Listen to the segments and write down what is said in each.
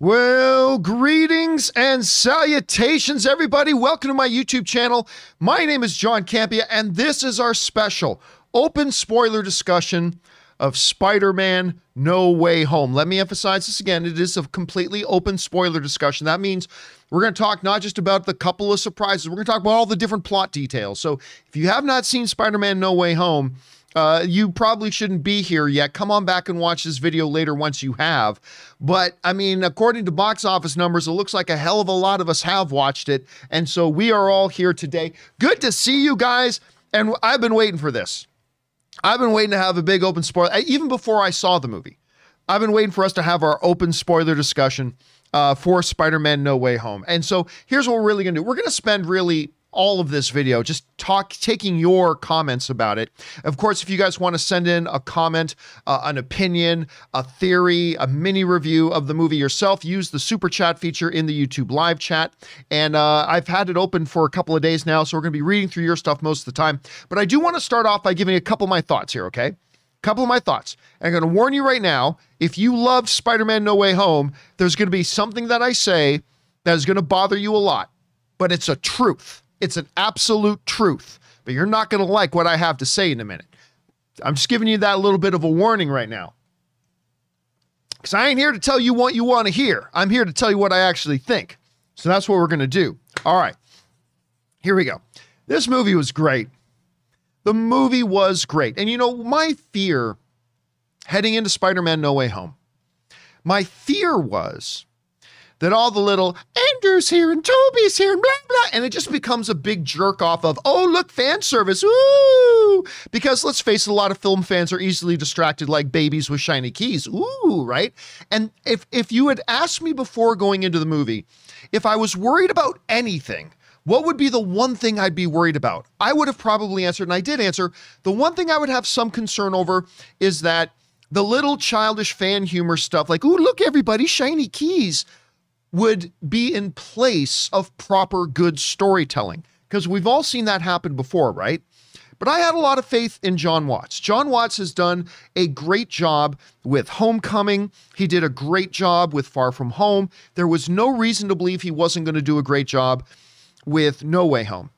Well, greetings and salutations, everybody. Welcome to my YouTube channel. My name is John Campea, and this is our special open spoiler discussion of Spider Man No Way Home. Let me emphasize this again it is a completely open spoiler discussion. That means we're going to talk not just about the couple of surprises, we're going to talk about all the different plot details. So if you have not seen Spider Man No Way Home, uh, you probably shouldn't be here yet. Come on back and watch this video later once you have. But I mean, according to box office numbers, it looks like a hell of a lot of us have watched it. And so we are all here today. Good to see you guys. And I've been waiting for this. I've been waiting to have a big open spoiler, even before I saw the movie. I've been waiting for us to have our open spoiler discussion uh, for Spider Man No Way Home. And so here's what we're really going to do we're going to spend really all of this video, just talk, taking your comments about it. Of course, if you guys want to send in a comment, uh, an opinion, a theory, a mini review of the movie yourself, use the super chat feature in the YouTube live chat. And uh, I've had it open for a couple of days now, so we're going to be reading through your stuff most of the time. But I do want to start off by giving a couple of my thoughts here, okay? couple of my thoughts. I'm going to warn you right now if you loved Spider Man No Way Home, there's going to be something that I say that is going to bother you a lot, but it's a truth. It's an absolute truth, but you're not going to like what I have to say in a minute. I'm just giving you that little bit of a warning right now. Because I ain't here to tell you what you want to hear. I'm here to tell you what I actually think. So that's what we're going to do. All right. Here we go. This movie was great. The movie was great. And you know, my fear heading into Spider Man No Way Home, my fear was that all the little Andrew's here and Tobey's here and blah blah, and it just becomes a big jerk off of oh look fan service, ooh, because let's face it, a lot of film fans are easily distracted like babies with shiny keys, ooh, right? And if if you had asked me before going into the movie, if I was worried about anything. What would be the one thing I'd be worried about? I would have probably answered, and I did answer. The one thing I would have some concern over is that the little childish fan humor stuff, like, ooh, look, everybody, shiny keys would be in place of proper good storytelling. Because we've all seen that happen before, right? But I had a lot of faith in Jon Watts. Jon Watts has done a great job with Homecoming. He did a great job with Far From Home. There was no reason to believe he wasn't going to do a great job with No Way Home.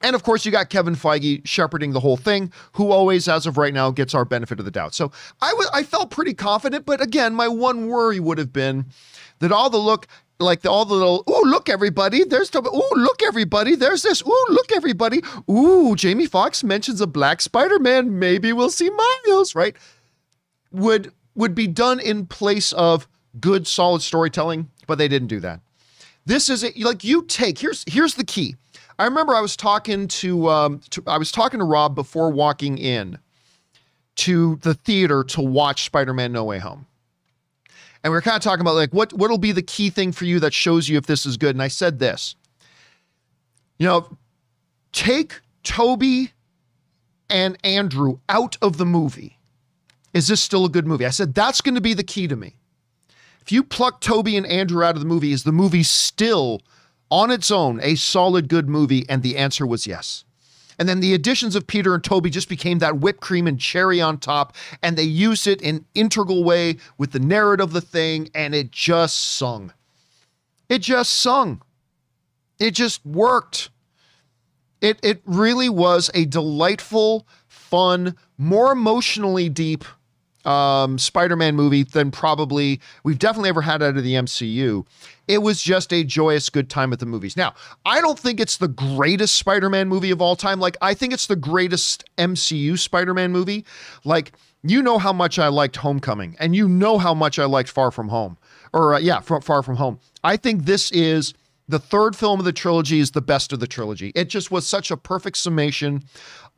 And of course, you got Kevin Feige shepherding the whole thing, who always, as of right now, gets our benefit of the doubt. So I, w- I felt pretty confident, but again, my one worry would have been that all the look, like the, all the little, ooh look, everybody, there's, ooh look, everybody, there's this, ooh look, everybody, ooh, Jamie Foxx mentions a black Spider Man, maybe we'll see Miles, right? Would would be done in place of good, solid storytelling, but they didn't do that. This is a, like you take here's here's the key. I remember I was talking to, um, to I was talking to Rob before walking in to the theater to watch Spider Man No Way Home and we are kind of talking about like what what'll be the key thing for you that shows you if this is good. And I said this, you know, take Tobey and Andrew out of the movie. Is this still a good movie? I said that's going to be the key to me. If you pluck Tobey and Andrew out of the movie, is the movie still on its own a solid good movie? And the answer was yes. And then the additions of Peter and Tobey just became that whipped cream and cherry on top. And they used it in integral way with the narrative of the thing. And it just sung. It just sung. It just worked. It, it really was a delightful, fun, more emotionally deep um, Spider-Man movie than probably we've definitely ever had out of the MCU. It was just a joyous good time at the movies. Now, I don't think it's the greatest Spider-Man movie of all time. Like I think it's the greatest MCU Spider-Man movie. Like you know how much I liked Homecoming and you know how much I liked Far From Home. Or uh, yeah, Far From Home. I think this is the third film of the trilogy is the best of the trilogy. It just was such a perfect summation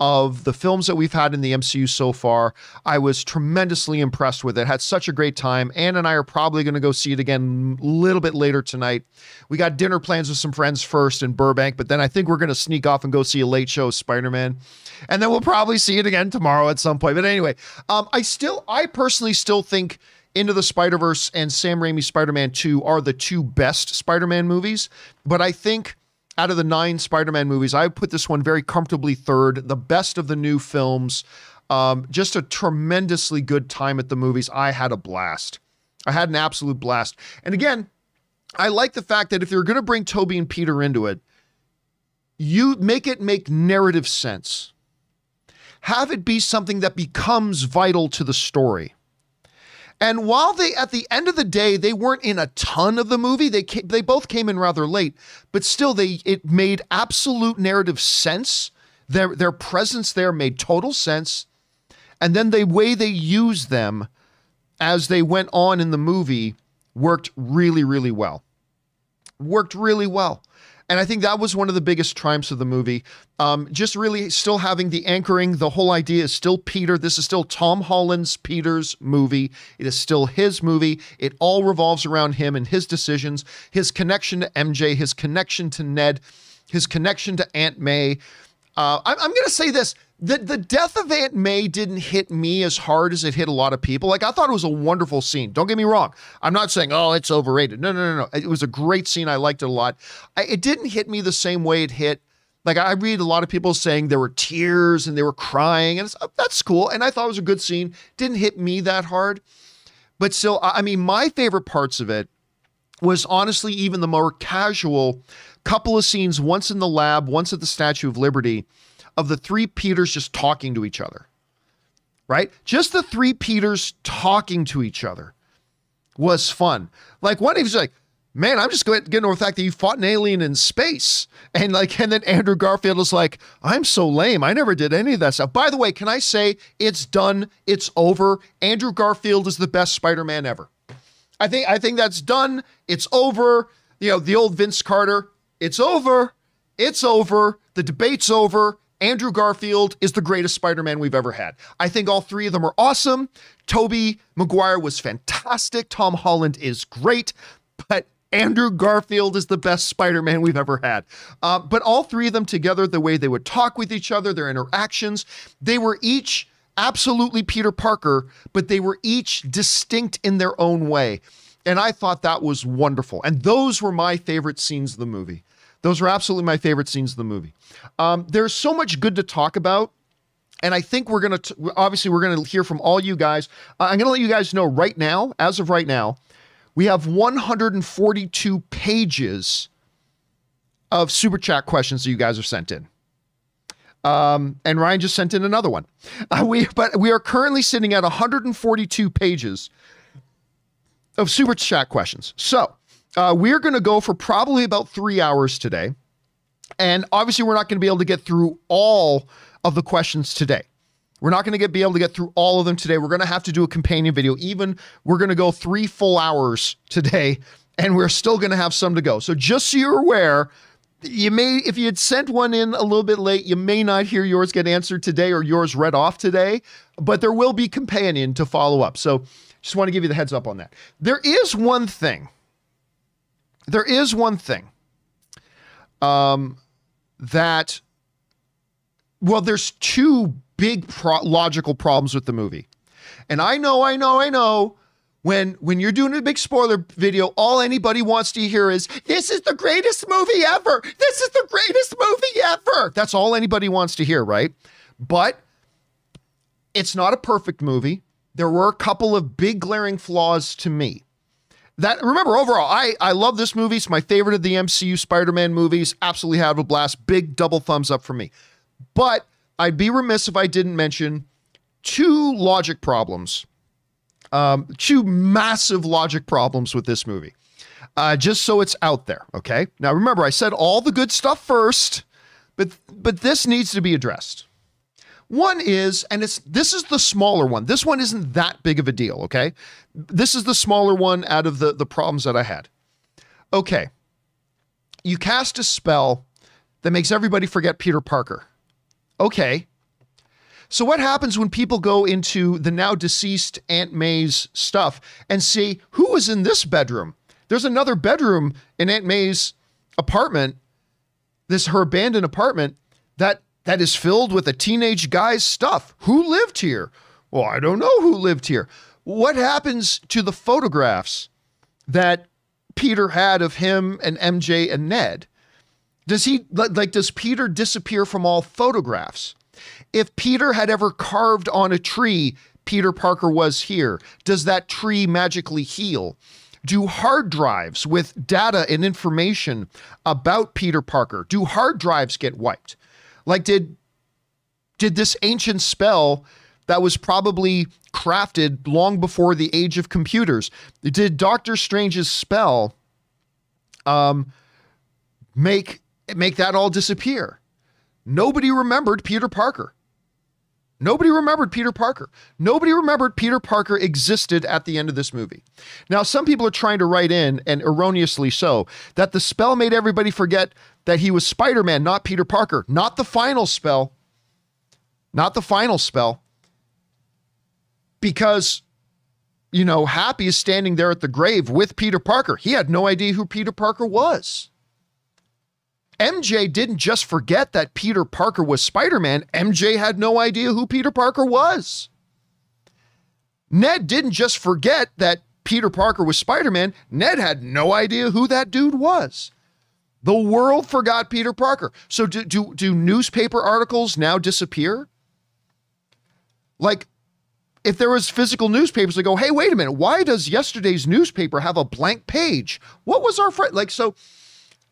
of the films that we've had in the MCU so far. I was tremendously impressed with it. Had such a great time. Ann and I are probably going to go see it again a little bit later tonight. We got dinner plans with some friends first in Burbank, but then I think we're going to sneak off and go see a late show Spider Man. And then we'll probably see it again tomorrow at some point. But anyway, um, I still, I personally still think into the Spider Verse and Sam Raimi's Spider Man 2 are the two best Spider Man movies. But I think out of the nine Spider Man movies, I put this one very comfortably third, the best of the new films. Um, just a tremendously good time at the movies. I had a blast. I had an absolute blast. And again, I like the fact that if you're going to bring Tobey and Peter into it, you make it make narrative sense. Have it be something that becomes vital to the story. And while they, at the end of the day, they weren't in a ton of the movie, they came, they both came in rather late, but still, they it made absolute narrative sense. Their their presence there made total sense, and then the way they used them as they went on in the movie worked really, really well. Worked really well. And I think that was one of the biggest triumphs of the movie. Um, just really still having the anchoring. The whole idea is still Peter. This is still Tom Holland's Peter's movie. It is still his movie. It all revolves around him and his decisions, his connection to MJ, his connection to Ned, his connection to Aunt May. Uh, I'm, I'm going to say this the the death of Aunt May didn't hit me as hard as it hit a lot of people. Like I thought it was a wonderful scene. Don't get me wrong. I'm not saying oh it's overrated. No no no no. It was a great scene. I liked it a lot. I, it didn't hit me the same way it hit. Like I read a lot of people saying there were tears and they were crying and uh, that's cool. And I thought it was a good scene. Didn't hit me that hard, but still, I mean, my favorite parts of it was honestly even the more casual couple of scenes. Once in the lab, once at the Statue of Liberty of the three Peters just talking to each other, right? Just the three Peters talking to each other was fun. Like one, he was like, man, I'm just getting over the fact that you fought an alien in space. And like, and then Andrew Garfield was like, I'm so lame. I never did any of that stuff. By the way, can I say it's done? It's over. Andrew Garfield is the best Spider-Man ever. I think I think that's done. It's over. You know, the old Vince Carter, it's over. It's over. The debate's over. Andrew Garfield is the greatest Spider Man we've ever had. I think all three of them are awesome. Tobey Maguire was fantastic. Tom Holland is great, but Andrew Garfield is the best Spider Man we've ever had. Uh, but all three of them together, the way they would talk with each other, their interactions, they were each absolutely Peter Parker, but they were each distinct in their own way. And I thought that was wonderful. And those were my favorite scenes of the movie. Those are absolutely my favorite scenes of the movie. Um, there's so much good to talk about. And I think we're going to, obviously, we're going to hear from all you guys. Uh, I'm going to let you guys know right now, as of right now, we have 142 pages of super chat questions that you guys have sent in. Um, and Ryan just sent in another one. Uh, we, but we are currently sitting at 142 pages of super chat questions. So uh, we're going to go for probably about three hours today. And obviously, we're not going to be able to get through all of the questions today. We're not going to get be able to get through all of them today. We're going to have to do a companion video. Even we're going to go three full hours today, and we're still going to have some to go. So just so you're aware, you may if you had sent one in a little bit late, you may not hear yours get answered today or yours read off today, but there will be companion to follow up. So just want to give you the heads up on that. There is one thing there is one thing um, that, well, there's two big pro- logical problems with the movie. And I know, I know, I know. When when you're doing a big spoiler video, all anybody wants to hear is this is the greatest movie ever. This is the greatest movie ever. That's all anybody wants to hear, right? But it's not a perfect movie. There were a couple of big glaring flaws to me that remember overall, I I love this movie. It's my favorite of the MCU Spider-Man movies. Absolutely had a blast. Big double thumbs up for me. But I'd be remiss if I didn't mention two logic problems. Um, two massive logic problems with this movie. Uh, just so it's out there, okay? Now remember, I said all the good stuff first, but but this needs to be addressed. One is, and it's this is the smaller one. This one isn't that big of a deal, okay? This is the smaller one out of the, the problems that I had. Okay. You cast a spell that makes everybody forget Peter Parker. Okay. So what happens when people go into the now deceased Aunt May's stuff and see who was in this bedroom? There's another bedroom in Aunt May's apartment, this her abandoned apartment that that is filled with a teenage guy's stuff. Who lived here? Well, I don't know who lived here. What happens to the photographs that Peter had of him and MJ and Ned? Does he like does Peter disappear from all photographs? If Peter had ever carved on a tree, Peter Parker was here. Does that tree magically heal? Do hard drives with data and information about Peter Parker, do hard drives get wiped? Like, did did this ancient spell that was probably crafted long before the age of computers, did Doctor Strange's spell um, make make that all disappear? Nobody remembered Peter Parker. Nobody remembered Peter Parker. Nobody remembered Peter Parker existed at the end of this movie. Now, some people are trying to write in, and erroneously so, that the spell made everybody forget that he was Spider Man, not Peter Parker. Not the final spell. Not the final spell. Because, you know, Happy is standing there at the grave with Peter Parker. He had no idea who Peter Parker was. MJ didn't just forget that Peter Parker was Spider Man, MJ had no idea who Peter Parker was. Ned didn't just forget that Peter Parker was Spider Man, Ned had no idea who that dude was. The world forgot Peter Parker. So, do, do, do newspaper articles now disappear? Like, if there was physical newspapers that go, hey, wait a minute, why does yesterday's newspaper have a blank page? What was our friend? Like, so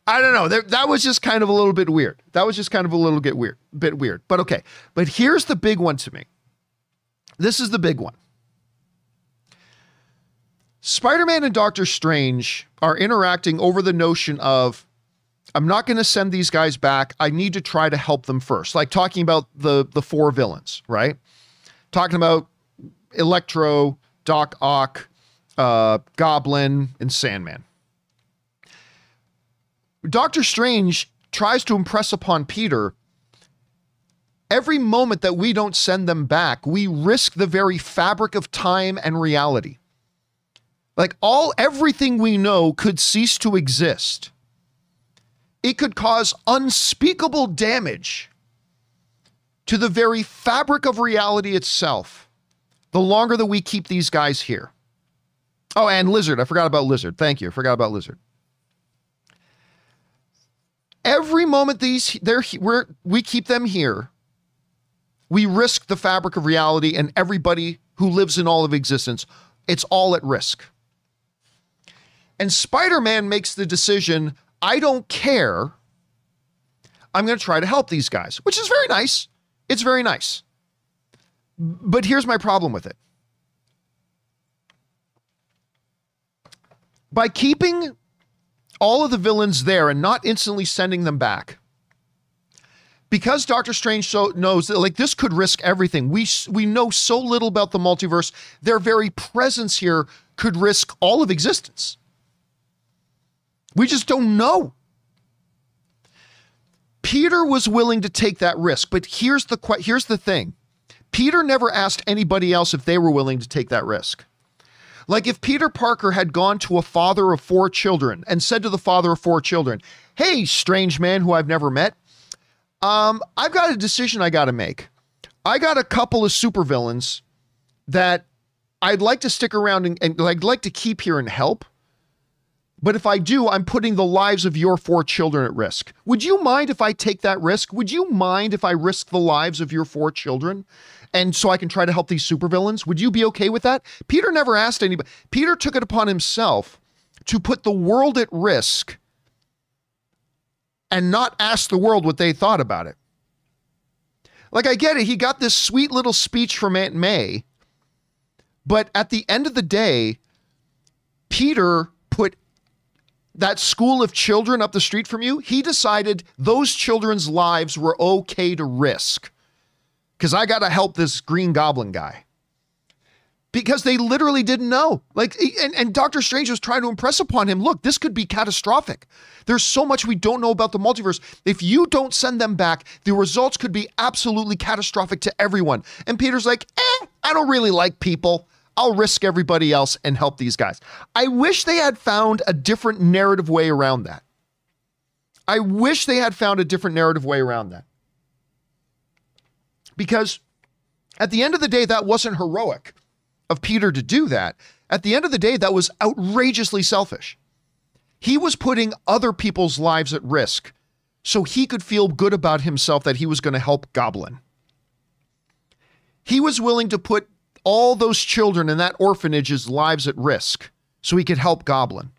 I don't know. That, that was just kind of a little bit weird. That was just kind of a little bit weird, bit weird. But okay. But here's the big one to me. This is the big one. Spider-Man and Doctor Strange are interacting over the notion of I'm not going to send these guys back. I need to try to help them first. Like talking about the the four villains, right? Talking about Electro, Doc Ock, uh, Goblin, and Sandman. Doctor Strange tries to impress upon Peter every moment that we don't send them back, we risk the very fabric of time and reality. Like all everything we know could cease to exist. It could cause unspeakable damage to the very fabric of reality itself the longer that we keep these guys here. Oh, and Lizard. I forgot about Lizard. Thank you. I forgot about Lizard every moment these they're we're, we keep them here, we risk the fabric of reality and everybody who lives in all of existence. It's all at risk. And Spider-Man makes the decision, I don't care. I'm going to try to help these guys, which is very nice. It's very nice. But here's my problem with it. By keeping all of the villains there and not instantly sending them back. Because Doctor Strange so knows that like this could risk everything. We we know so little about the multiverse. Their very presence here could risk all of existence. We just don't know. Peter was willing to take that risk, but here's the here's the thing. Peter never asked anybody else if they were willing to take that risk. Like if Peter Parker had gone to a father of four children and said to the father of four children, Hey, strange man who I've never met, um, I've got a decision I got to make. I got a couple of supervillains that I'd like to stick around and, and I'd like to keep here and help. But if I do, I'm putting the lives of your four children at risk. Would you mind if I take that risk? Would you mind if I risk the lives of your four children? And so I can try to help these supervillains. Would you be okay with that? Peter never asked anybody. Peter took it upon himself to put the world at risk and not ask the world what they thought about it. Like, I get it. He got this sweet little speech from Aunt May. But at the end of the day, Peter put that school of children up the street from you. He decided those children's lives were okay to risk because I got to help this Green Goblin guy. Because they literally didn't know. Like, and, and Doctor Strange was trying to impress upon him look, this could be catastrophic. There's so much we don't know about the multiverse. If you don't send them back, the results could be absolutely catastrophic to everyone. And Peter's like, eh, I don't really like people. I'll risk everybody else and help these guys. I wish they had found a different narrative way around that. I wish they had found a different narrative way around that because at the end of the day, that wasn't heroic of Peter to do that. At the end of the day, that was outrageously selfish. He was putting other people's lives at risk so he could feel good about himself that he was going to help Goblin. He was willing to put all those children in that orphanage's lives at risk so he could help Goblin.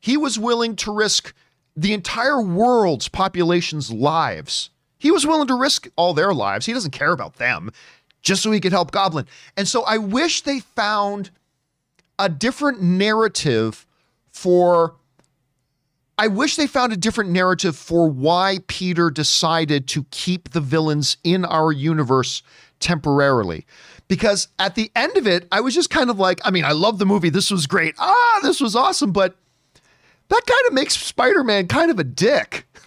He was willing to risk the entire world's population's lives. He was willing to risk all their lives. He doesn't care about them just so he could help Goblin. And so I wish they found a different narrative for I wish they found a different narrative for why Peter decided to keep the villains in our universe temporarily. Because at the end of it, I was just kind of like, I mean, I love the movie. This was great. Ah, this was awesome. But that kind of makes Spider Man kind of a dick.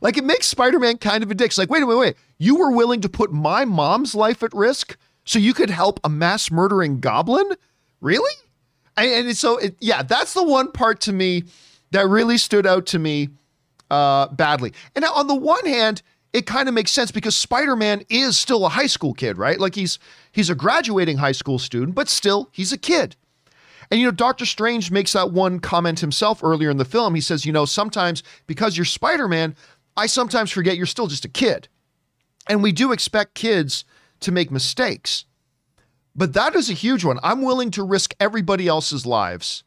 Like, it makes Spider Man kind of a dick. It's like, wait, wait, wait. You were willing to put my mom's life at risk so you could help a mass murdering goblin? Really? And, and so, it, yeah, that's the one part to me that really stood out to me uh, badly. And now, on the one hand, it kind of makes sense because Spider-Man is still a high school kid, right? Like he's he's a graduating high school student, but still he's a kid. And you know, Doctor Strange makes that one comment himself earlier in the film. He says, you know, sometimes because you're Spider-Man, I sometimes forget you're still just a kid. And we do expect kids to make mistakes. But that is a huge one. I'm willing to risk everybody else's lives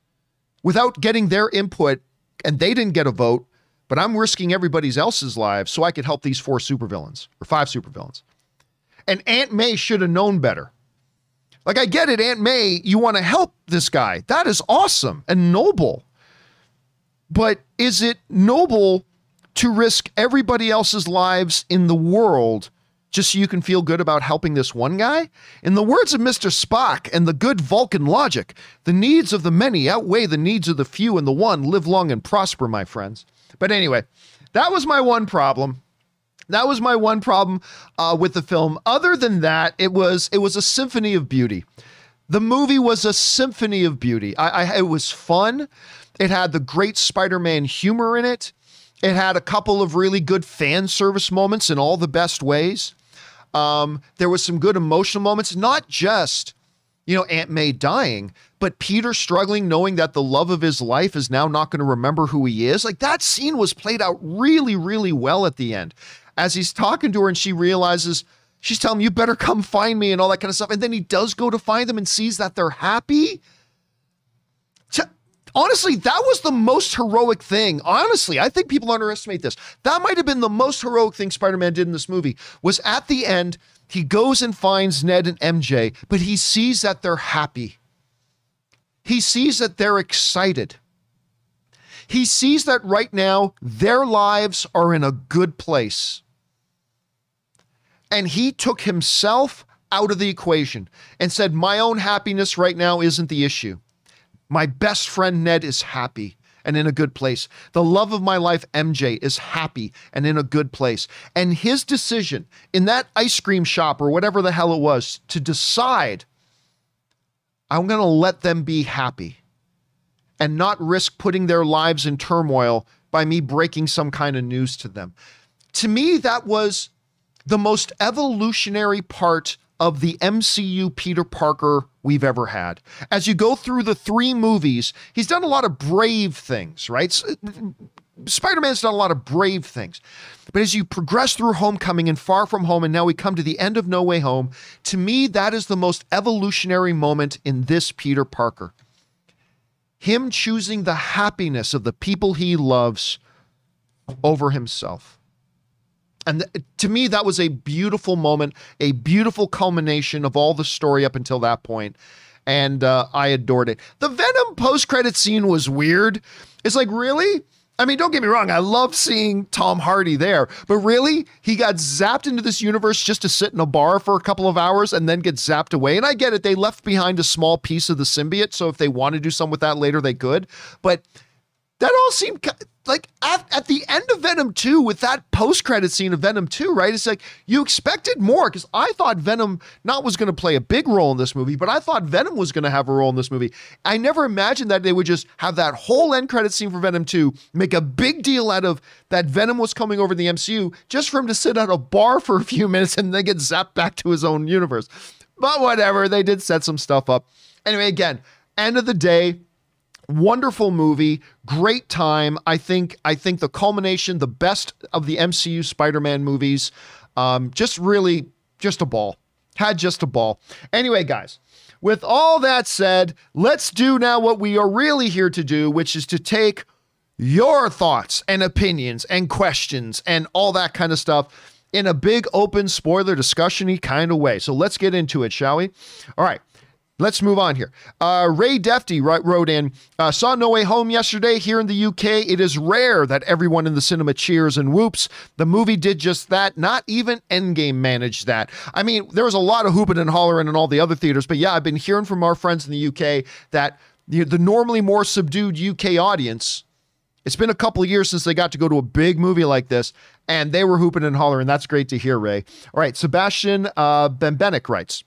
without getting their input and they didn't get a vote, but I'm risking everybody else's lives so I could help these four supervillains or five supervillains. And Aunt May should have known better. Like, I get it, Aunt May, you want to help this guy. That is awesome and noble. But is it noble to risk everybody else's lives in the world just so you can feel good about helping this one guy? In the words of Mr. Spock and the good Vulcan logic, the needs of the many outweigh the needs of the few, and the one live long and prosper, my friends. But anyway, that was my one problem. That was my one problem uh, with the film. Other than that, it was it was a symphony of beauty. The movie was a symphony of beauty. I, I it was fun. It had the great Spider-Man humor in it. It had a couple of really good fan service moments in all the best ways. Um, there was some good emotional moments, not just, you know, Aunt May dying, but Peter struggling, knowing that the love of his life is now not going to remember who he is. Like that scene was played out really, really well at the end. As he's talking to her and she realizes, she's telling him, You better come find me and all that kind of stuff. And then he does go to find them and sees that they're happy honestly, that was the most heroic thing. Honestly, I think people underestimate this. That might have been the most heroic thing Spider-Man did in this movie. Was at the end, he goes and finds Ned and MJ, but he sees that they're happy. He sees that they're excited. He sees that right now their lives are in a good place. And he took himself out of the equation and said, My own happiness right now isn't the issue. My best friend Ned is happy and in a good place. The love of my life, MJ, is happy and in a good place. And his decision in that ice cream shop or whatever the hell it was to decide, I'm going to let them be happy and not risk putting their lives in turmoil by me breaking some kind of news to them. To me, that was the most evolutionary part of the MCU Peter Parker we've ever had. As you go through the three movies, he's done a lot of brave things, right? Spider Man's done a lot of brave things. But as you progress through Homecoming and Far From Home, and now we come to the end of No Way Home, to me, that is the most evolutionary moment in this Peter Parker. Him choosing the happiness of the people he loves over himself. And th- to me, that was a beautiful moment, a beautiful culmination of all the story up until that point. And uh, I adored it. The Venom post credit scene was weird. It's like, really? I mean, don't get me wrong, I love seeing Tom Hardy there, but really, he got zapped into this universe just to sit in a bar for a couple of hours and then get zapped away. And I get it, they left behind a small piece of the symbiote, so if they want to do something with that later, they could. But that all seemed like at, at, the end of Venom 2 with that post-credit scene of Venom 2, right? It's like you expected more because I thought Venom not was going to play a big role in this movie, but I thought Venom was going to have a role in this movie. I never imagined that they would just have that whole end credit scene for Venom 2, make a big deal out of that Venom was coming over the MCU just for him to sit at a bar for a few minutes and then get zapped back to his own universe. But whatever, they did set some stuff up. Anyway, again, end of the day, wonderful movie great time i think i think the culmination the best of the mcu spider-man movies um, just really just a ball had just a ball anyway guys with all that said, let's do now what we are really here to do, which is to take your thoughts and opinions and questions and all that kind of stuff in a big open spoiler discussion kind of way. So let's get into it, shall we? All right. Let's move on here. Uh, Ray Defty wrote in, uh, saw No Way Home yesterday here in the UK. It is rare that everyone in the cinema cheers and whoops. The movie did just that. Not even Endgame managed that. I mean, there was a lot of hooping and hollering in all the other theaters, but yeah, I've been hearing from our friends in the UK that the, the normally more subdued UK audience, it's been a couple of years since they got to go to a big movie like this, and they were hooping and hollering. That's great to hear, Ray. All right, Sebastian uh, Bembenek writes,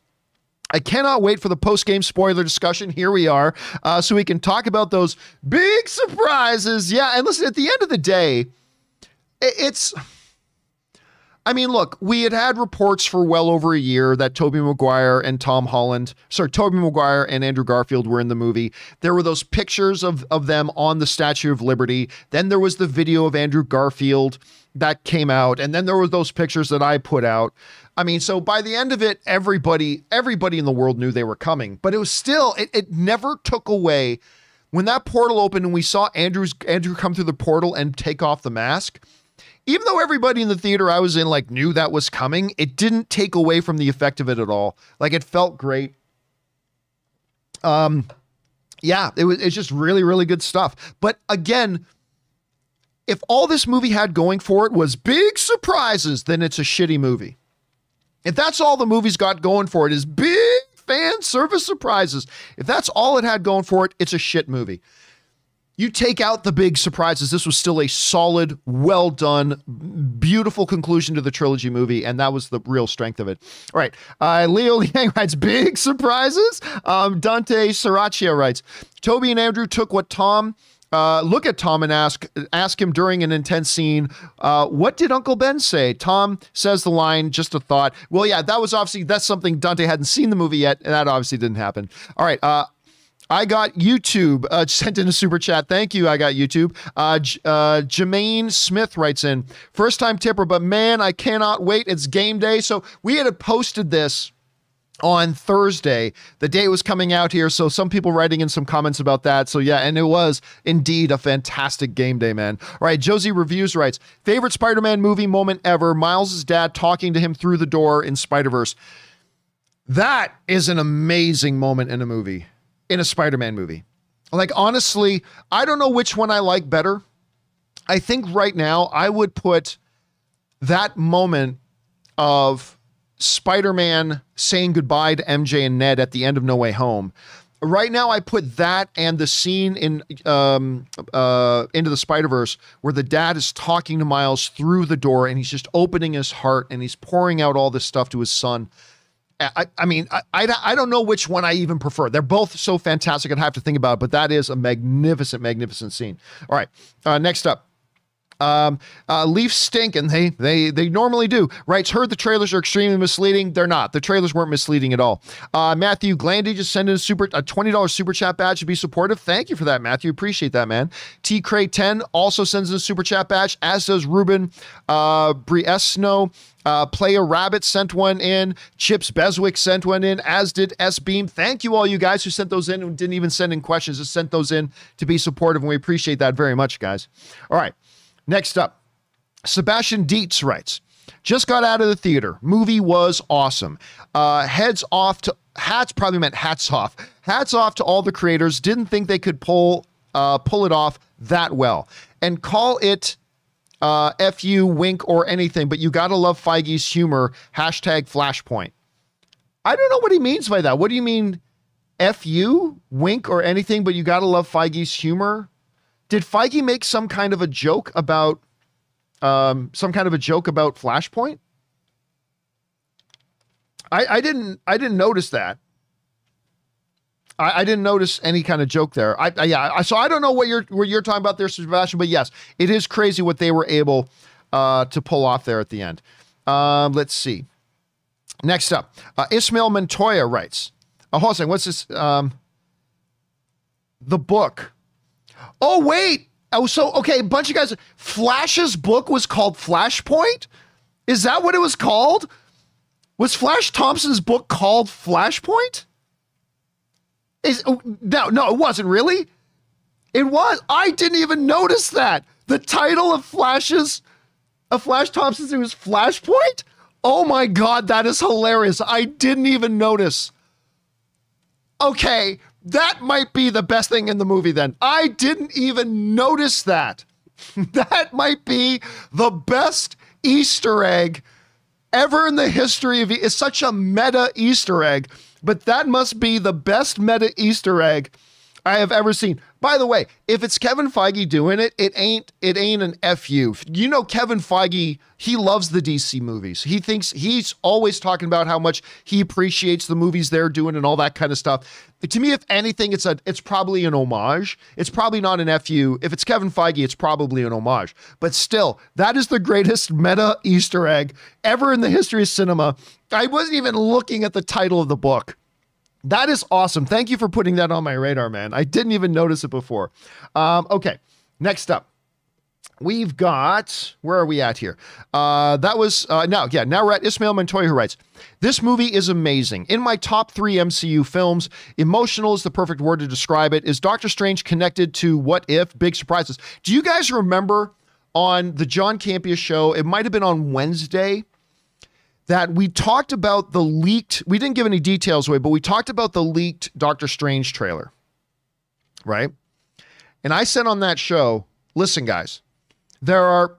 I cannot wait for the post game spoiler discussion. Here we are, uh, so we can talk about those big surprises. Yeah, and listen, at the end of the day, it's. I mean, look, we had had reports for well over a year that Tobey Maguire and Tom Holland, sorry, Tobey Maguire and Andrew Garfield were in the movie. There were those pictures of, of them on the Statue of Liberty. Then there was the video of Andrew Garfield that came out. And then there were those pictures that I put out. I mean, so by the end of it, everybody, everybody in the world knew they were coming, but it was still, it, it never took away when that portal opened and we saw Andrew's Andrew come through the portal and take off the mask. Even though everybody in the theater I was in like knew that was coming, it didn't take away from the effect of it at all. Like it felt great. Um, yeah, it was it's just really really good stuff. But again, if all this movie had going for it was big surprises, then it's a shitty movie. If that's all the movie's got going for it is big fan service surprises, if that's all it had going for it, it's a shit movie. You take out the big surprises, this was still a solid, well done, beautiful conclusion to the trilogy movie, and that was the real strength of it. All right. Uh, Leo Liang writes, big surprises. Um, Dante Saraccia writes, Tobey and Andrew took what Tom uh, look at Tom and ask ask him during an intense scene, uh, what did Uncle Ben say? Tom says the line, just a thought. Well, yeah, that was obviously that's something Dante hadn't seen the movie yet, and that obviously didn't happen. All right, uh, I got YouTube uh, sent in a super chat. Thank you. I got YouTube. Uh, J- uh, Jermaine Smith writes in first time tipper, but man, I cannot wait. It's game day. So we had posted this on Thursday. The day was coming out here, so some people writing in some comments about that. So yeah, and it was indeed a fantastic game day, man. All right, Josie Reviews writes, favorite Spider-Man movie moment ever, Miles' dad talking to him through the door in Spider-Verse. That is an amazing moment in a movie, in a Spider-Man movie. Like honestly, I don't know which one I like better. I think right now I would put that moment of Spider Man saying goodbye to MJ and Ned at the end of No Way Home. Right now, I put that and the scene in um, uh, Into the Spider Verse where the dad is talking to Miles through the door and he's just opening his heart and he's pouring out all this stuff to his son. I, I mean, I, I, I, don't know which one I even prefer. They're both so fantastic. I'd have to think about it, but that is a magnificent, magnificent scene. All right. Uh, next up. Um, uh, Leafs stink, and they they they normally do. Writes heard the trailers are extremely misleading. They're not. The trailers weren't misleading at all. Uh, Matthew Glandy just sent in a super a twenty dollars super chat badge to be supportive. Thank you for that, Matthew. Appreciate that, man. T Cray ten also sends in a super chat badge, as does Ruben uh, Briesno. Uh, Player Rabbit sent one in. Chips Beswick sent one in, as did S Beam. Thank you, all you guys who sent those in and didn't even send in questions, just sent those in to be supportive. And we appreciate that very much, guys. All right. Next up, Sebastian Dietz writes, just got out of the theater. Movie was awesome. Uh, heads off to hats probably meant hats off. Hats off to all the creators. Didn't think they could pull uh, pull it off that well. And call it uh, fu wink or anything, but you gotta love Feige's humor. Hashtag Flashpoint. I don't know what he means by that. What do you mean, fu wink or anything? But you gotta love Feige's humor. Did Feige make some kind of a joke about um, some kind of a joke about Flashpoint? I, I didn't I didn't notice that. I, I, didn't notice any kind of joke there. I, I yeah. I, so I don't know what you're what you're talking about there, Sebastian. But yes, it is crazy what they were able uh, to pull off there at the end. Um, let's see. Next up, uh, Ismail Montoya writes. Oh, hold on. What's this? Um, the book Oh, wait. Oh, so, okay, a bunch of guys. Flash's book was called Flashpoint? Is that what it was called? Was Flash Thompson's book called Flashpoint? Is oh, no, no, it wasn't really. It was. I didn't even notice that. The title of Flash's, of Flash Thompson's, it was Flashpoint. Oh my god, that is hilarious. I didn't even notice. Okay, that might be the best thing in the movie then. I didn't even notice that. that might be the best Easter egg ever in the history of it's such a meta Easter egg, but that must be the best meta Easter egg I have ever seen. By the way, if it's Kevin Feige doing it, it ain't it ain't an fu. You know, Kevin Feige, he loves the DC movies. He thinks he's always talking about how much he appreciates the movies they're doing and all that kind of stuff. To me, if anything, it's a it's probably an homage. It's probably not an fu. If it's Kevin Feige, it's probably an homage. But still, that is the greatest meta Easter egg ever in the history of cinema. I wasn't even looking at the title of the book. That is awesome. Thank you for putting that on my radar, man. I didn't even notice it before. Um, okay, next up. We've got, where are we at here? Uh, that was, uh, now, yeah, now we're at Ismail Montoya who writes, This movie is amazing. In my top three MCU films, emotional is the perfect word to describe it. Is Doctor Strange connected to What If? Big surprises. Do you guys remember on the John Campea show? It might have been on Wednesday that we talked about the leaked, we didn't give any details away, but we talked about the leaked Doctor Strange trailer, right? And I said on that show, listen, guys, there are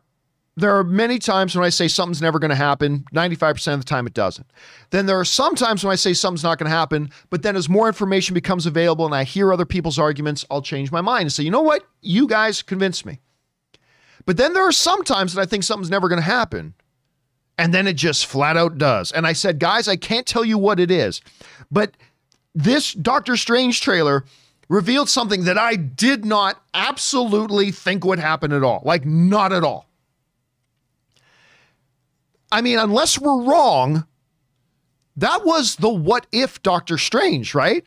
there are many times when I say something's never going to happen. 95% of the time, it doesn't. Then there are some times when I say something's not going to happen, but then as more information becomes available and I hear other people's arguments, I'll change my mind and say, you know what? You guys convinced me. But then there are some times that I think something's never going to happen. And then it just flat out does. And I said, guys, I can't tell you what it is, but this Doctor Strange trailer revealed something that I did not absolutely think would happen at all. Like, not at all. I mean, unless we're wrong, that was the what if Doctor Strange, right?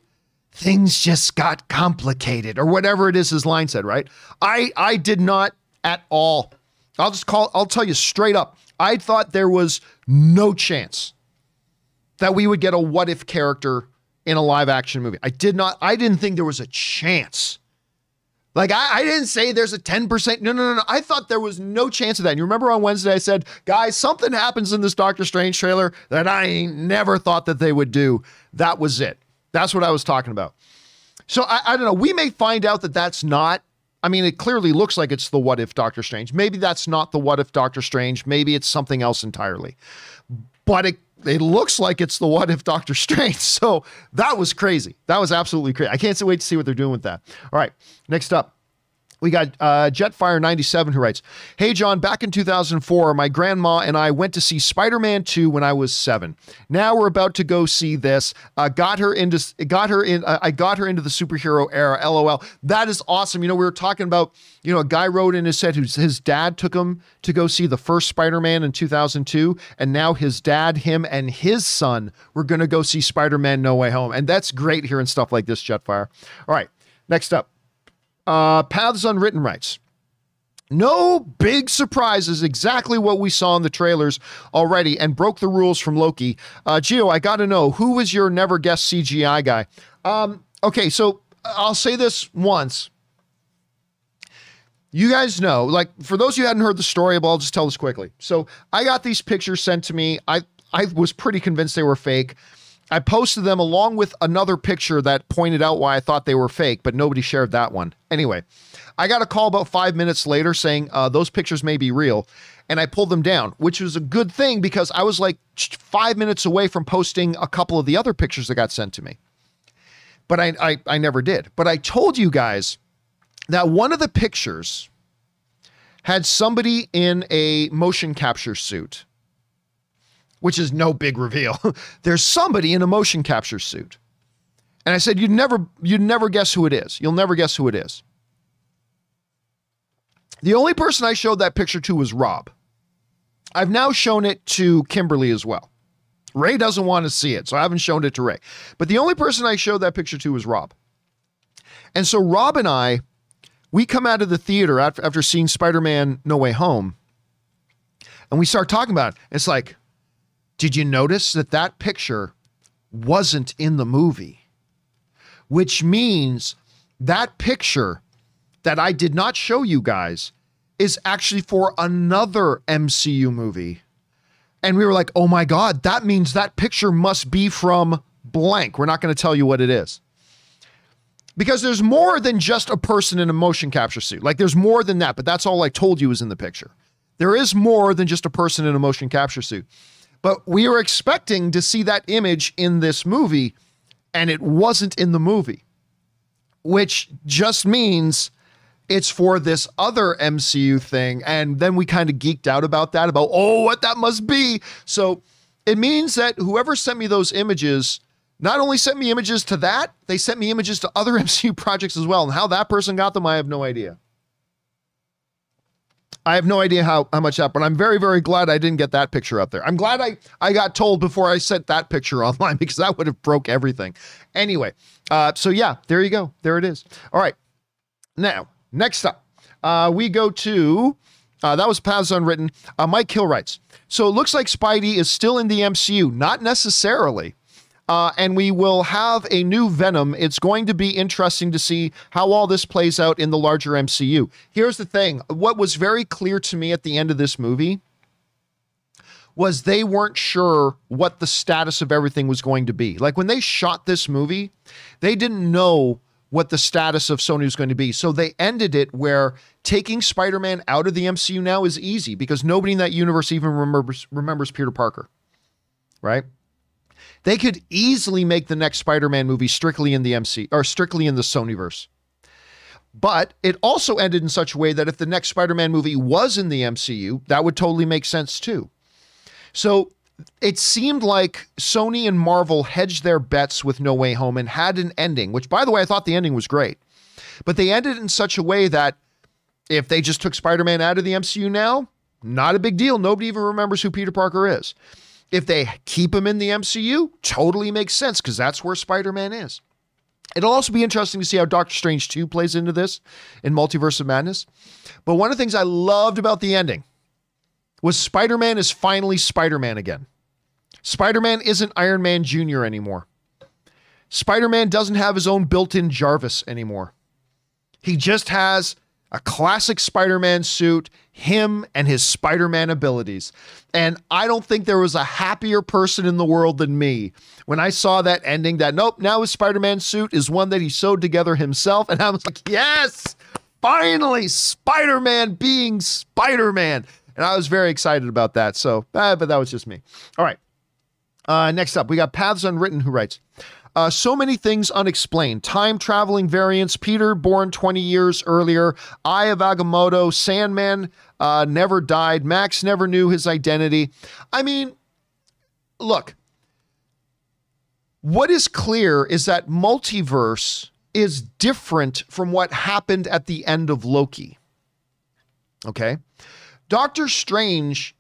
Things just got complicated, or whatever it is his line said, right? I I did not at all. I'll just call, I'll tell you straight up. I thought there was no chance that we would get a what if character in a live action movie. I did not, I didn't think there was a chance. Like, I, I didn't say there's a 10%. No, no, no, no. I thought there was no chance of that. And you remember on Wednesday, I said, guys, something happens in this Doctor Strange trailer that I never thought that they would do. That was it. That's what I was talking about. So I, I don't know. We may find out that that's not I mean, it clearly looks like it's the what if Doctor Strange. Maybe that's not the what if Doctor Strange. Maybe it's something else entirely. But it it looks like it's the what if Doctor Strange. So that was crazy. That was absolutely crazy. I can't wait to see what they're doing with that. All right, next up. We got uh, Jetfire97 who writes, Hey, John, back in 2004, my grandma and I went to see Spider Man 2 when I was seven. Now we're about to go see this. Uh, got her into, got her in, uh, I got her into the superhero era. LOL. That is awesome. You know, we were talking about, you know, a guy wrote in his set whose his dad took him to go see the first Spider Man in 2002. And now his dad, him, and his son were going to go see Spider Man No Way Home. And that's great hearing stuff like this, Jetfire. All right, next up. Uh, Paths Unwritten writes, no big surprises, exactly what we saw in the trailers already, and broke the rules from Loki. Uh, Geo, I got to know who was your never guessed CGI guy? Um, okay, so I'll say this once. You guys know, like for those of you who hadn't heard the story, but I'll just tell this quickly. So I got these pictures sent to me. I I was pretty convinced they were fake. I posted them along with another picture that pointed out why I thought they were fake, but nobody shared that one. Anyway, I got a call about five minutes later saying uh, those pictures may be real. And I pulled them down, which was a good thing because I was like five minutes away from posting a couple of the other pictures that got sent to me. But I, I, I never did. But I told you guys that one of the pictures had somebody in a motion capture suit which is no big reveal. There's somebody in a motion capture suit. And I said, you'd never, you'd never guess who it is. You'll never guess who it is. The only person I showed that picture to was Rob. I've now shown it to Kimberly as well. Ray doesn't want to see it, so I haven't shown it to Ray. But the only person I showed that picture to was Rob. And so Rob and I, we come out of the theater after, seeing Spider Man No Way Home, and we start talking about it. It's like, did you notice that that picture wasn't in the movie? which means that picture that I did not show you guys is actually for another MCU movie. And we were like, oh my God, that means that picture must be from blank. We're not going to tell you what it is. Because there's more than just a person in a motion capture suit. Like there's more than that, but that's all I told you was in the picture. There is more than just a person in a motion capture suit. But we were expecting to see that image in this movie, and it wasn't in the movie, which just means it's for this other MCU thing. And then we kind of geeked out about that, about, oh, what that must be. So it means that whoever sent me those images not only sent me images to that, they sent me images to other MCU projects as well. And how that person got them, I have no idea. I have no idea how, how much that, but I'm very, very glad I didn't get that picture up there. I'm glad I, I got told before I sent that picture online because that would have broke everything. Anyway, uh, so yeah, there you go. There it is. All right. Now, next up, uh, we go to, uh, that was Paths Unwritten. Uh, Mike Hill writes, so it looks like Spidey is still in the MCU. Not necessarily uh, and we will have a new Venom. It's going to be interesting to see how all this plays out in the larger MCU. Here's the thing what was very clear to me at the end of this movie was they weren't sure what the status of everything was going to be. Like when they shot this movie, they didn't know what the status of Sony was going to be. So they ended it where taking Spider-Man out of the MCU now is easy because nobody in that universe even remembers remembers Peter Parker. Right? They could easily make the next Spider-Man movie strictly in the MC or strictly in the Sonyverse. But it also ended in such a way that if the next Spider-Man movie was in the MCU, that would totally make sense too. So it seemed like Sony and Marvel hedged their bets with No Way Home and had an ending, which by the way, I thought the ending was great. But they ended in such a way that if they just took Spider-Man out of the MCU now, not a big deal. Nobody even remembers who Peter Parker is. If they keep him in the MCU, totally makes sense because that's where Spider Man is. It'll also be interesting to see how Doctor Strange 2 plays into this in Multiverse of Madness. But one of the things I loved about the ending was Spider Man is finally Spider Man again. Spider Man isn't Iron Man Jr. anymore. Spider Man doesn't have his own built in Jarvis anymore. He just has a classic Spider Man suit, him and his Spider Man abilities. And I don't think there was a happier person in the world than me when I saw that ending that, nope, now his Spider Man suit is one that he sewed together himself. And I was like, yes, finally, Spider Man being Spider Man. And I was very excited about that. So, uh, but that was just me. All right. Uh, next up, we got Paths Unwritten who writes, uh, so many things unexplained. Time traveling variants, Peter born 20 years earlier, Eye of Agamotto, Sandman uh, never died, Max never knew his identity. I mean, look, what is clear is that multiverse is different from what happened at the end of Loki. Okay? Doctor Strange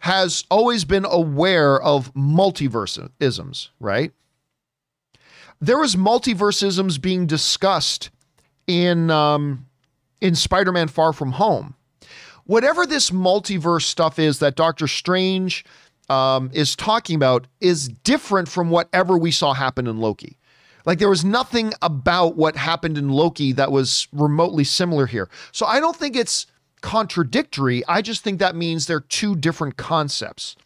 has always been aware of multiverse isms, right? There was multiversisms being discussed in um, in Spider-Man: Far From Home. Whatever this multiverse stuff is that Doctor Strange um, is talking about is different from whatever we saw happen in Loki. Like there was nothing about what happened in Loki that was remotely similar here. So I don't think it's contradictory. I just think that means they're two different concepts.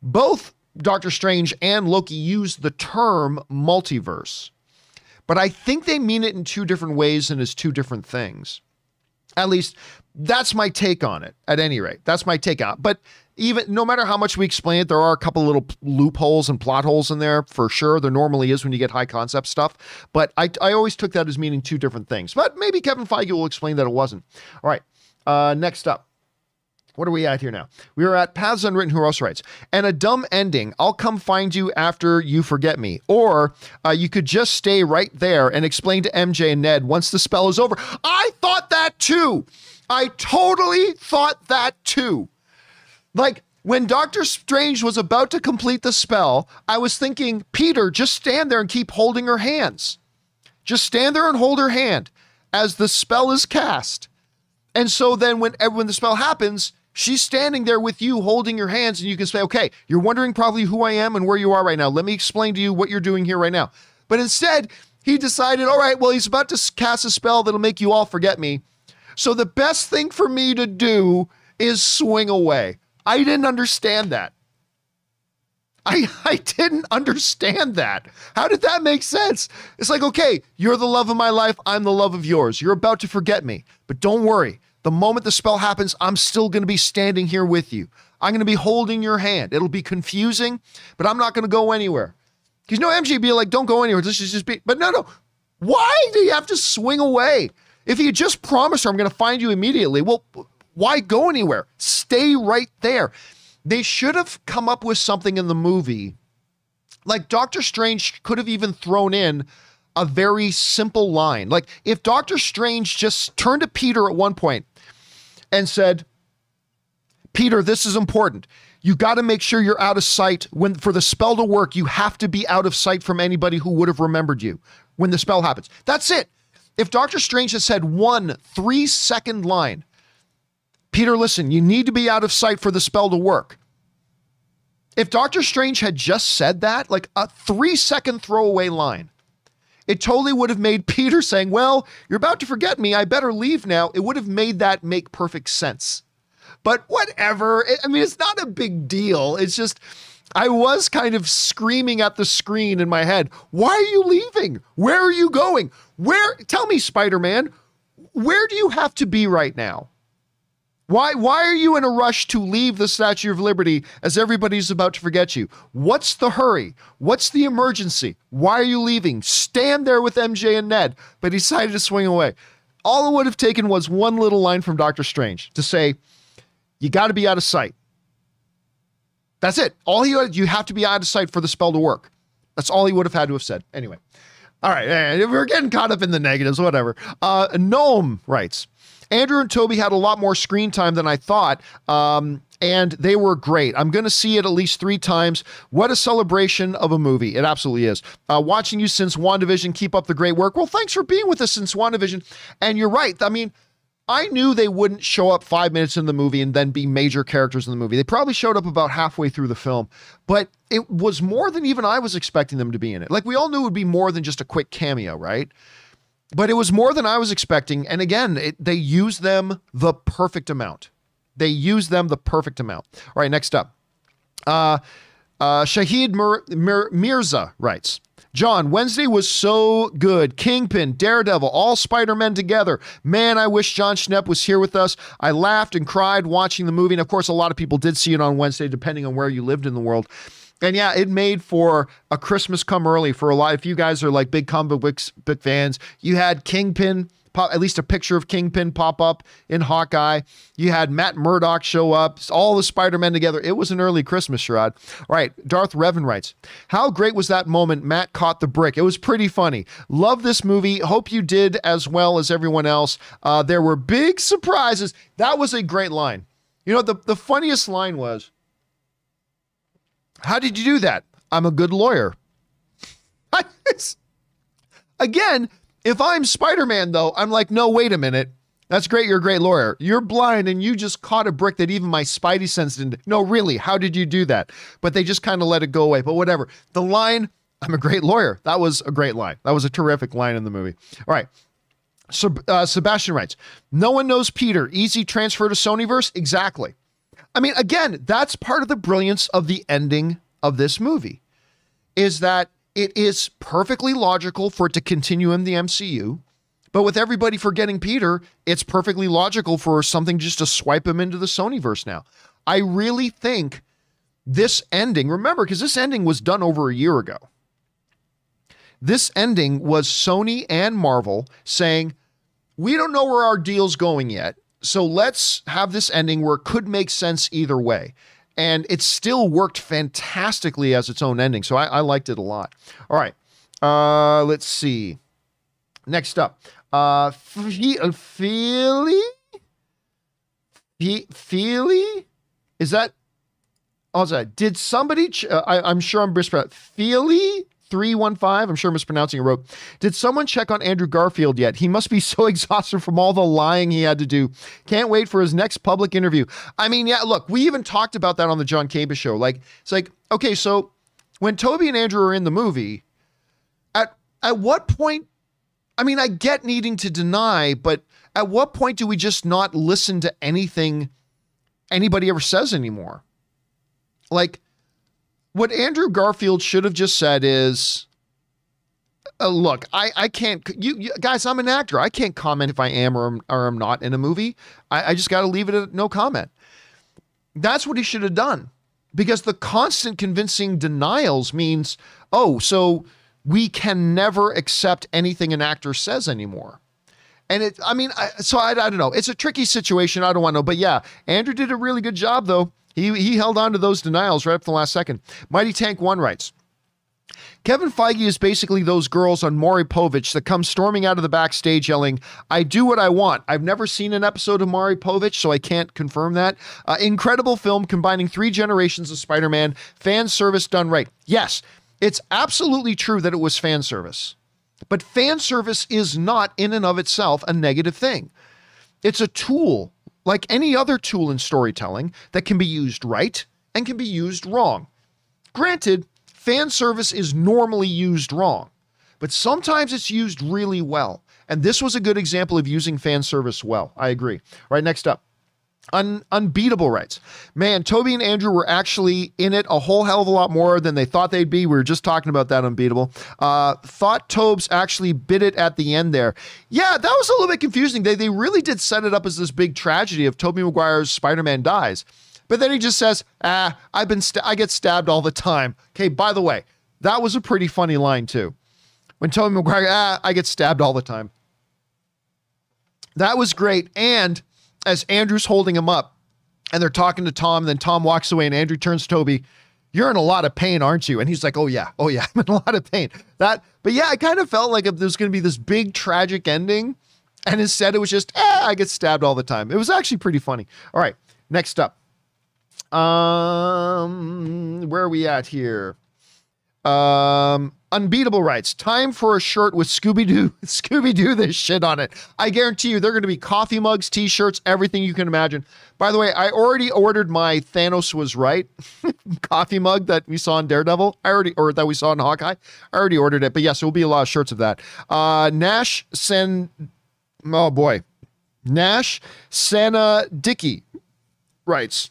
Both Doctor Strange and Loki use the term multiverse, but I think they mean it in two different ways and as two different things. At least that's my take on it, at any rate. That's my take on it. But even no matter how much we explain it, there are a couple little loopholes and plot holes in there for sure. There normally is when you get high concept stuff. But I, I always took that as meaning two different things. But maybe Kevin Feige will explain that it wasn't. All right. Uh, next up. What are we at here now? We are at Paths Unwritten, who else writes? And a dumb ending. I'll come find you after you forget me. Or uh, you could just stay right there and explain to MJ and Ned once the spell is over. I thought that too. I totally thought that too. Like, when Doctor Strange was about to complete the spell, I was thinking, Peter, just stand there and keep holding her hands. Just stand there and hold her hand as the spell is cast. And so then when when the spell happens, She's standing there with you holding your hands, and you can say, okay, you're wondering probably who I am and where you are right now. Let me explain to you what you're doing here right now. But instead, he decided, all right, well, he's about to cast a spell that'll make you all forget me. So the best thing for me to do is swing away. I didn't understand that. I, I didn't understand that. How did that make sense? It's like, okay, you're the love of my life. I'm the love of yours. You're about to forget me. But don't worry. The moment the spell happens, I'm still going to be standing here with you. I'm going to be holding your hand. It'll be confusing, but I'm not going to go anywhere. Because no MJ be like, don't go anywhere. This is just be. But no, no. Why do you have to swing away? If you just promise her, I'm going to find you immediately. Well, why go anywhere? Stay right there. They should have come up with something in the movie. Like Doctor Strange could have even thrown in a very simple line. Like if Doctor Strange just turned to Peter at one point and said, Peter, this is important. You got to make sure you're out of sight. When for the spell to work, you have to be out of sight from anybody who would have remembered you when the spell happens. That's it. If Doctor Strange had said one three second line, Peter, listen, you need to be out of sight for the spell to work. If Doctor Strange had just said that, like a three second throwaway line, it totally would have made Peter saying, Well, you're about to forget me. I better leave now. It would have made that make perfect sense. But whatever. I mean, it's not a big deal. It's just, I was kind of screaming at the screen in my head, Why are you leaving? Where are you going? Where, tell me, Spider Man, where do you have to be right now? Why, why are you in a rush to leave the Statue of Liberty as everybody's about to forget you? What's the hurry? What's the emergency? Why are you leaving? Stand there with MJ and Ned, but he decided to swing away. All it would have taken was one little line from Doctor Strange to say, You got to be out of sight. That's it. All he you have to be out of sight for the spell to work. That's all he would have had to have said. Anyway. All right. Eh, we're getting caught up in the negatives, whatever. Uh, Gnome writes. Andrew and Tobey had a lot more screen time than I thought. Um, and they were great. I'm going to see it at least three times. What a celebration of a movie. It absolutely is. Uh, watching you since WandaVision, keep up the great work. Well, thanks for being with us since WandaVision. And you're right. I mean, I knew they wouldn't show up five minutes in the movie and then be major characters in the movie. They probably showed up about halfway through the film, but it was more than even I was expecting them to be in it. Like we all knew it would be more than just a quick cameo, right? But it was more than I was expecting. And again, it, they use them the perfect amount. They use them the perfect amount. All right, next up. Uh, uh, Shahid Mir- Mir- Mirza writes, John, Wednesday was so good. Kingpin, Daredevil, all Spider Men together. Man, I wish Jon Schnepp was here with us. I laughed and cried watching the movie. And of course, a lot of people did see it on Wednesday, depending on where you lived in the world. And yeah, it made for a Christmas come early for a lot. If you guys are like big comic book fans, you had Kingpin pop, at least a picture of Kingpin pop up in Hawkeye. You had Matt Murdock show up, all the Spider Men together. It was an early Christmas, Sherrod. All right, Darth Revan writes, How great was that moment Matt caught the brick? It was pretty funny. Love this movie. Hope you did as well as everyone else. Uh, there were big surprises. That was a great line. You know, the, the funniest line was, how did you do that? I'm a good lawyer. Again, if I'm Spider Man, though, I'm like, no, wait a minute. That's great. You're a great lawyer. You're blind and you just caught a brick that even my spidey sense didn't. No, really, how did you do that? But they just kind of let it go away. But whatever. The line, I'm a great lawyer. That was a great line. That was a terrific line in the movie. All right. So uh, Sebastian writes, no one knows Peter. Easy transfer to Sonyverse? Exactly. I mean, again, that's part of the brilliance of the ending of this movie is that it is perfectly logical for it to continue in the MCU. But with everybody forgetting Peter, it's perfectly logical for something just to swipe him into the Sonyverse now. I really think this ending, remember, because this ending was done over a year ago. This ending was Sony and Marvel saying, we don't know where our deal's going yet. So let's have this ending where it could make sense either way. And it still worked fantastically as its own ending. So I, I liked it a lot. All right. Uh, let's see. Next up. Uh, Feely? Feely? Is that? Oh, is that? Did somebody? Ch- uh, I, am sure I'm mispronouncing. Feely 315, I'm sure I'm mispronouncing it, wrote, Did someone check on Andrew Garfield yet? He must be so exhausted from all the lying he had to do. Can't wait for his next public interview. I mean, yeah, look, we even talked about that on the John Campea show. Like, it's like, okay, so when Tobey and Andrew are in the movie, at at what point? I mean, I get needing to deny, but at what point do we just not listen to anything anybody ever says anymore? Like, what Andrew Garfield should have just said is, uh, look, I, I can't, you, you, guys, I'm an actor. I can't comment if I am or, or I'm not in a movie. I, I just got to leave it at no comment. That's what he should have done because the constant convincing denials means, oh, so we can never accept anything an actor says anymore. And it, I mean, I, so I, I don't know. It's a tricky situation. I don't want to know. But yeah, Andrew did a really good job, though. He, he held on to those denials right up to the last second. Mighty Tank One writes, Kevin Feige is basically those girls on Maury Povich that come storming out of the backstage yelling, I do what I want. I've never seen an episode of Maury Povich, so I can't confirm that. Uh, incredible film combining three generations of Spider Man, fan service done right. Yes, it's absolutely true that it was fan service, but fan service is not in and of itself a negative thing. It's a tool, like any other tool in storytelling, that can be used right and can be used wrong. Granted, fan service is normally used wrong, but sometimes it's used really well. And this was a good example of using fan service well. I agree. All right, next up. Un- unbeatable rights. Man, Tobey and Andrew were actually in it a whole hell of a lot more than they thought they'd be. We were just talking about that unbeatable. Uh, thought Tobes actually bit it at the end there. Yeah, that was a little bit confusing. They, they really did set it up as this big tragedy of Tobey Maguire's Spider Man dies. But then he just says, "Ah, I've been st- I get stabbed all the time." Okay, by the way, that was a pretty funny line too. When Tobey Maguire, "Ah, I get stabbed all the time." That was great. And as Andrew's holding him up and they're talking to Tom, then Tom walks away and Andrew turns to Tobey, "You're in a lot of pain, aren't you?" And he's like, "Oh yeah. Oh yeah, I'm in a lot of pain." That but yeah, I kind of felt like there's going to be this big tragic ending and instead it was just, "Eh, I get stabbed all the time." It was actually pretty funny. All right, next up. Um, where are we at here? Um, unbeatable rights. Time for a shirt with Scooby Doo. Scooby Doo this shit on it. I guarantee you, they're going to be coffee mugs, T-shirts, everything you can imagine. By the way, I already ordered my Thanos was right coffee mug that we saw in Daredevil. I already, or that we saw in Hawkeye. I already ordered it. But yes, there will be a lot of shirts of that. Uh, Nash Sen. Oh boy, Nash Sena Dickey writes.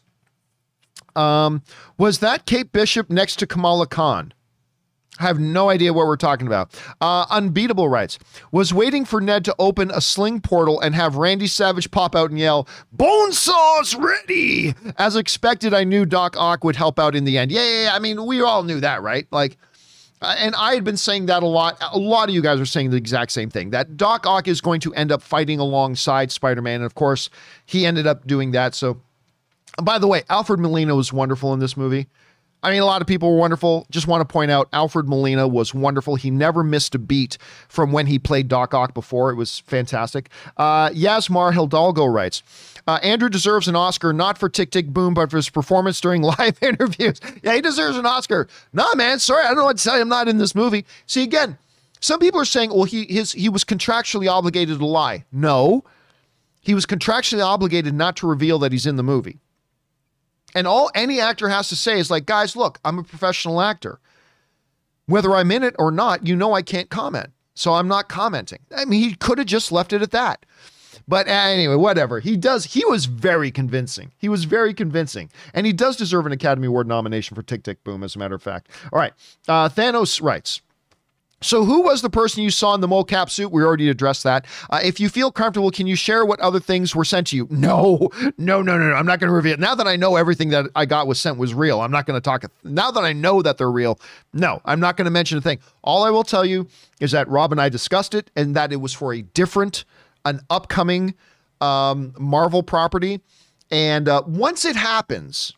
Um, was that Kate Bishop next to Kamala Khan? I have no idea what we're talking about. Uh, Unbeatable writes, was waiting for Ned to open a sling portal and have Randy Savage pop out and yell, Bonesaw's ready! As expected, I knew Doc Ock would help out in the end. Yeah, yeah, yeah. I mean, we all knew that, right? Like, uh, and I had been saying that a lot. A lot of you guys are saying the exact same thing that Doc Ock is going to end up fighting alongside Spider Man. And of course, he ended up doing that. So, by the way, Alfred Molina was wonderful in this movie. I mean, a lot of people were wonderful. Just want to point out Alfred Molina was wonderful. He never missed a beat from when he played Doc Ock before. It was fantastic. Uh, Yasmar Hidalgo writes uh, Andrew deserves an Oscar not for Tick Tick Boom, but for his performance during live interviews. Yeah, he deserves an Oscar. Nah, man, sorry, I don't know what to tell you. I'm not in this movie. See, again, some people are saying, well, he his he was contractually obligated to lie. No, he was contractually obligated not to reveal that he's in the movie. And all any actor has to say is like, guys, look, I'm a professional actor. Whether I'm in it or not, you know I can't comment. So I'm not commenting. I mean, he could have just left it at that. But anyway, whatever. He does. He was very convincing. He was very convincing. And he does deserve an Academy Award nomination for Tick Tick Boom, as a matter of fact. All right. Uh, Thanos writes so, who was the person you saw in the mocap suit? We already addressed that. Uh, if you feel comfortable, can you share what other things were sent to you? No, no, no, no, no. I'm not going to reveal. it. Now that I know everything that I got was sent was real, I'm not going to talk. Now that I know that they're real, no, I'm not going to mention a thing. All I will tell you is that Rob and I discussed it, and that it was for a different, an upcoming um, Marvel property. And uh, once it happens,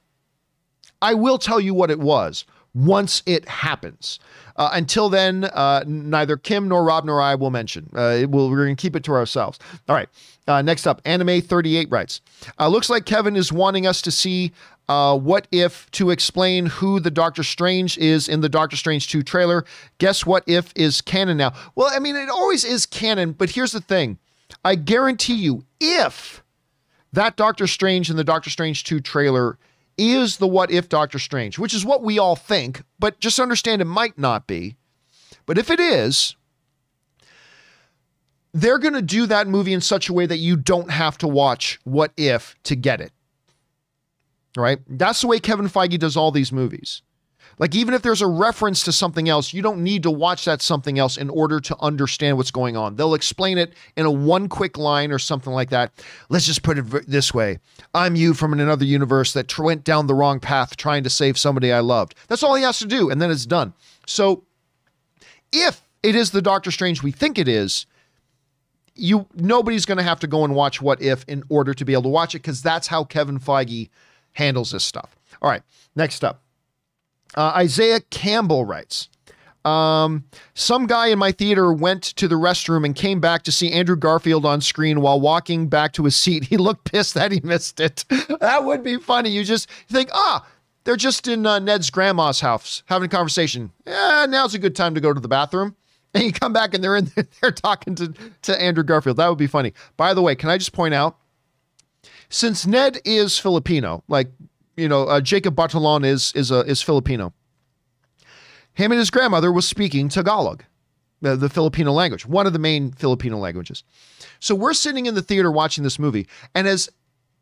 I will tell you what it was once it happens. Uh, until then, uh, neither Kim nor Rob nor I will mention. Uh, will, we're going to keep it to ourselves. All right. Uh, next up, Anime 38 writes uh, Looks like Kevin is wanting us to see uh, what if to explain who the Doctor Strange is in the Doctor Strange 2 trailer. Guess what if is canon now? Well, I mean, it always is canon, but here's the thing I guarantee you, if that Doctor Strange in the Doctor Strange 2 trailer is the what if Doctor Strange, which is what we all think, but just understand it might not be. But if it is, they're going to do that movie in such a way that you don't have to watch What If to get it. Right? That's the way Kevin Feige does all these movies. Like, even if there's a reference to something else, you don't need to watch that something else in order to understand what's going on. They'll explain it in a one quick line or something like that. Let's just put it this way I'm you from another universe that went down the wrong path trying to save somebody I loved. That's all he has to do, and then it's done. So, if it is the Doctor Strange we think it is, you nobody's going to have to go and watch What If in order to be able to watch it because that's how Kevin Feige handles this stuff. All right, next up. Uh, Isaiah Campbell writes um, Some guy in my theater went to the restroom and came back to see Andrew Garfield on screen while walking back to his seat. He looked pissed that he missed it. that would be funny. You just think, ah, they're just in uh, Ned's grandma's house having a conversation. Yeah, now's a good time to go to the bathroom. And you come back and they're in there talking to, to Andrew Garfield. That would be funny. By the way, can I just point out, since Ned is Filipino, like you know, uh, Jacob Batalon is is a is Filipino. Him and his grandmother was speaking Tagalog, the, the Filipino language, one of the main Filipino languages. So we're sitting in the theater watching this movie, and as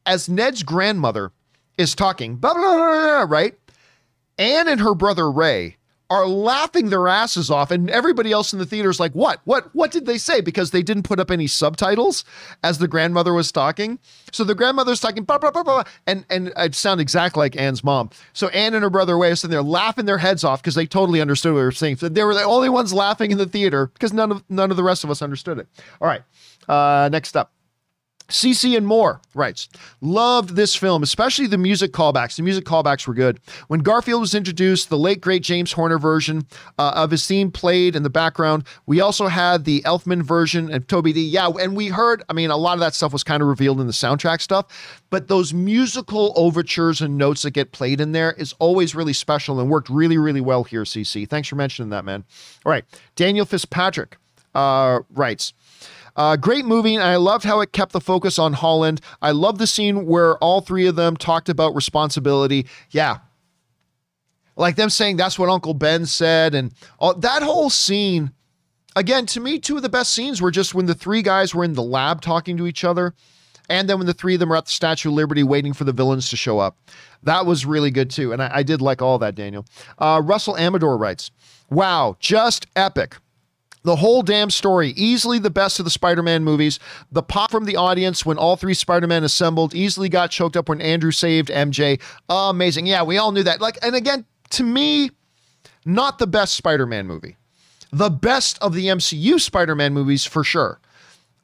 as Ned's grandmother is talking, blah, blah, blah, right? Anne and her brother Ray are laughing their asses off and everybody else in the theater is like what? What? What did they say? Because they didn't put up any subtitles as the grandmother was talking. So the grandmother's talking and and it sounded exactly like anne's mom. So anne and her brother were sitting there laughing their heads off because they totally understood what they were saying. They were the only ones laughing in the theater because none of none of the rest of us understood it. All right uh, next up CC and More writes, loved this film, especially the music callbacks. The music callbacks were good. When Garfield was introduced, the late great James Horner version uh, of his theme played in the background. We also had the Elfman version and Toby D. Yeah, and we heard, I mean, a lot of that stuff was kind of revealed in the soundtrack stuff, but those musical overtures and notes that get played in there is always really special and worked really, really well here, CC. Thanks for mentioning that, man. All right. Daniel Fitzpatrick uh, writes, uh, great movie, and I loved how it kept the focus on Holland. I love the scene where all three of them talked about responsibility. Yeah. Like them saying that's what Uncle Ben said, and all, that whole scene. Again, to me, two of the best scenes were just when the three guys were in the lab talking to each other, and then when the three of them were at the Statue of Liberty waiting for the villains to show up. That was really good too, and I, I did like all that, Daniel. Uh, Russell Amador writes, Wow, just epic. The whole damn story, easily the best of the Spider Man movies. The pop from the audience when all three Spider Men assembled easily got choked up when Andrew saved MJ. Amazing. Yeah, we all knew that. Like, and again, to me, not the best Spider Man movie. The best of the MCU Spider Man movies for sure.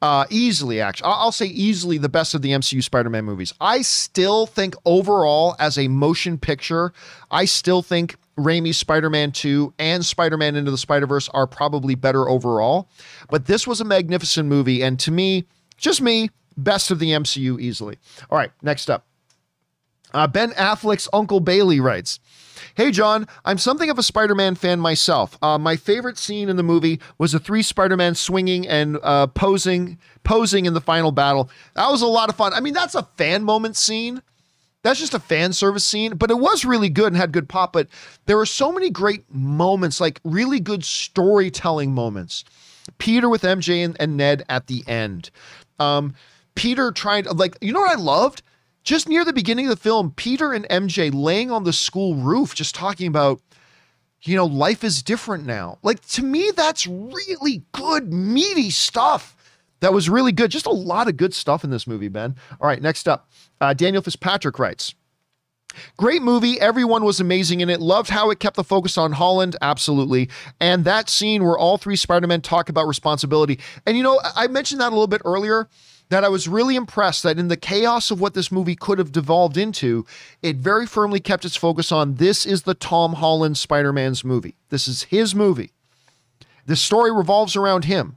Uh, easily, actually. I'll say easily the best of the MCU Spider Man movies. I still think overall, as a motion picture, I still think Raimi's Spider Man 2 and Spider Man Into the Spider Verse are probably better overall. But this was a magnificent movie. And to me, just me, best of the MCU easily. All right, next up. Uh, ben Affleck's Uncle Bailey writes, Hey, John, I'm something of a Spider Man fan myself. Uh, my favorite scene in the movie was the three Spider Man swinging and uh, posing, posing in the final battle. That was a lot of fun. I mean, that's a fan moment scene that's just a fan service scene, but it was really good and had good pop. But there were so many great moments, like really good storytelling moments. Peter with MJ and, and Ned at the end. Um, Peter trying to, like, you know what I loved? Just near the beginning of the film, Peter and MJ laying on the school roof, just talking about, you know, life is different now. Like, to me, that's really good, meaty stuff that was really good. Just a lot of good stuff in this movie, Ben. All right, next up, uh, Daniel Fitzpatrick writes. Great movie. Everyone was amazing in it. Loved how it kept the focus on Holland. Absolutely. And that scene where all three Spider Men talk about responsibility. And, you know, I mentioned that a little bit earlier that I was really impressed that in the chaos of what this movie could have devolved into, it very firmly kept its focus on this is the Tom Holland Spider Man's movie. This is his movie. The story revolves around him.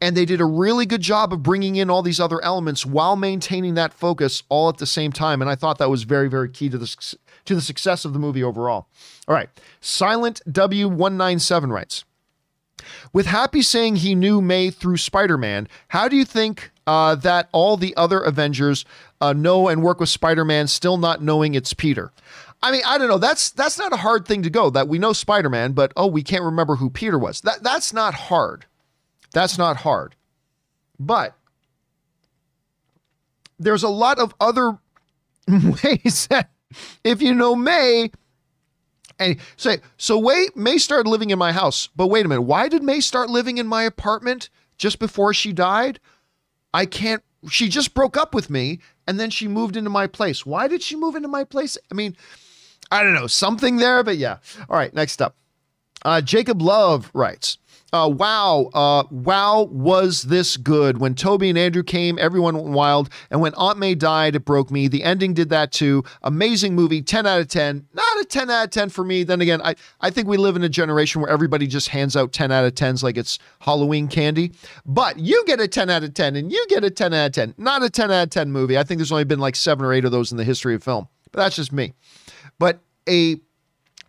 And they did a really good job of bringing in all these other elements while maintaining that focus all at the same time. And I thought that was very, very key to the, to the success of the movie overall. All right. Silent W197 writes With Happy saying he knew May through Spider Man, how do you think uh, that all the other Avengers uh, know and work with Spider Man still not knowing it's Peter? I mean, I don't know. That's that's not a hard thing to go. That we know Spider Man, but oh, we can't remember who Peter was. That that's not hard. That's not hard. But there's a lot of other ways that if you know May, and say, so wait, May started living in my house. But wait a minute, why did May start living in my apartment just before she died? I can't, she just broke up with me and then she moved into my place. Why did she move into my place? I mean, I don't know, something there, but yeah. All right, next up. Uh, Jacob Love writes, uh, wow, uh, wow, was this good? When Tobey and Andrew came, everyone went wild. And when Aunt May died, it broke me. The ending did that too. Amazing movie, 10 out of 10. Not a 10 out of 10 for me. Then again, I, I think we live in a generation where everybody just hands out 10 out of 10s like it's Halloween candy. But you get a 10 out of 10 and you get a 10 out of 10. Not a 10 out of 10 movie. I think there's only been like seven or eight of those in the history of film. But that's just me. But a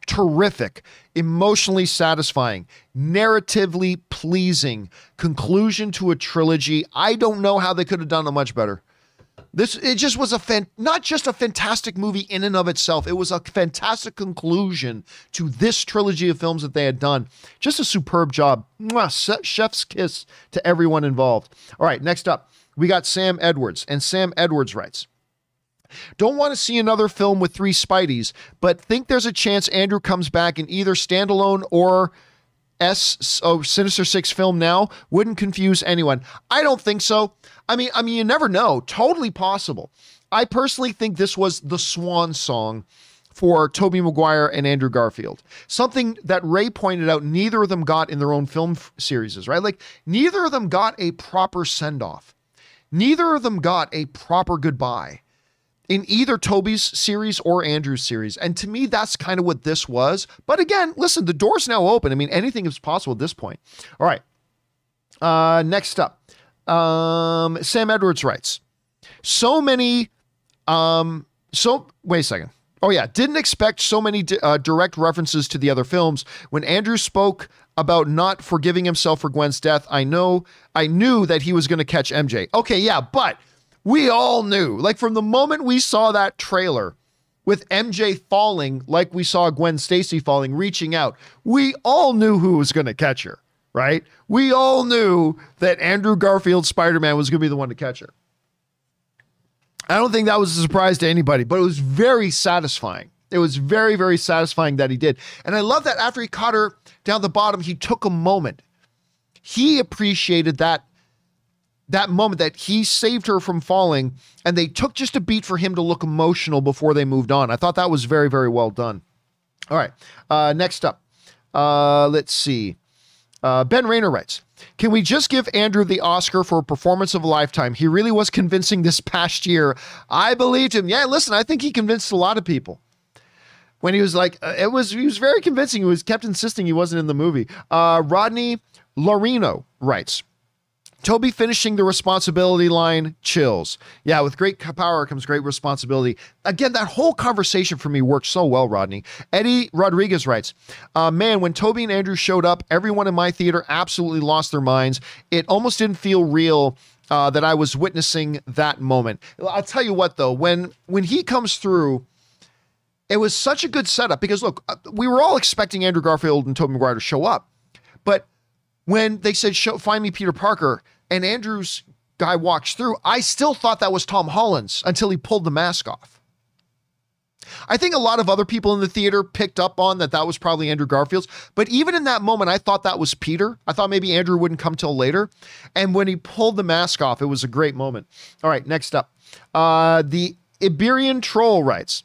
terrific, emotionally satisfying, narratively pleasing conclusion to a trilogy. I don't know how they could have done it much better. This it just was a fan, not just a fantastic movie in and of itself. It was a fantastic conclusion to this trilogy of films that they had done. Just a superb job. Mwah, chef's kiss to everyone involved. All right, next up, we got Sam Edwards, and Sam Edwards writes. Don't want to see another film with three Spideys, but think there's a chance Andrew comes back in either standalone or S oh Sinister Six film now. Wouldn't confuse anyone. I don't think so. I mean, I mean, you never know. Totally possible. I personally think this was the swan song for Tobey Maguire and Andrew Garfield. Something that Ray pointed out neither of them got in their own film f- series, right? Like neither of them got a proper send off. Neither of them got a proper goodbye in either Tobey's series or Andrew's series. And to me, that's kind of what this was. But again, listen, the door's now open. I mean, anything is possible at this point. All right. Uh, next up, um, Sam Edwards writes, so many, um, so wait a second. Oh yeah, didn't expect so many uh, direct references to the other films. When Andrew spoke about not forgiving himself for Gwen's death, I know I knew that he was going to catch MJ. Okay, yeah, but we all knew, like from the moment we saw that trailer with MJ falling, like we saw Gwen Stacy falling, reaching out, we all knew who was going to catch her, right? We all knew that Andrew Garfield's Spider Man was going to be the one to catch her. I don't think that was a surprise to anybody, but it was very satisfying. It was very, very satisfying that he did. And I love that after he caught her down the bottom, he took a moment. He appreciated that that moment that he saved her from falling and they took just a beat for him to look emotional before they moved on. I thought that was very, very well done. All right. Uh, next up, uh, let's see. Uh, ben Rayner writes, Can we just give Andrew the Oscar for a performance of a lifetime? He really was convincing this past year. I believed him. Yeah, listen, I think he convinced a lot of people. When he was like, uh, it was, he was very convincing. He was kept insisting he wasn't in the movie. Uh, Rodney Lorino writes, Tobey finishing the responsibility line chills. Yeah, with great power comes great responsibility. Again, that whole conversation for me worked so well, Rodney. Eddie Rodriguez writes, uh, Man, when Tobey and Andrew showed up, everyone in my theater absolutely lost their minds. It almost didn't feel real. Uh, that I was witnessing that moment. I'll tell you what, though, when when he comes through, it was such a good setup because look, uh, we were all expecting Andrew Garfield and Tobey Maguire to show up, but when they said, Show, find me Peter Parker, and Andrew's guy walks through, I still thought that was Tom Holland's until he pulled the mask off. I think a lot of other people in the theater picked up on that that was probably Andrew Garfield's, but even in that moment, I thought that was Peter. I thought maybe Andrew wouldn't come till later. And when he pulled the mask off, it was a great moment. All right, next up. Uh, the Iberian Troll writes,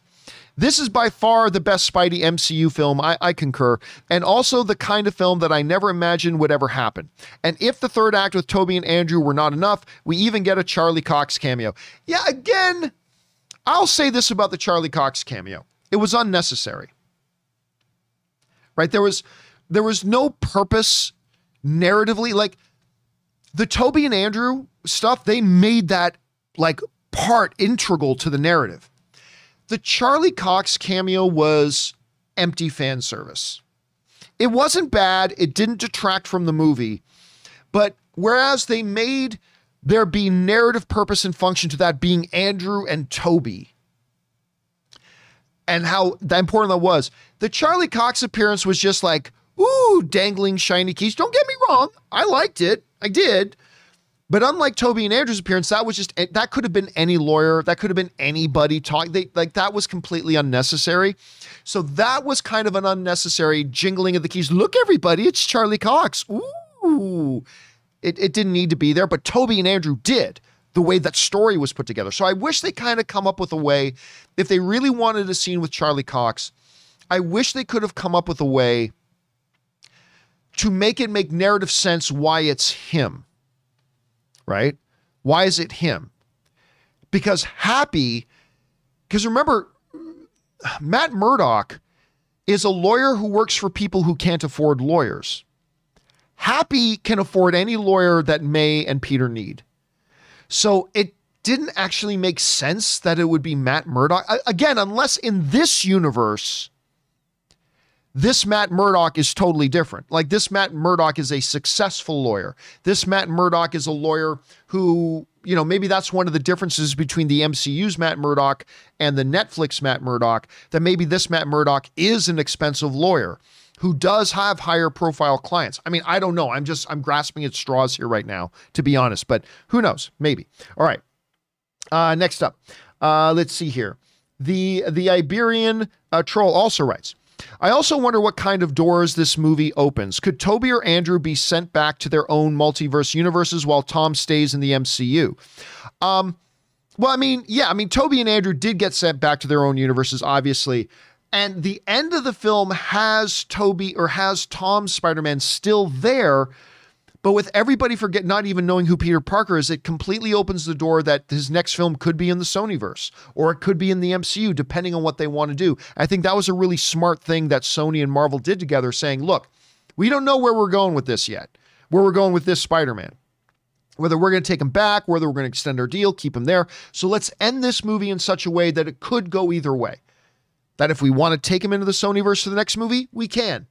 this is by far the best Spidey MCU film. I, I, concur. And also the kind of film that I never imagined would ever happen. And if the third act with Tobey and Andrew were not enough, we even get a Charlie Cox cameo. Yeah, again, I'll say this about the Charlie Cox cameo. It was unnecessary. Right? There was there was no purpose narratively. Like the Tobey and Andrew stuff, they made that like part integral to the narrative the Charlie Cox cameo was empty fan service. It wasn't bad, it didn't detract from the movie, but whereas they made there be narrative purpose and function to that being Andrew and Tobey, and how important that was, the Charlie Cox appearance was just like, ooh, dangling shiny keys. Don't get me wrong, I liked it, I did, But unlike Tobey and Andrew's appearance, that was just eh, that could have been any lawyer, that could have been anybody talking. They like that was completely unnecessary. So that was kind of an unnecessary jingling of the keys. Look, everybody, it's Charlie Cox. Ooh, it, it didn't need to be there, but Tobey and Andrew did the way that story was put together. So I wish they kind of come up with a way, if they really wanted a scene with Charlie Cox, I wish they could have come up with a way to make it make narrative sense why it's him right? Why is it him? Because Happy, because remember, Matt Murdock is a lawyer who works for people who can't afford lawyers. Happy can afford any lawyer that May and Peter need. So it didn't actually make sense that it would be Matt Murdock. Again, unless in this universe, this Matt Murdock is totally different. Like this Matt Murdock is a successful lawyer. This Matt Murdock is a lawyer who, you know, maybe that's one of the differences between the MCU's Matt Murdock and the Netflix Matt Murdock, that maybe this Matt Murdock is an expensive lawyer who does have higher profile clients. I mean, I don't know. I'm just I'm grasping at straws here right now, to be honest, but who knows? Maybe. All right. Uh, next up, uh, let's see here. The the Iberian uh, troll also writes. I also wonder what kind of doors this movie opens. Could Tobey or Andrew be sent back to their own multiverse universes while Tom stays in the MCU? Um, well, I mean, yeah, I mean, Tobey and Andrew did get sent back to their own universes, obviously. And the end of the film has Tobey or has Tom Spider Man still there, but with everybody forget not even knowing who Peter Parker is, it completely opens the door that his next film could be in the Sonyverse or it could be in the MCU, depending on what they want to do. I think that was a really smart thing that Sony and Marvel did together, saying, look, we don't know where we're going with this yet, where we're going with this Spider-Man. Whether we're going to take him back, whether we're going to extend our deal, keep him there. So let's end this movie in such a way that it could go either way. That if we want to take him into the Sonyverse for the next movie, we can.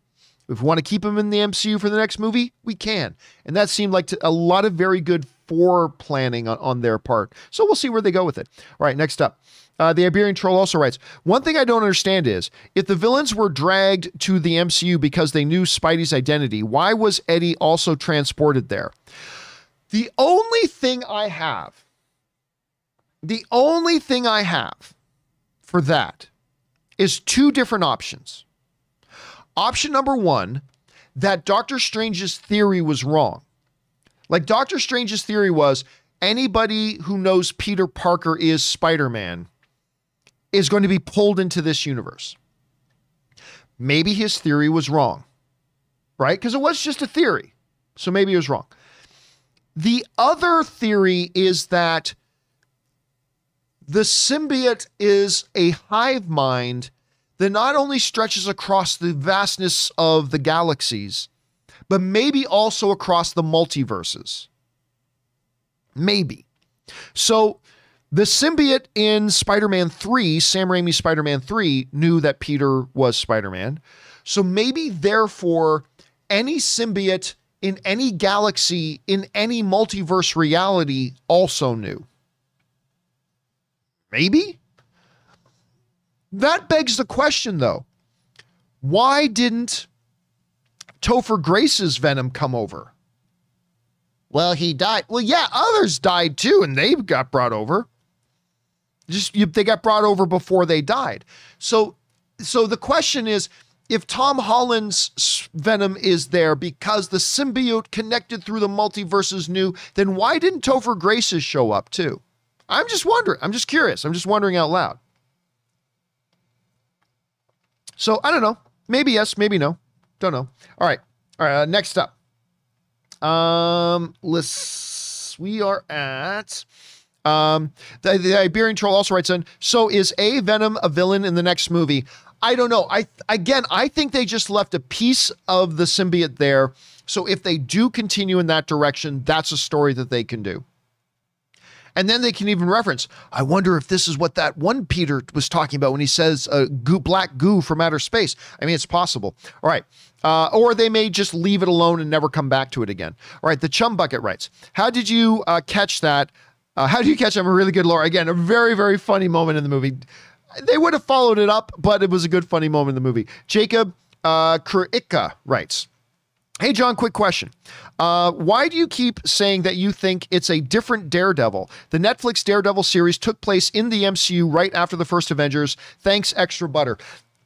If we want to keep him in the MCU for the next movie, we can. And that seemed like a lot of very good fore planning on, on their part. So we'll see where they go with it. All right, next up. Uh, the Iberian Troll also writes One thing I don't understand is if the villains were dragged to the MCU because they knew Spidey's identity, why was Eddie also transported there? The only thing I have, the only thing I have for that is two different options. Option number one, that Doctor Strange's theory was wrong. Like Doctor Strange's theory was anybody who knows Peter Parker is Spider Man is going to be pulled into this universe. Maybe his theory was wrong, right? Because it was just a theory. So maybe it was wrong. The other theory is that the symbiote is a hive mind that not only stretches across the vastness of the galaxies, but maybe also across the multiverses. Maybe. So the symbiote in Spider Man 3, Sam Raimi's Spider Man 3, knew that Peter was Spider Man. So maybe, therefore, any symbiote in any galaxy, in any multiverse reality, also knew. Maybe? That begs the question, though why didn't Topher Grace's Venom come over? Well, he died. Well, yeah, others died too, and they got brought over. Just you, they got brought over before they died. So, so the question is, if Tom Holland's Venom is there because the symbiote connected through the multiverses new, then why didn't Topher Grace's show up too? I'm just wondering. I'm just curious. I'm just wondering out loud. So I don't know. Maybe yes, maybe no. Don't know. All right. All right. Uh, next up. Um, let's. We are at. Um, the, the Iberian troll also writes in. So is a Venom a villain in the next movie? I don't know. I again, I think they just left a piece of the symbiote there. So if they do continue in that direction, that's a story that they can do. And then they can even reference, I wonder if this is what that one Peter was talking about when he says uh, goo, black goo from outer space. I mean, it's possible. All right. Uh, or they may just leave it alone and never come back to it again. All right. The Chum Bucket writes, How did you uh, catch that? Uh, how do you catch? I'm a really good lore. Again, a very, very funny moment in the movie. They would have followed it up, but it was a good, funny moment in the movie. Jacob uh, writes, Hey, John, quick question. Uh, why do you keep saying that you think it's a different Daredevil? The Netflix Daredevil series took place in the MCU right after the first Avengers. Thanks, Extra Butter.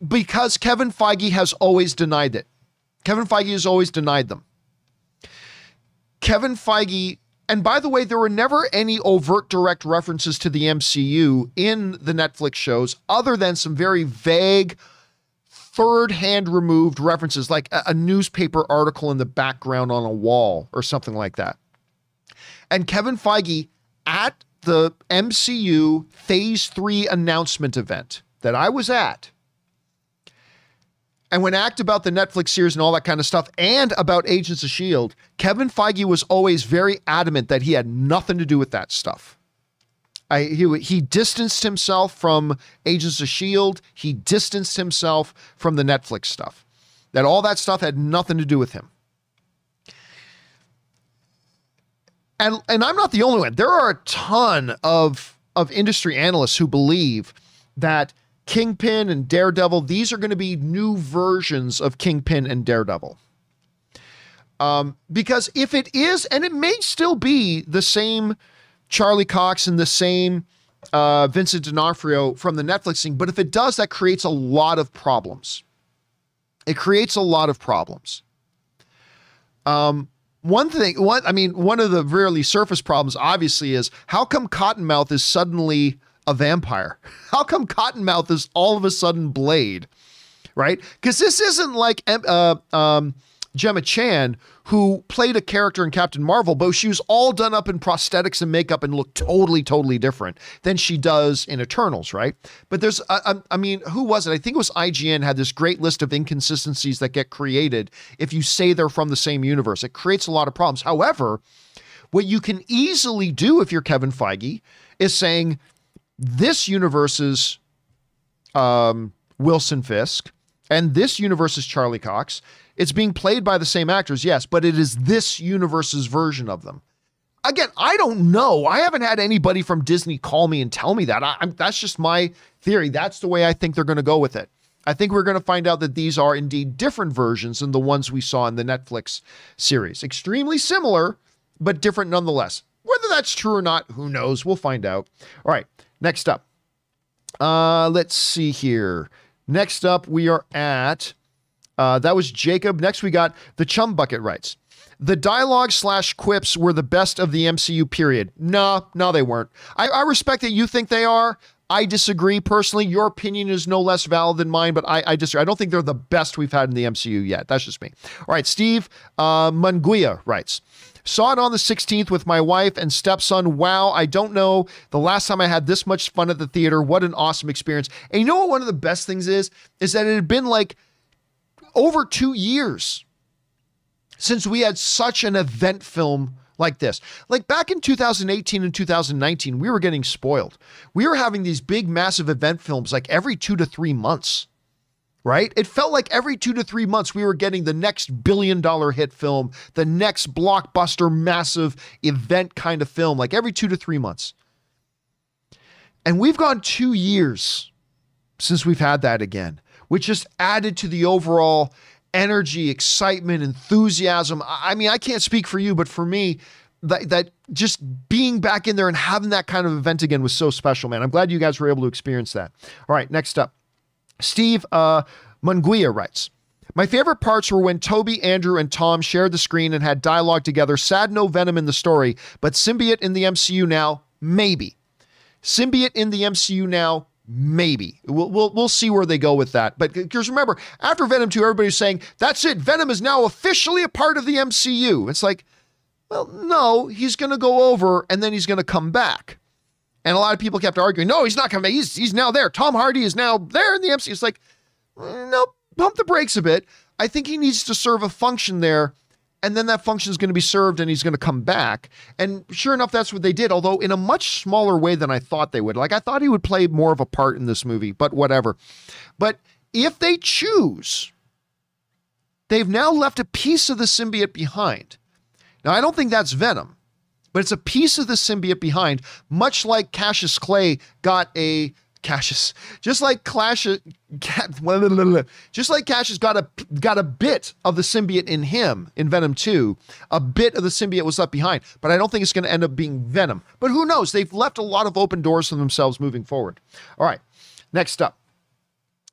Because Kevin Feige has always denied it. Kevin Feige has always denied them. Kevin Feige, and by the way, there were never any overt direct references to the MCU in the Netflix shows, other than some very vague, third hand removed references, like a, a, newspaper article in the background on a wall or something like that. And Kevin Feige at the MCU Phase 3 announcement event that I was at, and when asked about the Netflix series and all that kind of stuff and about Agents of S.H.I.E.L.D., Kevin Feige was always very adamant that he had nothing to do with that stuff. I, he, he distanced himself from Agents of S.H.I.E.L.D., he distanced himself from the Netflix stuff. That all that stuff had nothing to do with him. And, and I'm not the only one. There are a ton of, of industry analysts who believe that Kingpin and Daredevil, these are going to be new versions of Kingpin and Daredevil. Um, because if it is, and it may still be the same Charlie Cox and the same uh, Vincent D'Onofrio from the Netflix thing. But if it does, that creates a lot of problems. It creates a lot of problems. Um, one thing, one, I mean, one of the really surface problems, obviously, is how come Cottonmouth is suddenly a vampire? How come Cottonmouth is all of a sudden Blade? Right? Because this isn't like uh, um, Gemma Chan, who played a character in Captain Marvel, but she was all done up in prosthetics and makeup and looked totally, totally different than she does in Eternals, right? But there's, I, I mean, who was it? I think it was IGN had this great list of inconsistencies that get created if you say they're from the same universe. It creates a lot of problems. However, what you can easily do if you're Kevin Feige is saying this universe's um, Wilson Fisk and this universe is Charlie Cox it's being played by the same actors, yes, but it is this universe's version of them. Again, I don't know. I haven't had anybody from Disney call me and tell me that. I, that's just my theory. That's the way I think they're going to go with it. I think we're going to find out that these are indeed different versions than the ones we saw in the Netflix series. Extremely similar, but different nonetheless. Whether that's true or not, who knows? We'll find out. All right, next up. Uh, let's see here. Next up, we are at uh, that was Jacob. Next, we got the Chum Bucket writes. The dialogue slash quips were the best of the MCU period. No, no, they weren't. I, I respect that you think they are. I disagree personally. Your opinion is no less valid than mine, but I, I disagree. I don't think they're the best we've had in the MCU yet. That's just me. All right, Steve uh, writes. Saw it on the 16th with my wife and stepson. Wow, I don't know the last time I had this much fun at the theater. What an awesome experience. And you know what one of the best things is? Is that it had been like over two years since we had such an event film like this. Like back in 2018 and 2019, we were getting spoiled. We were having these big, massive event films like every two to three months, right? It felt like every two to three months we were getting the next billion dollar hit film, the next blockbuster, massive event kind of film, like every two to three months. And we've gone two years since we've had that again which just added to the overall energy, excitement, enthusiasm. I mean, I can't speak for you, but for me, that, that just being back in there and having that kind of event again was so special, man. I'm glad you guys were able to experience that. All right, next up. Steve uh, Munguia writes, my favorite parts were when Tobey, Andrew, and Tom shared the screen and had dialogue together. Sad no Venom in the story, but symbiote in the MCU now, maybe. Symbiote in the MCU now, Maybe we'll, we'll we'll see where they go with that. But uh, because remember, after Venom 2, everybody's saying that's it. Venom is now officially a part of the MCU. It's like, well, no, he's going to go over and then he's going to come back. And a lot of people kept arguing, no, he's not coming. He's he's now there. Tom Hardy is now there in the MCU. It's like, no, pump the brakes a bit. I think he needs to serve a function there and then that function is going to be served and he's going to come back. And sure enough, that's what they did, although in a much smaller way than I thought they would. Like, I thought he would play more of a part in this movie, but whatever. But if they choose, they've now left a piece of the symbiote behind. Now, I don't think that's Venom, but it's a piece of the symbiote behind, much like Cassius Clay got a Cassius, just like Clash, just like Cassius got a got a bit of the symbiote in him in Venom 2, a bit of the symbiote was left behind, but I don't think it's going to end up being Venom. But who knows? They've left a lot of open doors for themselves moving forward. All right, next up,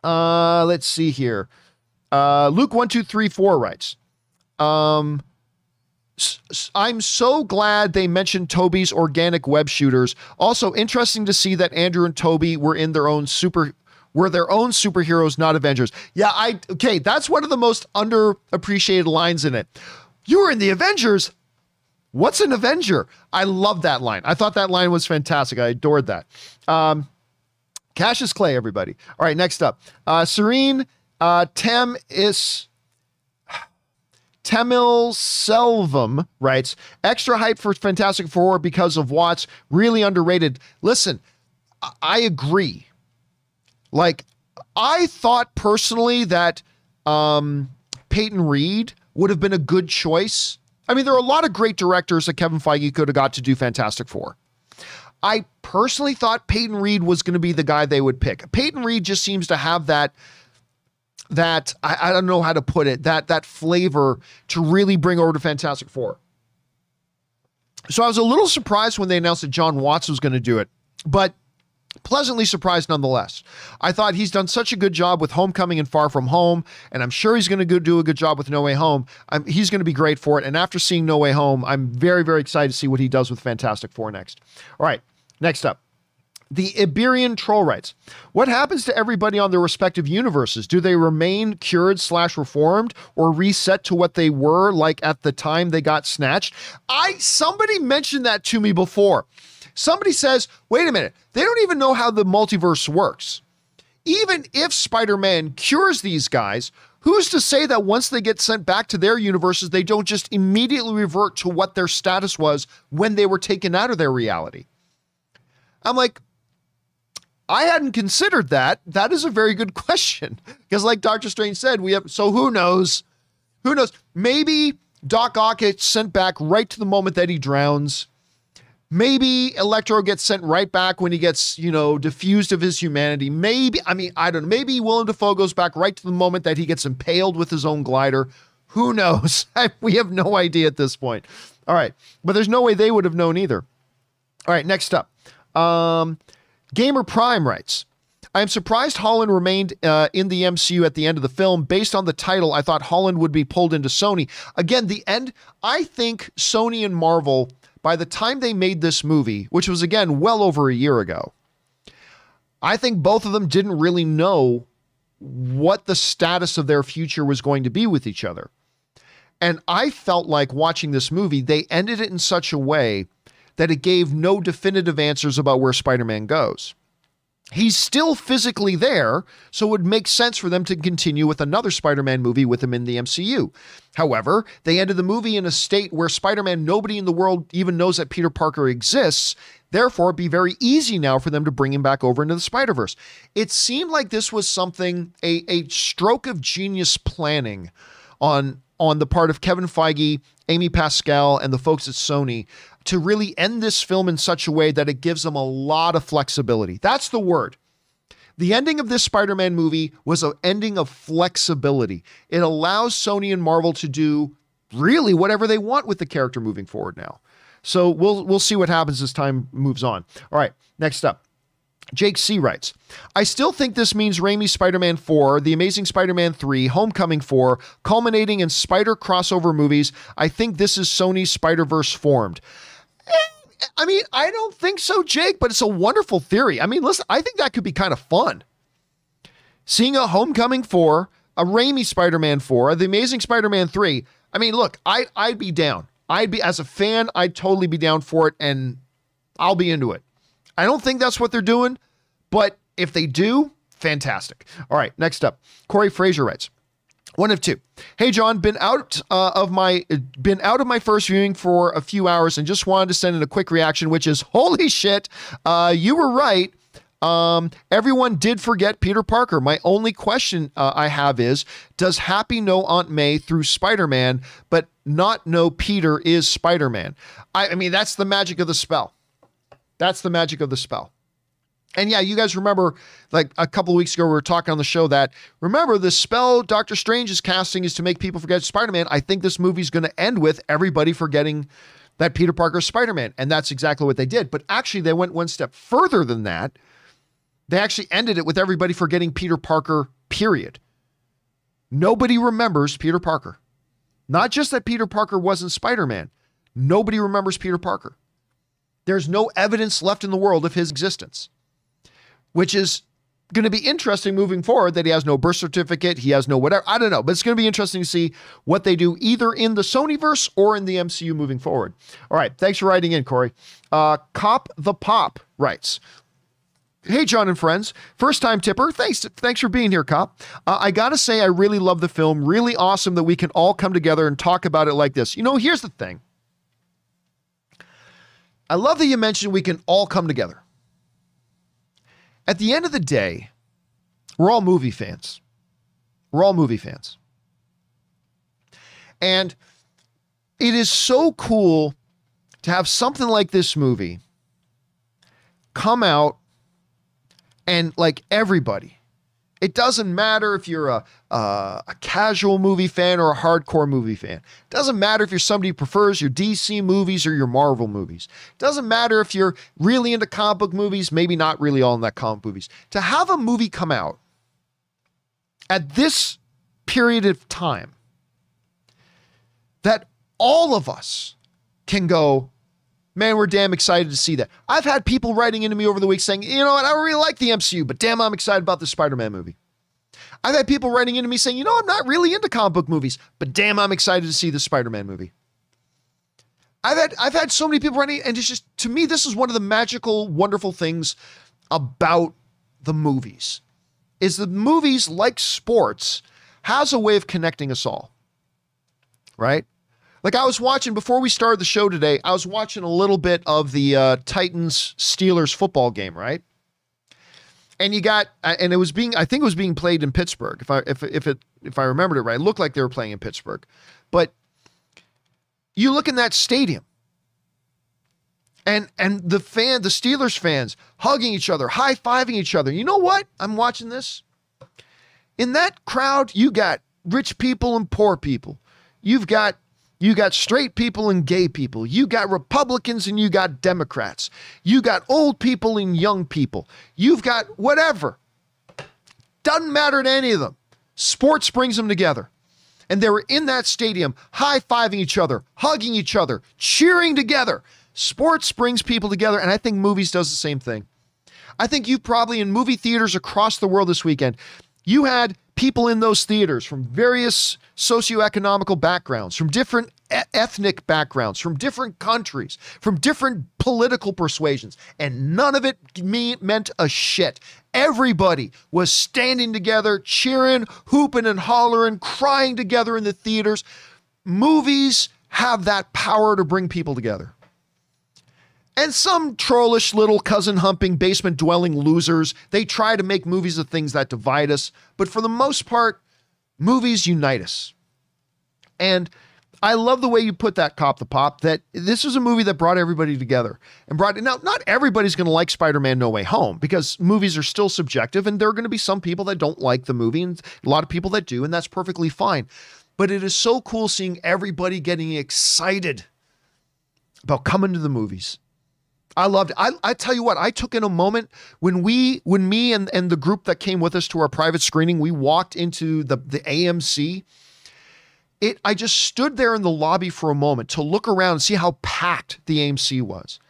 uh, let's see here. Uh, Luke one two three four writes, um, I'm so glad they mentioned Tobey's organic web shooters. Also interesting to see that Andrew and Toby were in their own super were their own superheroes, not Avengers. Yeah, I okay, that's one of the most underappreciated lines in it. You were in the Avengers. What's an Avenger? I love that line. I thought that line was fantastic. I adored that. Um, Cassius Clay, everybody. All right, next up. Uh, Serene uh, Tem is Temil Selvum writes, extra hype for Fantastic Four because of Watts, really underrated. Listen, I agree. Like, I thought personally that um, Peyton Reed would have been a good choice. I mean, there are a lot of great directors that Kevin Feige could have got to do Fantastic Four. I personally thought Peyton Reed was going to be the guy they would pick. Peyton Reed just seems to have that that I, I don't know how to put it that that flavor to really bring over to Fantastic Four. So I was a little surprised when they announced that Jon Watts was going to do it, but pleasantly surprised nonetheless. I thought he's done such a good job with Homecoming and Far From Home, and I'm sure he's going to do a good job with No Way Home. I'm, he's going to be great for it. And after seeing No Way Home, I'm very, very excited to see what he does with Fantastic Four next. All right, next up. The Iberian troll writes, What happens to everybody on their respective universes? Do they remain cured slash reformed or reset to what they were like at the time they got snatched? I somebody mentioned that to me before. Somebody says, wait a minute, they don't even know how the multiverse works. Even if Spider-Man cures these guys, who's to say that once they get sent back to their universes, they don't just immediately revert to what their status was when they were taken out of their reality? I'm like, I hadn't considered that. That is a very good question. Because, like Doctor Strange said, we have, so who knows? Who knows? Maybe Doc Ock gets sent back right to the moment that he drowns. Maybe Electro gets sent right back when he gets, you know, diffused of his humanity. Maybe, I mean, I don't know. Maybe Willem Dafoe goes back right to the moment that he gets impaled with his own glider. Who knows? we have no idea at this point. All right. But there's no way they would have known either. All right. Next up. Um, Gamer Prime writes, I am surprised Holland remained uh, in the MCU at the end of the film. Based on the title, I thought Holland would be pulled into Sony. Again, the end, I think Sony and Marvel, by the time they made this movie, which was again well over a year ago, I think both of them didn't really know what the status of their future was going to be with each other. And I felt like watching this movie, they ended it in such a way that it gave no definitive answers about where Spider Man goes. He's still physically there, so it would make sense for them to continue with another Spider Man movie with him in the MCU. However, they ended the movie in a state where Spider Man, nobody in the world even knows that Peter Parker exists. Therefore, it'd be very easy now for them to bring him back over into the Spider Verse. It seemed like this was something, a, a stroke of genius planning on, on the part of Kevin Feige, Amy Pascal, and the folks at Sony to really end this film in such a way that it gives them a lot of flexibility. That's the word. The ending of this Spider Man movie was an ending of flexibility. It allows Sony and Marvel to do really whatever they want with the character moving forward now. So we'll we'll see what happens as time moves on. All right, next up. Jake C writes, I still think this means Raimi's Spider Man 4, The Amazing Spider Man 3, Homecoming 4, culminating in spider crossover movies. I think this is Sony's Spider Verse formed. I mean, I don't think so, Jake, but it's a wonderful theory. I mean, listen, I think that could be kind of fun. Seeing a Homecoming 4, a Raimi Spider Man 4, The Amazing Spider Man 3. I mean, look, I, I'd be down. I'd be, as a fan, I'd totally be down for it and I'll be into it. I don't think that's what they're doing, but if they do, fantastic. All right, next up, Corey Fraser writes, one of two. Hey John, been out uh, of my been out of my first viewing for a few hours and just wanted to send in a quick reaction, which is holy shit. Uh, you were right. Um, everyone did forget Peter Parker. My only question uh, I have is Does Happy know Aunt May through Spider Man, but not know Peter is Spider Man? I, I mean, that's the magic of the spell. That's the magic of the spell. And yeah, you guys remember like a couple of weeks ago, we were talking on the show that remember the spell Doctor Strange is casting is to make people forget Spider Man. I think this movie's going to end with everybody forgetting that Peter Parker is Spider Man. And that's exactly what they did. But actually, they went one step further than that. They actually ended it with everybody forgetting Peter Parker, period. Nobody remembers Peter Parker. Not just that Peter Parker wasn't Spider Man, nobody remembers Peter Parker. There's no evidence left in the world of his existence, which is going to be interesting moving forward that he has no birth certificate, he has no whatever. I don't know, but it's going to be interesting to see what they do either in the Sonyverse or in the MCU moving forward. All right, thanks for writing in, Corey. Uh, Cop the Pop writes, Hey, John and friends. First time tipper. Thanks, thanks for being here, Cop. Uh, I gotta say, I really love the film. Really awesome that we can all come together and talk about it like this. You know, here's the thing. I love that you mentioned we can all come together. At the end of the day, we're all movie fans. We're all movie fans. And it is so cool to have something like this movie come out and like everybody it doesn't matter if you're a, a, casual movie fan or a hardcore movie fan. It doesn't matter if you're somebody who prefers your DC movies or your Marvel movies. It doesn't matter if you're really into comic book movies, maybe not really all in that comic movies. To have a movie come out at this period of time that all of us can go, man, we're damn excited to see that. I've had people writing into me over the week saying, you know what, I really like the MCU, but damn, I'm excited about the Spider Man movie. I've had people writing into me saying, you know, I'm not really into comic book movies, but damn, I'm excited to see the Spider Man movie. I've had I've had so many people writing, and it's just to me, this is one of the magical, wonderful things about the movies. Is the movies like sports has a way of connecting us all. Right? Like I was watching before we started the show today, I was watching a little bit of the uh, Titans Steelers football game, right? And you got, uh, and it was being, I think it was being played in Pittsburgh, if I if if it if I remembered it right. It looked like they were playing in Pittsburgh, but you look in that stadium, and and the fan, the Steelers fans, hugging each other, high fiving each other. You know what? I'm watching this. In that crowd, you got rich people and poor people. You've got you got straight people and gay people. You got Republicans and you got Democrats. You got old people and young people. You've got whatever. Doesn't matter to any of them. Sports brings them together. And they were in that stadium, high fiving each other, hugging each other, cheering together. Sports brings people together. And I think movies does the same thing. I think you probably in movie theaters across the world this weekend, you had people in those theaters from various socioeconomical backgrounds, from different e- ethnic backgrounds, from different countries, from different political persuasions, and none of it me- meant a shit. Everybody was standing together, cheering, hooping and hollering, crying together in the theaters. Movies have that power to bring people together. And some trollish little cousin humping, basement dwelling losers, they try to make movies of things that divide us. But for the most part, movies unite us. And I love the way you put that, Cop the Pop, that this was a movie that brought everybody together and brought now not everybody's going to like Spider-Man No Way Home because movies are still subjective and there are going to be some people that don't like the movie and a lot of people that do and that's perfectly fine. But it is so cool seeing everybody getting excited about coming to the movies I loved it. I, I tell you what, I took in a moment when we, when me and, and the group that came with us to our private screening, we walked into the, the AMC. It, I just stood there in the lobby for a moment to look around and see how packed the AMC was,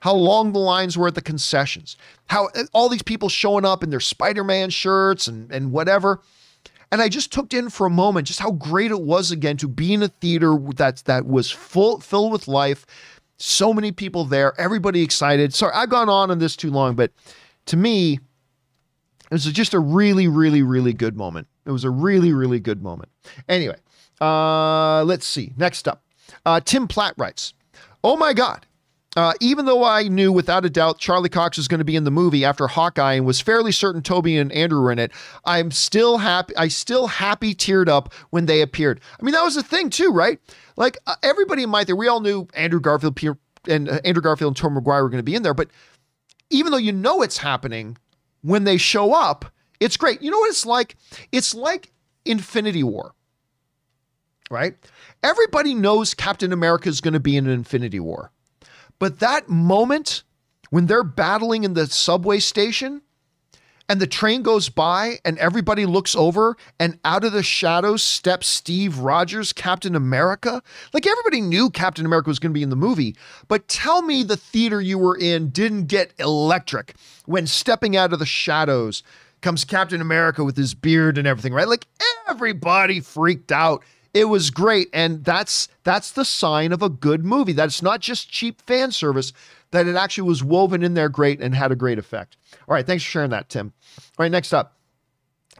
how long the lines were at the concessions, how uh, all these people showing up in their Spider-Man shirts and, and whatever. And I just took in for a moment just how great it was again to be in a theater that that was full filled with life, so many people there, everybody excited. Sorry, I've gone on on this too long, but to me, it was just a really, really, really good moment. It was a really, really good moment. Anyway, uh, let's see. Next up, uh, Tim Platt writes, "Oh my God." Uh, even though I knew without a doubt Charlie Cox was going to be in the movie after Hawkeye and was fairly certain Tobey and Andrew were in it, I'm still happy. I still happy teared up when they appeared. I mean, that was the thing too, right? Like uh, everybody in my theater, we all knew Andrew Garfield and uh, Andrew Garfield and Tom Maguire were going to be in there, but even though you know it's happening, when they show up, it's great. You know what it's like? It's like Infinity War, right? Everybody knows Captain America is going to be in an Infinity War. But that moment when they're battling in the subway station and the train goes by and everybody looks over and out of the shadows steps Steve Rogers, Captain America. Like everybody knew Captain America was going to be in the movie, but tell me the theater you were in didn't get electric when stepping out of the shadows comes Captain America with his beard and everything, right? Like everybody freaked out. It was great and that's that's the sign of a good movie. That's not just cheap fan service, that it actually was woven in there great and had a great effect. All right, thanks for sharing that, Tim. All right, next up.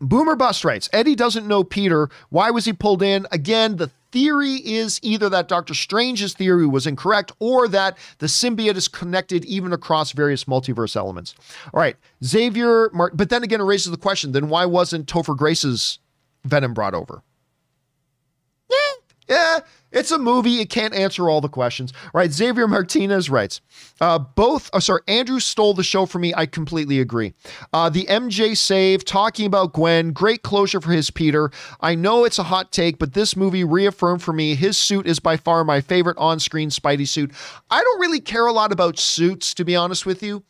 Boomer Bust writes Eddie doesn't know Peter. Why was he pulled in? Again, the theory is either that Doctor Strange's theory was incorrect or that the symbiote is connected even across various multiverse elements. All right, Xavier, Mark, but then again, it raises the question then why wasn't Topher Grace's Venom brought over? Yeah, it's a movie. It can't answer all the questions. right? Xavier Martinez writes, uh, both, oh, sorry, Andrew stole the show for me. I completely agree. Uh, the MJ save, talking about Gwen, great closure for his Peter. I know it's a hot take, but this movie reaffirmed for me his suit is by far my favorite on screen Spidey suit. I don't really care a lot about suits, to be honest with you,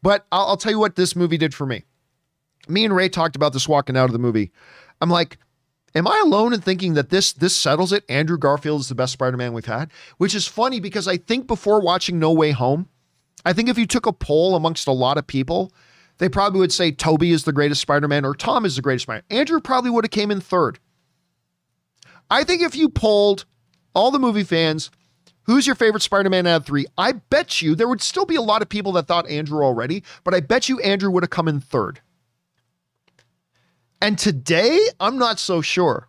but I'll, I'll tell you what this movie did for me. Me and Ray talked about this walking out of the movie. I'm like, Am I alone in thinking that this this settles it? Andrew Garfield is the best Spider-Man we've had, which is funny because I think before watching No Way Home, I think if you took a poll amongst a lot of people, they probably would say Tobey is the greatest Spider-Man or Tom is the greatest Spider. Man. Andrew probably would have came in third. I think if you polled all the movie fans, who's your favorite Spider-Man out of three? I bet you there would still be a lot of people that thought Andrew already, but I bet you Andrew would have come in third. And today, I'm not so sure.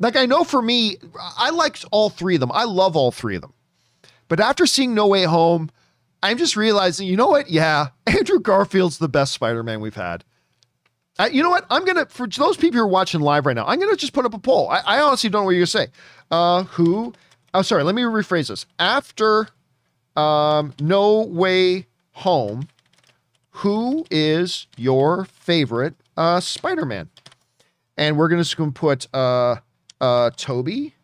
Like, I know for me, I liked all three of them. I love all three of them. But after seeing No Way Home, I'm just realizing, you know what? Yeah, Andrew Garfield's the best Spider Man we've had. Uh, you know what? I'm going to, for those people who are watching live right now, I'm going to just put up a poll. I, I honestly don't know what you're going to say. Uh, who, oh, sorry, let me rephrase this. After um, No Way Home, who is your favorite uh, Spider Man. And we're going to put uh, uh, Tobey.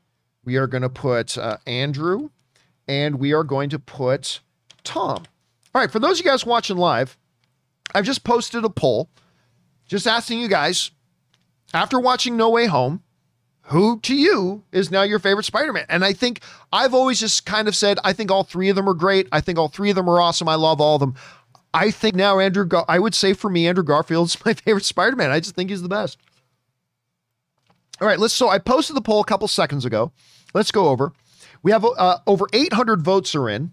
We are going to put uh, Andrew. And we are going to put Tom. All right, for those of you guys watching live, I've just posted a poll just asking you guys, after watching No Way Home, who to you is now your favorite Spider-Man? And I think I've always just kind of said, I think all three of them are great. I think all three of them are awesome. I love all of them. I think now Andrew, Gar- I would say for me, Andrew Garfield's my favorite Spider-Man. I just think he's the best. All right, let's. So I posted the poll a couple seconds ago. Let's go over. We have uh, over 800 votes are in,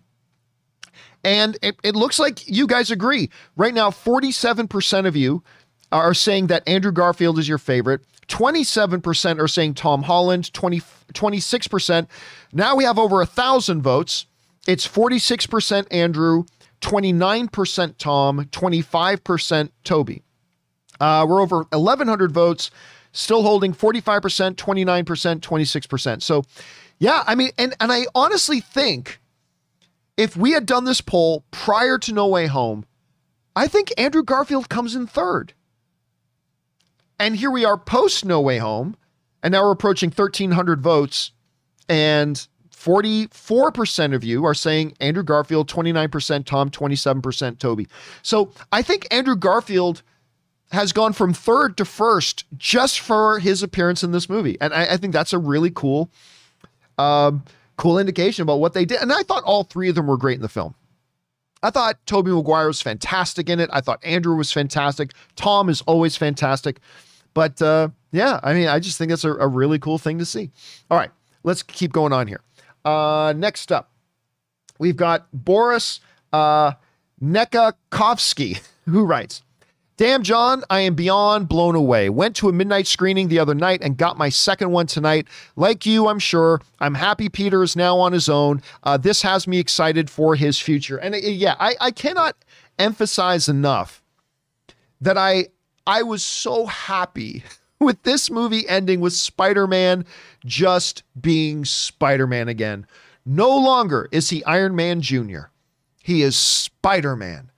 and it, it looks like you guys agree. Right now, 47% of you are saying that Andrew Garfield is your favorite. 27% are saying Tom Holland. 20, 26%. Now we have over a thousand votes. It's 46% Andrew, 29% Tom, 25% Tobey. Uh, we're over 1,100 votes, still holding 45%, 29%, 26%. So, yeah, I mean, and, and I honestly think if we had done this poll prior to No Way Home, I think Andrew Garfield comes in third. And here we are post No Way Home, and now we're approaching 1,300 votes. And 44% of you are saying Andrew Garfield, 29% Tom, 27% Tobey. So I think Andrew Garfield has gone from third to first just for his appearance in this movie. And I, I think that's a really cool, um, cool indication about what they did. And I thought all three of them were great in the film. I thought Tobey Maguire was fantastic in it. I thought Andrew was fantastic. Tom is always fantastic. But uh, yeah, I mean, I just think that's a, a really cool thing to see. All right, let's keep going on here. Uh, next up, we've got Boris uh, Nekakovsky, who writes, Damn, John, I am beyond blown away. Went to a midnight screening the other night and got my second one tonight. Like you, I'm sure. I'm happy Peter is now on his own. Uh, this has me excited for his future. And uh, yeah, I, I cannot emphasize enough that I I was so happy with this movie ending with Spider Man just being Spider Man again. No longer is he Iron Man Jr., he is Spider Man.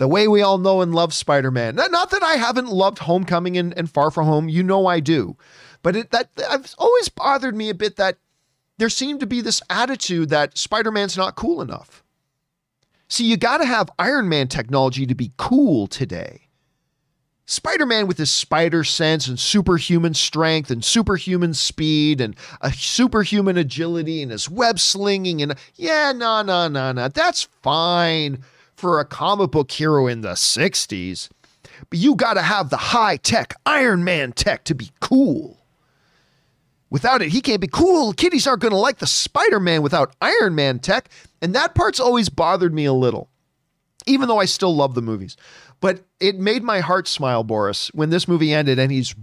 the way we all know and love Spider-Man. Not that I haven't loved Homecoming and, and Far From Home, you know I do, but it, that has always bothered me a bit that there seemed to be this attitude that Spider-Man's not cool enough. See, you got to have Iron Man technology to be cool today. Spider Man, with his spider sense and superhuman strength and superhuman speed and a superhuman agility and his web slinging, and yeah, no, no, no, no, that's fine for a comic book hero in the 60s. But you got to have the high tech Iron Man tech to be cool. Without it, he can't be cool. Kiddies aren't going to like the Spider Man without Iron Man tech. And that part's always bothered me a little, even though I still love the movies. But it made my heart smile, Boris, when this movie ended and he's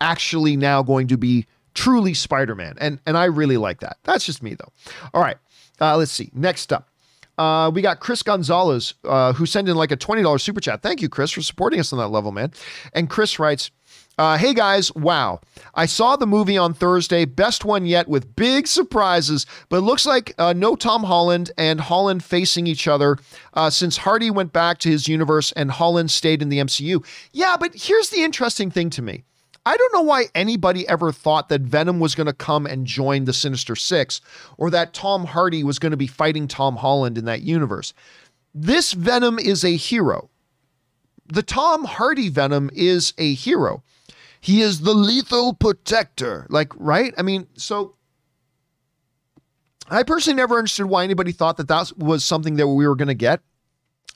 actually now going to be truly Spider-Man. And and I really like that. That's just me though. All right. Uh, let's see. Next up. Uh, we got Chris Gonzalez, uh, who sent in like a $20 super chat. Thank you, Chris, for supporting us on that level, man. And Chris writes, uh, hey guys, wow. I saw the movie on Thursday, best one yet with big surprises, but it looks like uh, no Tom Holland and Holland facing each other uh, since Hardy went back to his universe and Holland stayed in the MCU. Yeah, but here's the interesting thing to me. I don't know why anybody ever thought that Venom was going to come and join the Sinister Six or that Tom Hardy was going to be fighting Tom Holland in that universe. This Venom is a hero. The Tom Hardy Venom is a hero. He is the lethal protector. Like, right? I mean, so I personally never understood why anybody thought that that was something that we were going to get.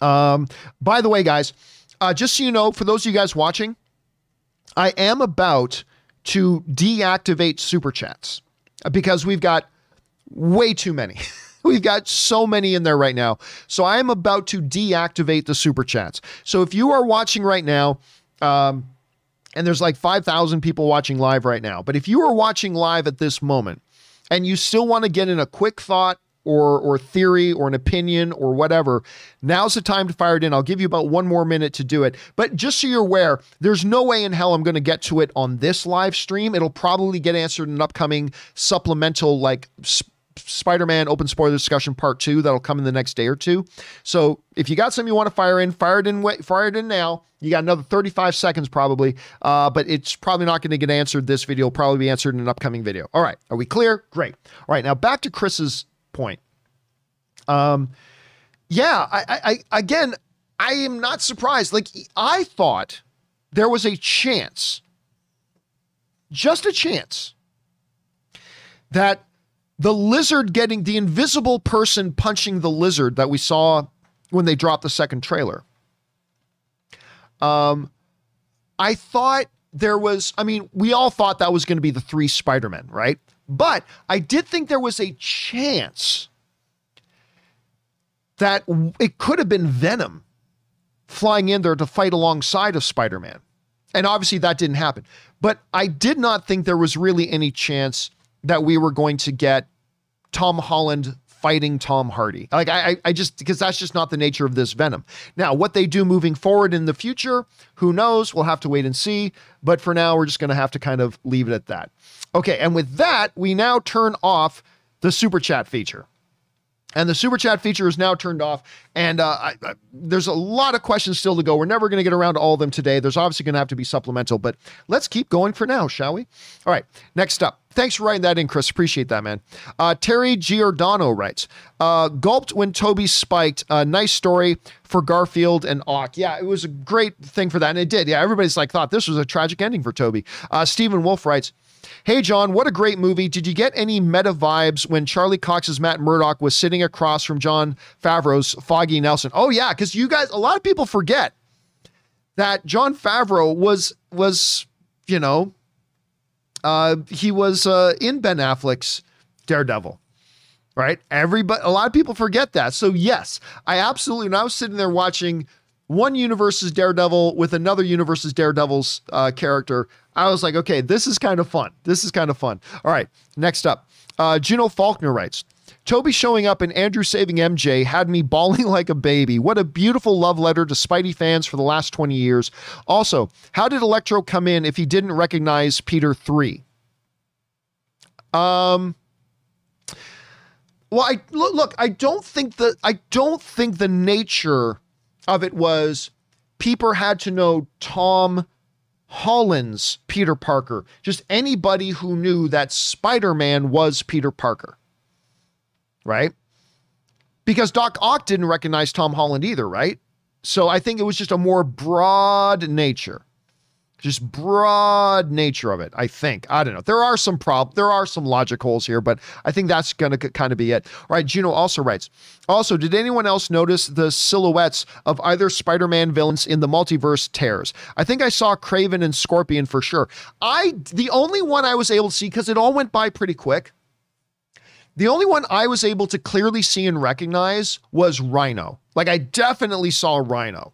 Um, by the way, guys, uh, just so you know, for those of you guys watching, I am about to deactivate super chats because we've got way too many. We've got so many in there right now. So I am about to deactivate the super chats. So if you are watching right now, um, and there's like 5,000 people watching live right now. But if you are watching live at this moment and you still want to get in a quick thought or or theory or an opinion or whatever, now's the time to fire it in. I'll give you about one more minute to do it. But just so you're aware, there's no way in hell I'm going to get to it on this live stream. It'll probably get answered in an upcoming supplemental like Spider-Man open spoiler discussion part two that'll come in the next day or two. So if you got something you want to fire in, fire it in. Fire it in now. You got another 35 seconds probably, uh, but it's probably not going to get answered this video. It'll probably be answered in an upcoming video. All right, are we clear? Great. All right, now back to Chris's point. Um, yeah, I, I, I again, I am not surprised. Like I thought there was a chance, just a chance, that the lizard getting the invisible person punching the lizard that we saw when they dropped the second trailer. Um, I thought there was, I mean, we all thought that was going to be the three Spider-Men, right? But I did think there was a chance that it could have been Venom flying in there to fight alongside of Spider-Man. And obviously that didn't happen. But I did not think there was really any chance that we were going to get Tom Holland fighting Tom Hardy. Like I, I just because that's just not the nature of this Venom. Now, what they do moving forward in the future, who knows? We'll have to wait and see. But for now, we're just going to have to kind of leave it at that. Okay, and with that, we now turn off the super chat feature. And the super chat feature is now turned off. And uh, I, I, there's a lot of questions still to go. We're never going to get around to all of them today. There's obviously going to have to be supplemental, but let's keep going for now, shall we? All right, next up. Thanks for writing that in, Chris. Appreciate that, man. Uh, Terry Giordano writes, uh, gulped when Tobey spiked. A nice story for Garfield and Ock. Yeah, it was a great thing for that. And it did. Yeah, everybody's like, thought this was a tragic ending for Tobey. Uh, Stephen Wolf writes, Hey, John, what a great movie. Did you get any meta vibes when Charlie Cox's Matt Murdock was sitting across from Jon Favreau's Foggy Nelson? Oh, yeah, because you guys, a lot of people forget that John Favreau was, was, you know, uh, he was uh, in Ben Affleck's Daredevil, right? Everybody, a lot of people forget that. So yes, I absolutely. When I was sitting there watching one universe's Daredevil with another universe's Daredevil's uh, character, I was like, okay, this is kind of fun. This is kind of fun. All right, next up, uh, Juno Faulkner writes. Tobey showing up and Andrew saving MJ had me bawling like a baby. What a beautiful love letter to Spidey fans for the last 20 years. Also, how did Electro come in if he didn't recognize Peter 3? Um well, I look, look, I don't think the I don't think the nature of it was Peeper had to know Tom Holland's Peter Parker, just anybody who knew that Spider Man was Peter Parker. Right? Because Doc Ock didn't recognize Tom Holland either, right? So I think it was just a more broad nature. Just broad nature of it i think. I don't know. There are some prob there are some logic holes here but i think that's gonna kind of be it. All right juno also writes also did anyone else notice the silhouettes of either spider-man villains in the multiverse tears? I think i saw kraven and scorpion for sure. I the only one i was able to see because it all went by pretty quick the only one I was able to clearly see and recognize was Rhino. Like I definitely saw Rhino.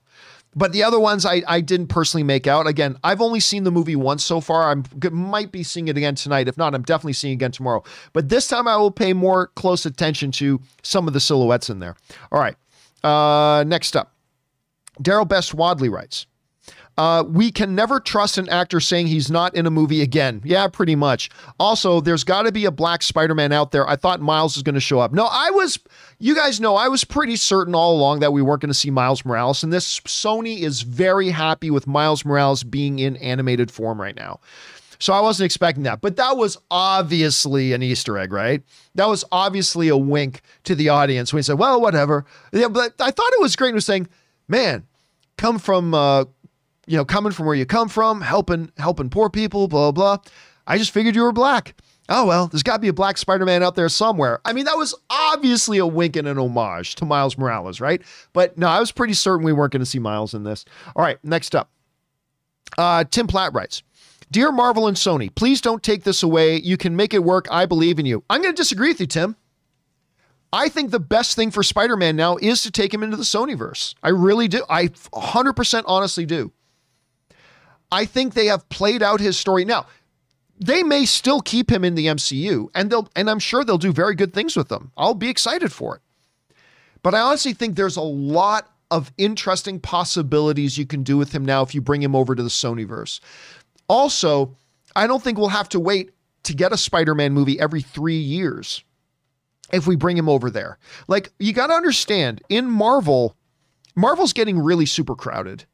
But the other ones I, I didn't personally make out. Again, I've only seen the movie once so far. I might be seeing it again tonight. If not, I'm definitely seeing it again tomorrow. But this time I will pay more close attention to some of the silhouettes in there. All right. Uh, next up, Daryl Best Wadley writes uh, we can never trust an actor saying he's not in a movie again. Yeah, pretty much. Also, there's got to be a black Spider Man out there. I thought Miles was going to show up. No, I was, you guys know, I was pretty certain all along that we weren't going to see Miles Morales. And this Sony is very happy with Miles Morales being in animated form right now. So I wasn't expecting that. But that was obviously an Easter egg, right? That was obviously a wink to the audience when he said, well, whatever. Yeah, but I thought it was great. He was saying, man, come from uh, you know, coming from where you come from, helping helping poor people, blah blah. I just figured you were black. Oh well, there's got to be a black Spider-Man out there somewhere. I mean, that was obviously a wink and an homage to Miles Morales, right? But no, I was pretty certain we weren't going to see Miles in this. All right, next up. Uh, Tim Platt writes, Dear Marvel and Sony, please don't take this away. You can make it work. I believe in you. I'm going to disagree with you, Tim. I think the best thing for Spider Man now is to take him into the Sonyverse. I really do. I 100% honestly do. I think they have played out his story. Now, they may still keep him in the MCU, and they'll and I'm sure they'll do very good things with them. I'll be excited for it. But I honestly think there's a lot of interesting possibilities you can do with him now if you bring him over to the Sonyverse. Also, I don't think we'll have to wait to get a Spider-Man movie every 3 years if we bring him over there. Like you got to understand, in Marvel, Marvel's getting really super crowded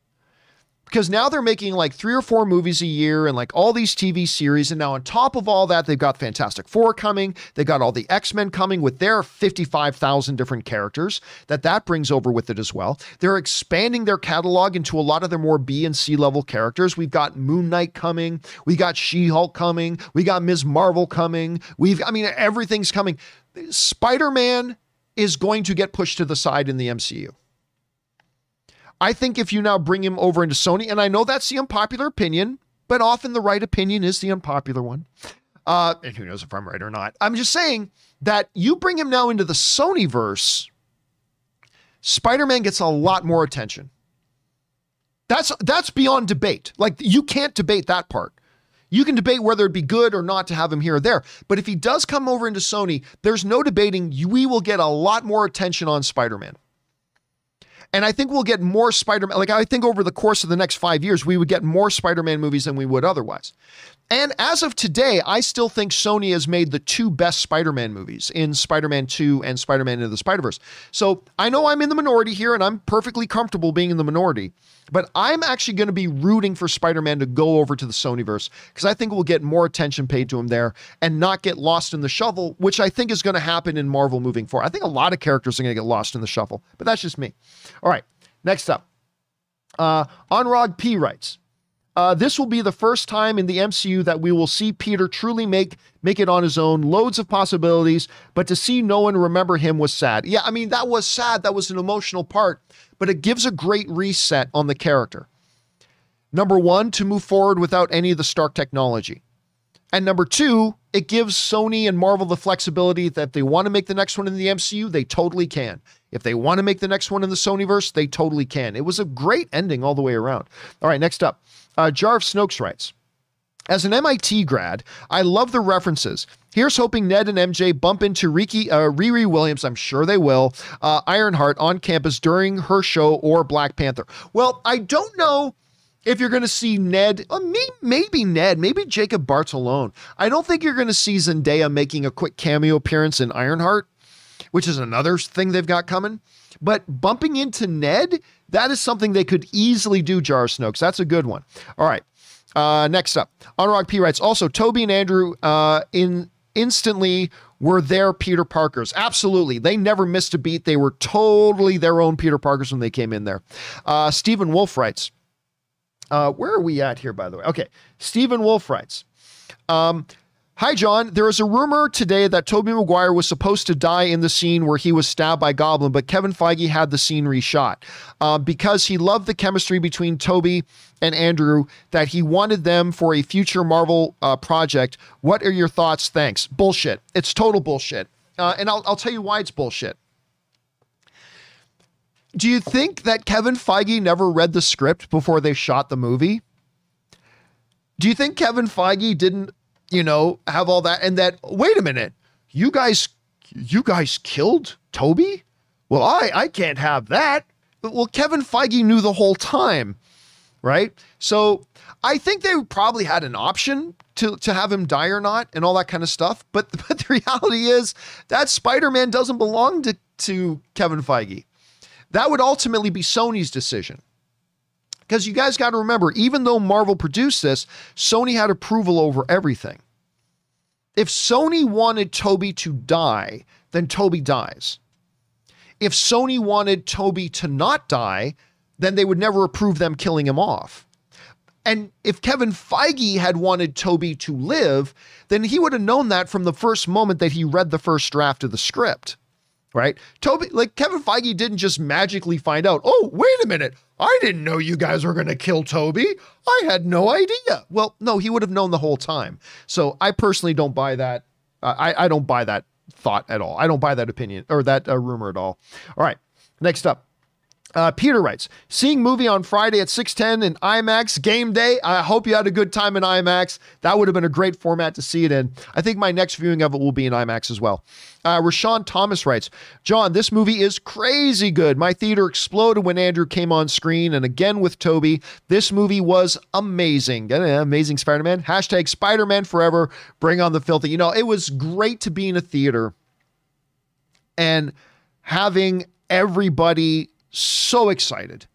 because now they're making like three or four movies a year and like all these TV series. And now on top of all that, they've got Fantastic Four coming. They got all the X Men coming with their 55,000 different characters that that brings over with it as well. They're expanding their catalog into a lot of their more B and C level characters. We've got Moon Knight coming. We got She Hulk coming. We got Ms. Marvel coming. We've, I mean, everything's coming. Spider Man is going to get pushed to the side in the MCU. I think if you now bring him over into Sony, and I know that's the unpopular opinion, but often the right opinion is the unpopular one. Uh, and who knows if I'm right or not. I'm just saying that you bring him now into the Sony verse, Spider-Man gets a lot more attention. That's that's beyond debate. Like you can't debate that part. You can debate whether it'd be good or not to have him here or there. But if he does come over into Sony, there's no debating we will get a lot more attention on Spider-Man. And I think we'll get more Spider Man. Like, I think over the course of the next five years, we would get more Spider Man movies than we would otherwise. And as of today, I still think Sony has made the two best Spider Man movies in Spider Man 2 and Spider Man Into the Spider Verse. So I know I'm in the minority here and I'm perfectly comfortable being in the minority. But I'm actually going to be rooting for Spider Man to go over to the Sonyverse because I think we'll get more attention paid to him there and not get lost in the shuffle, which I think is going to happen in Marvel moving forward. I think a lot of characters are going to get lost in the shuffle, but that's just me. All right, next up. Uh, Onrod P writes, uh, this will be the first time in the MCU that we will see Peter truly make make it on his own. Loads of possibilities, but to see no one remember him was sad. Yeah, I mean that was sad. That was an emotional part but it gives a great reset on the character. Number one, to move forward without any of the Stark technology. And number two, it gives Sony and Marvel the flexibility that they want to make the next one in the MCU, they totally can. If they want to make the next one in the Sonyverse, they totally can. It was a great ending all the way around. All right, next up, uh, Jarv Snokes writes As an MIT grad, I love the references. Here's hoping Ned and MJ bump into Riki, uh, Riri Williams. I'm sure they will. Uh, Ironheart on campus during her show or Black Panther. Well, I don't know if you're going to see Ned, uh, maybe Ned, maybe Jacob Batalon. I don't think you're going to see Zendaya making a quick cameo appearance in Ironheart, which is another thing they've got coming. But bumping into Ned, That is something they could easily do, Jar Snokes. That's a good one. All right. Uh, next up, Anurag P writes also Tobey and Andrew uh, in instantly were their Peter Parkers. Absolutely. They never missed a beat. They were totally their own Peter Parkers when they came in there. Uh, Stephen Wolf writes, uh, where are we at here, by the way? Okay. Stephen Wolf writes, um, Hi, John. There is a rumor today that Tobey Maguire was supposed to die in the scene where he was stabbed by Goblin, but Kevin Feige had the scene reshot uh, because he loved the chemistry between Tobey and Andrew, that he wanted them for a future Marvel uh, project. What are your thoughts? Thanks. Bullshit. It's total bullshit. Uh, and I'll, I'll tell you why it's bullshit. Do you think that Kevin Feige never read the script before they shot the movie? Do you think Kevin Feige didn't you know, have all that. And that, wait a minute, you guys, you guys killed Tobey? Well, I, I can't have that. Well, Kevin Feige knew the whole time, right? So I think they probably had an option to, to have him die or not and all that kind of stuff. But, but the reality is that Spider-Man doesn't belong to, to Kevin Feige. That would ultimately be Sony's decision. Because you guys got to remember, even though Marvel produced this, Sony had approval over everything. If Sony wanted Tobey to die, then Tobey dies. If Sony wanted Tobey to not die, then they would never approve them killing him off. And if Kevin Feige had wanted Tobey to live, then he would have known that from the first moment that he read the first draft of the script right? Tobey, like Kevin Feige didn't just magically find out, oh, wait a minute, I didn't know you guys were going to kill Tobey. I had no idea. Well, no, he would have known the whole time. So I personally don't buy that. Uh, I, I don't buy that thought at all. I don't buy that opinion or that uh, rumor at all. All right, next up. Uh, Peter writes, seeing movie on Friday at 610 in IMAX game day. I hope you had a good time in IMAX. That would have been a great format to see it in. I think my next viewing of it will be in IMAX as well. Uh, Rashawn Thomas writes, John, this movie is crazy good. My theater exploded when Andrew came on screen, and again with Tobey. This movie was amazing. Amazing Spider-Man. Hashtag Spider-Man forever. Bring on the filthy. You know, it was great to be in a theater and having everybody so excited.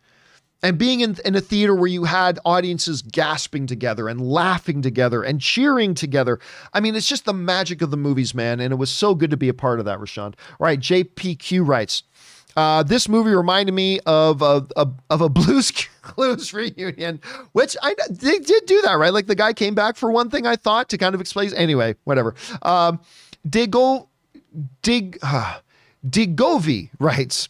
And being in, in a theater where you had audiences gasping together and laughing together and cheering together. I mean, it's just the magic of the movies, man. And it was so good to be a part of that, Rashawn. All right, JPQ writes, uh, this movie reminded me of a, a of a Blues Clues reunion, which I they did do that right. Like the guy came back for one thing. I thought to kind of explain. Anyway, whatever. Um, Digo Dig uh, Digovi writes.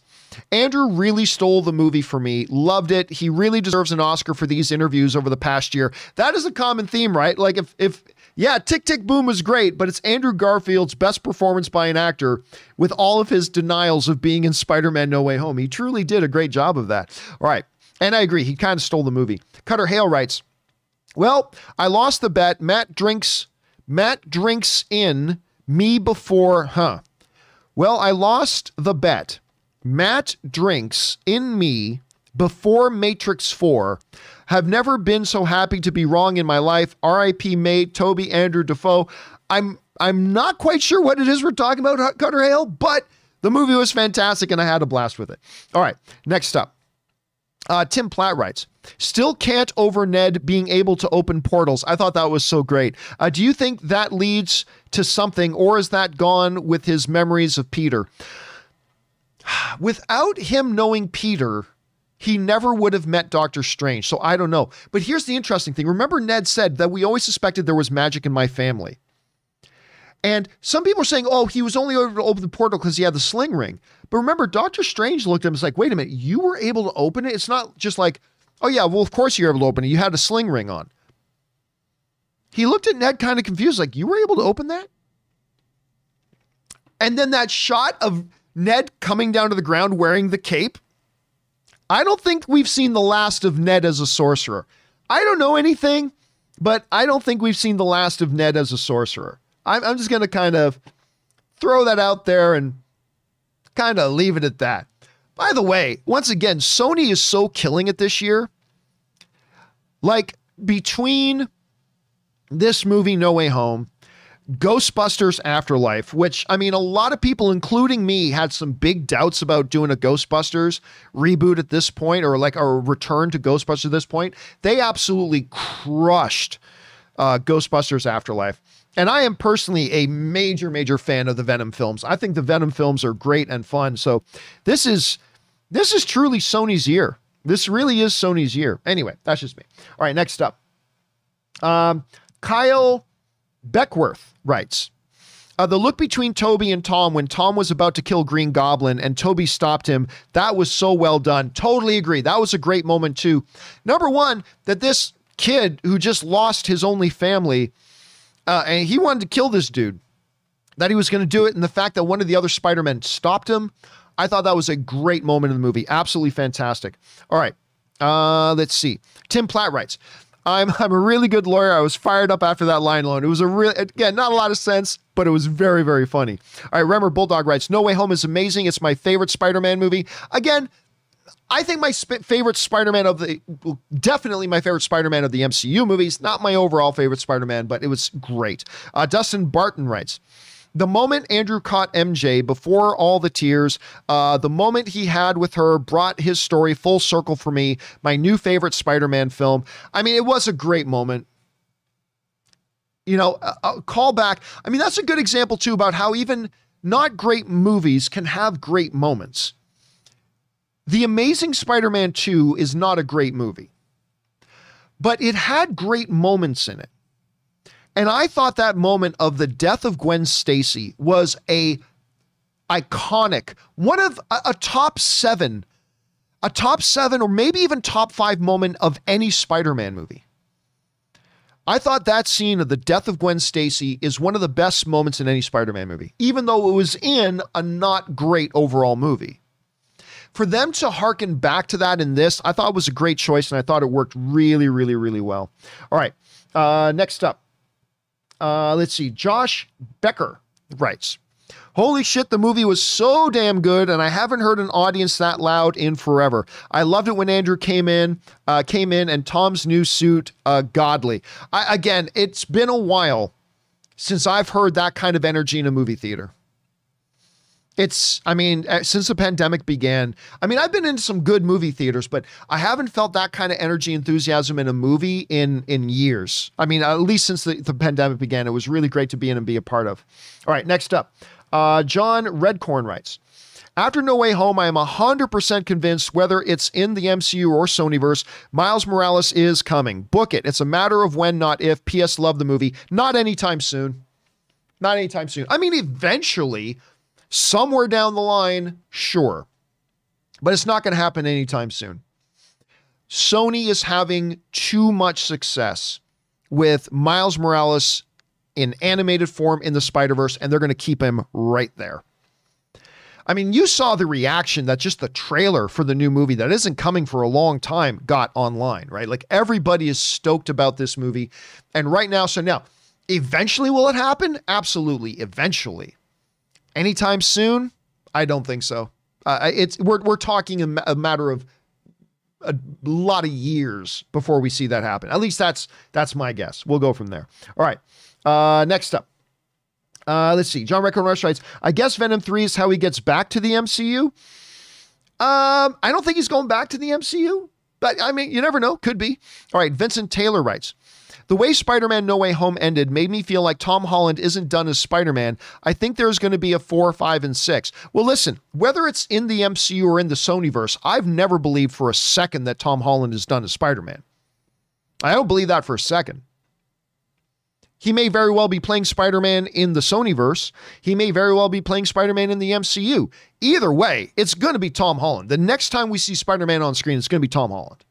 Andrew really stole the movie for me. Loved it. He really deserves an Oscar for these interviews over the past year. That is a common theme, right? Like if if yeah, Tick Tick Boom was great, but it's Andrew Garfield's best performance by an actor with all of his denials of being in Spider-Man No Way Home. He truly did a great job of that. All right. And I agree, he kind of stole the movie. Cutter Hale writes, "Well, I lost the bet. Matt drinks Matt drinks in me before, huh? Well, I lost the bet. Matt drinks in me before Matrix 4. Have never been so happy to be wrong in my life. R.I.P. Mate, Tobey, Andrew Dafoe. I'm I'm not quite sure what it is we're talking about, Cutter Hale, but the movie was fantastic and I had a blast with it. All right, next up. Uh, Tim Platt writes, still can't over Ned being able to open portals. I thought that was so great. Uh, do you think that leads to something, or is that gone with his memories of Peter? without him knowing Peter, he never would have met Doctor Strange. So I don't know. But here's the interesting thing. Remember, Ned said that we always suspected there was magic in my family. And some people are saying, oh, he was only able to open the portal because he had the sling ring. But remember, Doctor Strange looked at him and was like, wait a minute, you were able to open it? It's not just like, oh, yeah, well, of course you're able to open it. You had a sling ring on. He looked at Ned kind of confused, like, you were able to open that? And then that shot of Ned coming down to the ground wearing the cape. I don't think we've seen the last of Ned as a sorcerer. I don't know anything, but I don't think we've seen the last of Ned as a sorcerer. I'm, I'm just going to kind of throw that out there and kind of leave it at that. By the way, once again, Sony is so killing it this year. Like between this movie, No Way Home, Ghostbusters Afterlife, which I mean, a lot of people, including me, had some big doubts about doing a Ghostbusters reboot at this point or like a return to Ghostbusters at this point. They absolutely crushed uh, Ghostbusters Afterlife. And I am personally a major, major fan of the Venom films. I think the Venom films are great and fun. So this is this is truly Sony's year. This really is Sony's year. Anyway, that's just me. All right, next up. Um, Kyle Beckworth writes uh, The look between Tobey and Tom when Tom was about to kill Green Goblin and Tobey stopped him, that was so well done. Totally agree. That was a great moment, too. Number one, that this kid who just lost his only family uh, and he wanted to kill this dude, that he was going to do it, and the fact that one of the other Spider Men stopped him. I thought that was a great moment in the movie. Absolutely fantastic. All right. Uh, let's see. Tim Platt writes, I'm I'm a really good lawyer. I was fired up after that line alone. It was a real again, not a lot of sense, but it was very, very funny. All right, Remember Bulldog writes, No Way Home is amazing. It's my favorite Spider-Man movie. Again, I think my sp- favorite Spider-Man of the definitely my favorite Spider-Man of the MCU movies. Not my overall favorite Spider-Man, but it was great. Uh, Dustin Barton writes, the moment Andrew caught MJ before all the tears, uh, the moment he had with her brought his story full circle for me, my new favorite Spider Man film. I mean, it was a great moment. You know, a, a callback. I mean, that's a good example, too, about how even not great movies can have great moments. The Amazing Spider Man 2 is not a great movie, but it had great moments in it. And I thought that moment of the death of Gwen Stacy was a iconic, one of a, a top seven, a top seven, or maybe even top five moment of any Spider-Man movie. I thought that scene of the death of Gwen Stacy is one of the best moments in any Spider Man movie, even though it was in a not great overall movie. For them to harken back to that in this, I thought it was a great choice, and I thought it worked really, really, really well. All right, uh, next up. Uh, let's see. Josh Becker writes, Holy shit, the movie was so damn good, and I haven't heard an audience that loud in forever. I loved it when Andrew came in, uh, came in, and Tom's new suit, uh, godly. I, again, it's been a while since I've heard that kind of energy in a movie theater. It's, I mean, uh, since the pandemic began, I mean, I've been in some good movie theaters, but I haven't felt that kind of energy, enthusiasm in a movie in in years. I mean, at least since the, the pandemic began, it was really great to be in and be a part of. All right, next up, uh, John Redcorn writes. After No Way Home, I am 100% convinced whether it's in the MCU or Sonyverse, Miles Morales is coming. Book it. It's a matter of when, not if. P.S. Love the movie. Not anytime soon. Not anytime soon. I mean, eventually, Somewhere down the line, sure. But it's not going to happen anytime soon. Sony is having too much success with Miles Morales in animated form in the Spider Verse, and they're going to keep him right there. I mean, you saw the reaction that just the trailer for the new movie that isn't coming for a long time got online, right? Like everybody is stoked about this movie. And right now, so now, eventually will it happen? Absolutely, eventually. Anytime soon? I don't think so. Uh, it's we're we're talking a, a matter of a lot of years before we see that happen. At least that's that's my guess. We'll go from there. All right. Uh, next up. Uh, let's see. John Record Rush writes, I guess Venom 3 is how he gets back to the MCU. Um, I don't think he's going back to the MCU, but I mean, you never know. Could be. All right. Vincent Taylor writes, the way Spider Man No Way Home ended made me feel like Tom Holland isn't done as Spider Man. I think there's going to be a four, five, and six. Well, listen, whether it's in the MCU or in the Sonyverse, I've never believed for a second that Tom Holland is done as Spider Man. I don't believe that for a second. He may very well be playing Spider Man in the Sonyverse. He may very well be playing Spider Man in the MCU. Either way, it's going to be Tom Holland. The next time we see Spider Man on screen, it's going to be Tom Holland.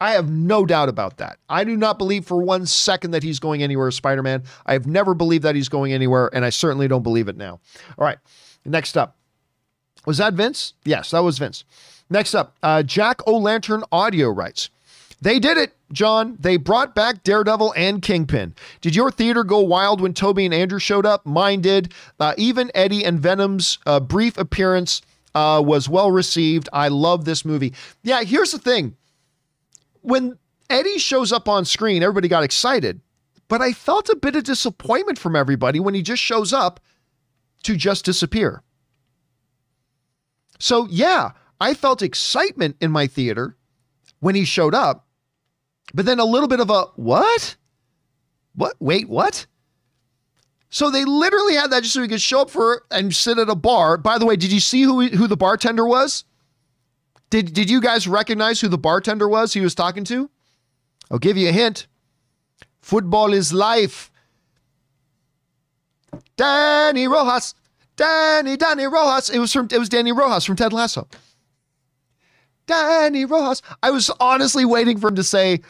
I have no doubt about that. I do not believe for one second that he's going anywhere as Spider Man. I have never believed that he's going anywhere, and I certainly don't believe it now. All right, next up. Was that Vince? Yes, that was Vince. Next up, uh, Jack O'Lantern Audio writes. They did it, John. They brought back Daredevil and Kingpin. Did your theater go wild when Tobey and Andrew showed up? Mine did. Uh, even Eddie and Venom's uh, brief appearance uh, was well received. I love this movie. Yeah, here's the thing when Eddie shows up on screen, everybody got excited. but I felt a bit of disappointment from everybody when he just shows up to just disappear. So, yeah, I felt excitement in my theater when he showed up, but then a little bit of a what? What? Wait, what? So they literally had that just so he could show up for and sit at a bar. By the way, did you see who who the bartender was? Did did you guys recognize who the bartender was he was talking to? I'll give you a hint. Football is life. Dani Rojas. Dani, Dani Rojas. It was from it was Dani Rojas from Ted Lasso. Dani Rojas. I was honestly waiting for him to say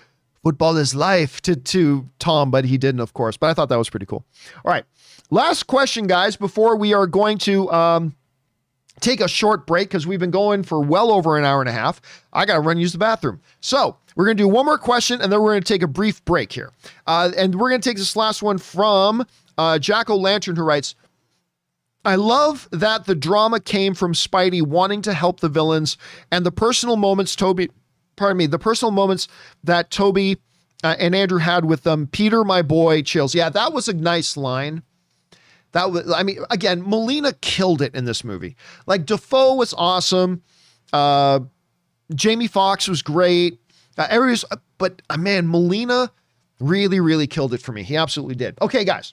football is life to, to Tom, but he didn't, of course. But I thought that was pretty cool. All right. Last question, guys, before we are going to um, take a short break because we've been going for well over an hour and a half. I got to run use the bathroom. So we're going to do one more question and then we're going to take a brief break here. Uh, and we're going to take this last one from uh, Jack O' Lantern, who writes, I love that the drama came from Spidey wanting to help the villains and the personal moments Tobey, pardon me, the personal moments that Tobey uh, and Andrew had with them. Peter, my boy, chills. Yeah, that was a nice line. That was, I mean, again, Molina killed it in this movie. Like Dafoe was awesome. Uh, Jamie Foxx was great. Uh, everybody's, but uh, man, Molina really, really killed it for me. He absolutely did. Okay, guys,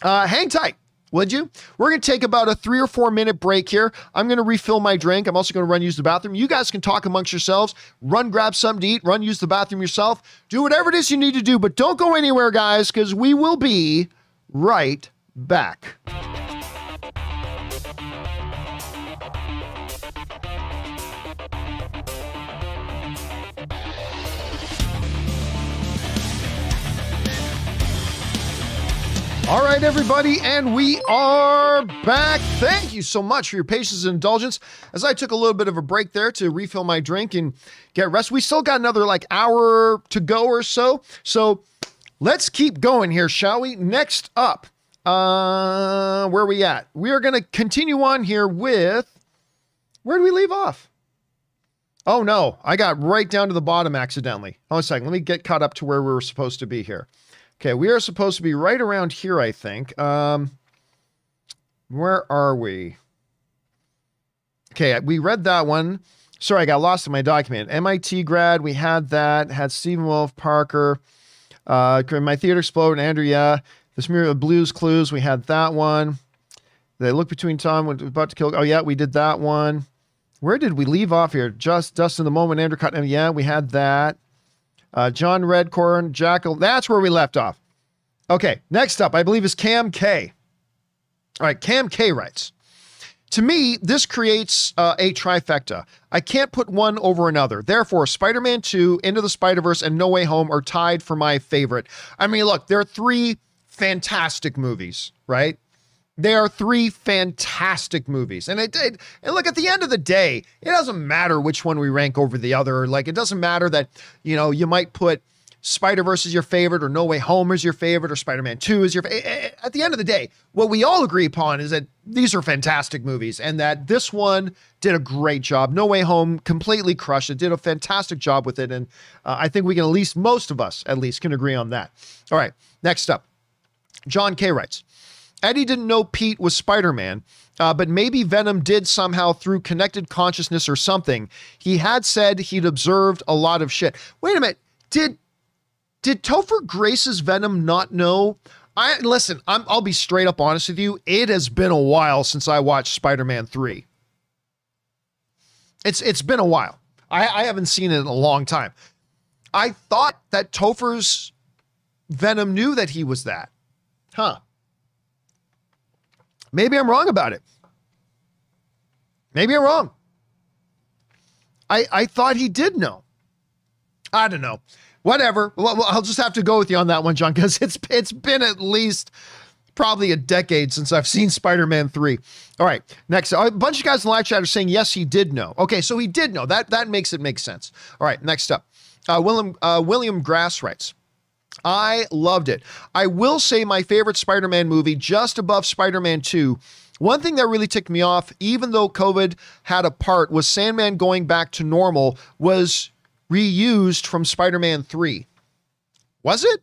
uh, hang tight would you? We're going to take about a three or four minute break here. I'm going to refill my drink. I'm also going to run use the bathroom. You guys can talk amongst yourselves, run grab something to eat, run use the bathroom yourself. Do whatever it is you need to do, but don't go anywhere, guys, because we will be right back. All right, everybody, and we are back. Thank you so much for your patience and indulgence as I took a little bit of a break there to refill my drink and get rest. We still got another like hour to go or so. So let's keep going here, shall we? Next up, uh, where are we at? We are going to continue on here with where do we leave off? Oh no, I got right down to the bottom accidentally. Hold on a second. Let me get caught up to where we were supposed to be here. Okay, we are supposed to be right around here, I think. Um, where are we? Okay, we read that one. Sorry, I got lost in my document. MIT grad, we had that. Had Stephen Wolf, Parker. Uh, my theater exploded. Andrew, yeah. This mirror of Blues Clues, we had that one. They look between Tom when about to kill. Oh yeah, we did that one. Where did we leave off here? Just dust in the moment. Andrew cut. Yeah, we had that. Uh, John Redcorn, Jackal. That's where we left off. Okay, next up, I believe is Cam K. All right, Cam K writes To me, this creates uh, a trifecta. I can't put one over another. Therefore, Spider Man 2, Into the Spider Verse, and No Way Home are tied for my favorite. I mean, look, there are three fantastic movies, right? They are three fantastic movies. And it, it, and look at the end of the day, it doesn't matter which one we rank over the other. Like it doesn't matter that, you know, you might put Spider-Verse is your favorite or No Way Home is your favorite or Spider-Man 2 is your favorite. At the end of the day, what we all agree upon is that these are fantastic movies and that this one did a great job. No Way Home completely crushed it, did a fantastic job with it. And uh, I think we can at least, most of us at least, can agree on that. All right, next up. John K. writes, Eddie didn't know Pete was Spider Man, uh, but maybe Venom did somehow through connected consciousness or something. He had said he'd observed a lot of shit. Wait a minute. Did did Topher Grace's Venom not know? I listen. i will be straight up honest with you. It has been a while since I watched Spider Man three. It's it's been a while. I, I haven't seen it in a long time. I thought that Topher's Venom knew that he was that. Huh. Maybe I'm wrong about it. Maybe I'm wrong. I I thought he did know. I don't know. Whatever. Well, I'll just have to go with you on that one, John, because it's it's been at least probably a decade since I've seen Spider-Man 3. All right, next. A bunch of guys in the live chat are saying yes, he did know. Okay, so he did know. That that makes it make sense. All right, next up. Uh, William uh, William Grass writes. I loved it. I will say my favorite Spider Man movie, just above Spider Man 2. One thing that really ticked me off, even though COVID had a part, was Sandman going back to normal was reused from Spider Man 3. Was it?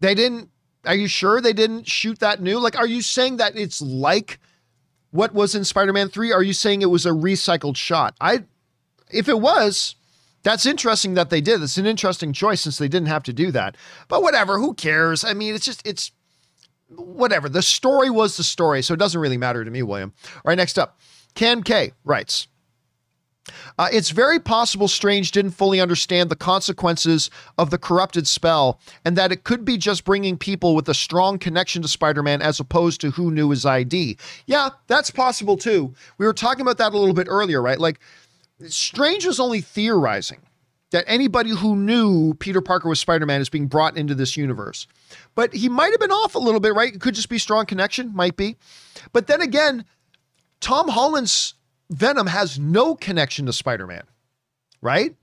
They didn't. Are you sure they didn't shoot that new? Like, are you saying that it's like what was in Spider-Man 3? Are you saying it was a recycled shot? I if it was, that's interesting that they did. It's an interesting choice since they didn't have to do that. But whatever, who cares? I mean, it's just it's whatever. The story was the story, so it doesn't really matter to me, William. All right, next up. Cam K writes uh, it's very possible Strange didn't fully understand the consequences of the corrupted spell, and that it could be just bringing people with a strong connection to Spider Man as opposed to who knew his ID. Yeah, that's possible too. We were talking about that a little bit earlier, right? Like, Strange was only theorizing that anybody who knew Peter Parker was Spider Man is being brought into this universe. But he might have been off a little bit, right? It could just be strong connection, might be. But then again, Tom Holland's Venom has no connection to Spider Man, right?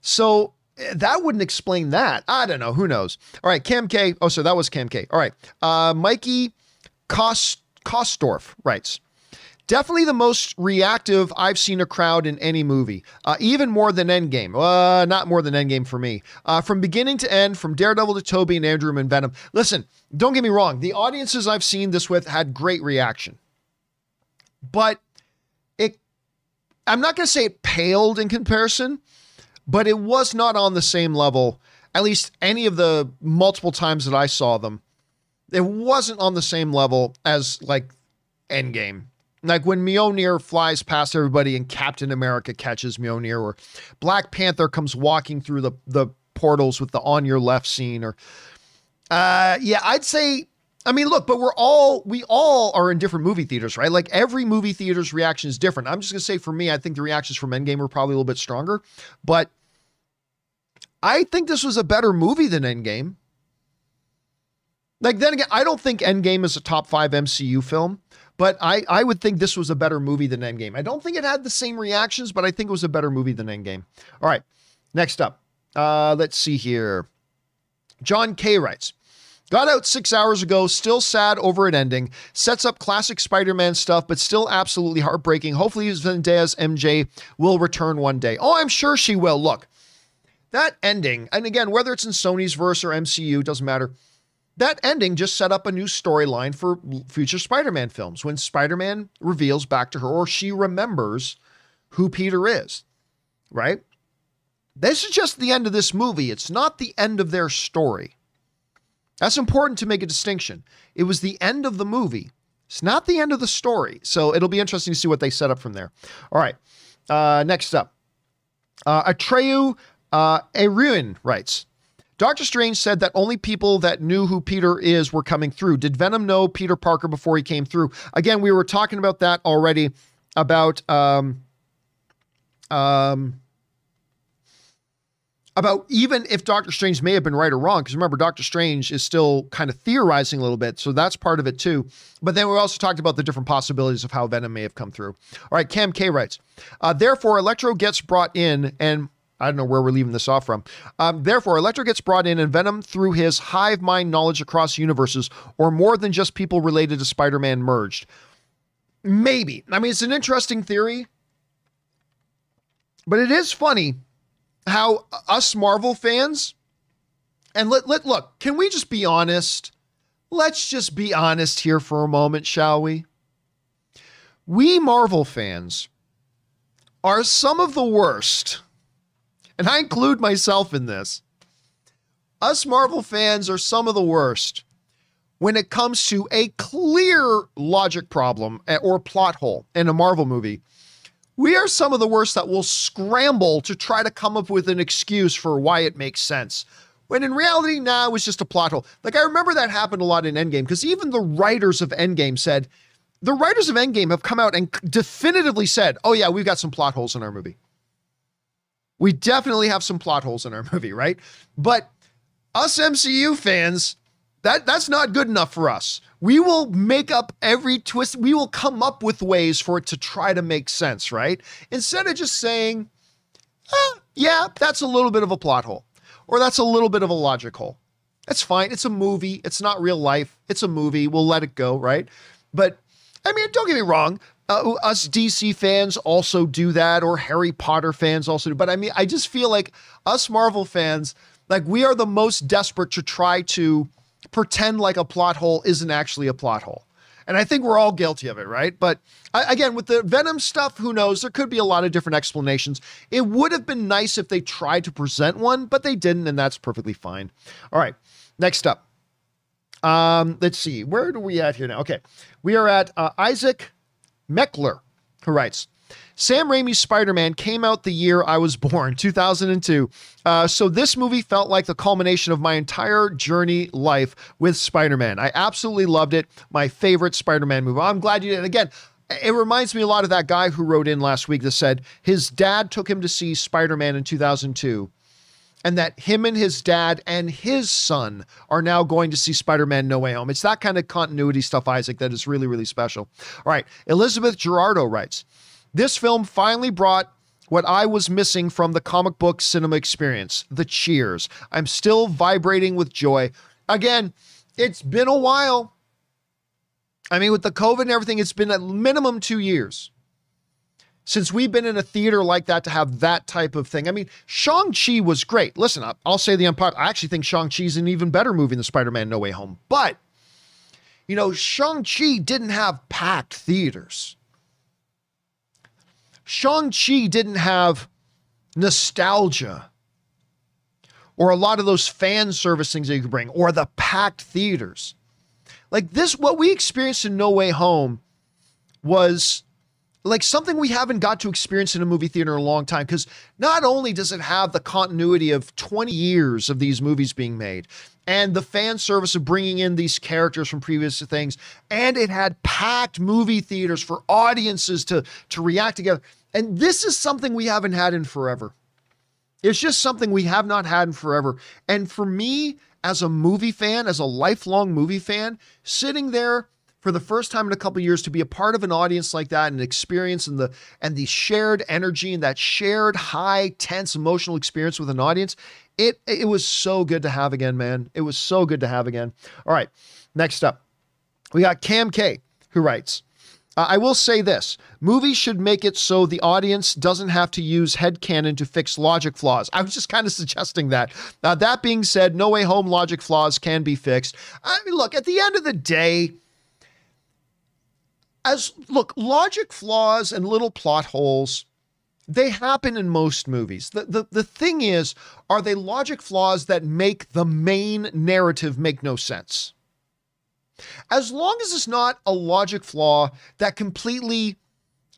So eh, that wouldn't explain that. I don't know. Who knows? All right, Cam K. Oh, so that was Cam K. All right. Uh, Mikey Kost, Kostorf writes. Definitely the most reactive I've seen a crowd in any movie, uh, even more than Endgame. Uh, not more than Endgame for me. Uh, from beginning to end, from Daredevil to Toby and Andrew and Venom. Listen, don't get me wrong. The audiences I've seen this with had great reaction. But it. I'm not going to say it paled in comparison, but it was not on the same level, at least any of the multiple times that I saw them. It wasn't on the same level as like Endgame. Like when Mjolnir flies past everybody and Captain America catches Mjolnir, or Black Panther comes walking through the, the portals with the on your left scene, or uh, yeah, I'd say I mean, look, but we're all we all are in different movie theaters, right? Like every movie theater's reaction is different. I'm just gonna say for me, I think the reactions from Endgame were probably a little bit stronger, but I think this was a better movie than Endgame. Like then again, I don't think Endgame is a top five MCU film, but I I would think this was a better movie than Endgame. I don't think it had the same reactions, but I think it was a better movie than Endgame. All right, next up, uh, let's see here. John K writes. Got out six hours ago, still sad over an ending. Sets up classic Spider Man stuff, but still absolutely heartbreaking. Hopefully, Zendaya's MJ will return one day. Oh, I'm sure she will. Look, that ending, and again, whether it's in Sony's verse or MCU, doesn't matter. That ending just set up a new storyline for future Spider Man films when Spider Man reveals back to her or she remembers who Peter is, right? This is just the end of this movie. It's not the end of their story. That's important to make a distinction. It was the end of the movie. It's not the end of the story. So it'll be interesting to see what they set up from there. All right. Uh, next up, uh, Atreyu uh, Eruin writes Doctor Strange said that only people that knew who Peter is were coming through. Did Venom know Peter Parker before he came through? Again, we were talking about that already about um, um, about even if Doctor Strange may have been right or wrong, because remember, Doctor Strange is still kind of theorizing a little bit. So that's part of it too. But then we also talked about the different possibilities of how Venom may have come through. All right, Cam K writes, uh, therefore, Electro gets brought in and I don't know where we're leaving this off from. Um, therefore, Electro gets brought in and Venom, through his hive mind knowledge across universes, or more than just people related to Spider Man, merged. Maybe. I mean, it's an interesting theory, but it is funny how us Marvel fans, and let, let look, can we just be honest? Let's just be honest here for a moment, shall we? We Marvel fans are some of the worst, and I include myself in this. Us Marvel fans are some of the worst when it comes to a clear logic problem or plot hole in a Marvel movie we are some of the worst that will scramble to try to come up with an excuse for why it makes sense. When in reality, now nah, it's just a plot hole. Like I remember that happened a lot in Endgame because even the writers of Endgame said, the writers of Endgame have come out and definitively said, oh yeah, we've got some plot holes in our movie. We definitely have some plot holes in our movie, right? But us MCU fans, that that's not good enough for us. We will make up every twist. We will come up with ways for it to try to make sense, right? Instead of just saying, eh, yeah, that's a little bit of a plot hole, or that's a little bit of a logic hole. That's fine. It's a movie. It's not real life. It's a movie. We'll let it go, right? But I mean, don't get me wrong. Uh, us DC fans also do that, or Harry Potter fans also do. But I mean, I just feel like us Marvel fans, like we are the most desperate to try to pretend like a plot hole isn't actually a plot hole. And I think we're all guilty of it, right? But again, with the Venom stuff, who knows? There could be a lot of different explanations. It would have been nice if they tried to present one, but they didn't, and that's perfectly fine. All right, next up. Um, let's see, where are we at here now? Okay, we are at uh, Isaac Meckler, who writes, Sam Raimi's Spider Man came out the year I was born, 2002. Uh, so this movie felt like the culmination of my entire journey life with Spider Man. I absolutely loved it. My favorite Spider Man movie. I'm glad you did. Again, it reminds me a lot of that guy who wrote in last week that said his dad took him to see Spider Man in 2002 and that him and his dad and his son are now going to see Spider-Man No Way Home. It's that kind of continuity stuff, Isaac, that is really, really special. All right. Elizabeth Gerardo writes, this film finally brought what I was missing from the comic book cinema experience the cheers. I'm still vibrating with joy. Again, it's been a while. I mean, with the COVID and everything, it's been at minimum two years since we've been in a theater like that to have that type of thing. I mean, Shang-Chi was great. Listen, I'll say the Empire. I actually think Shang-Chi is an even better movie than Spider-Man No Way Home. But, you know, Shang-Chi didn't have packed theaters. Shang-Chi didn't have nostalgia or a lot of those fan service things that you could bring or the packed theaters. Like this, what we experienced in No Way Home was like something we haven't got to experience in a movie theater in a long time because not only does it have the continuity of 20 years of these movies being made and the fan service of bringing in these characters from previous things and it had packed movie theaters for audiences to to react together. And this is something we haven't had in forever. It's just something we have not had in forever. And for me as a movie fan as a lifelong movie fan sitting there for the first time in a couple years to be a part of an audience like that and experience and the and the shared energy and that shared high tense emotional experience with an audience it it was so good to have again man it was so good to have again all right next up we got cam k who writes uh, I will say this movies should make it so the audience doesn't have to use headcanon to fix logic flaws. I was just kind of suggesting that. Uh, that being said, No Way Home logic flaws can be fixed. I mean, look, at the end of the day, as look, logic flaws and little plot holes, they happen in most movies. The, the, the thing is, are they logic flaws that make the main narrative make no sense? As long as it's not a logic flaw that completely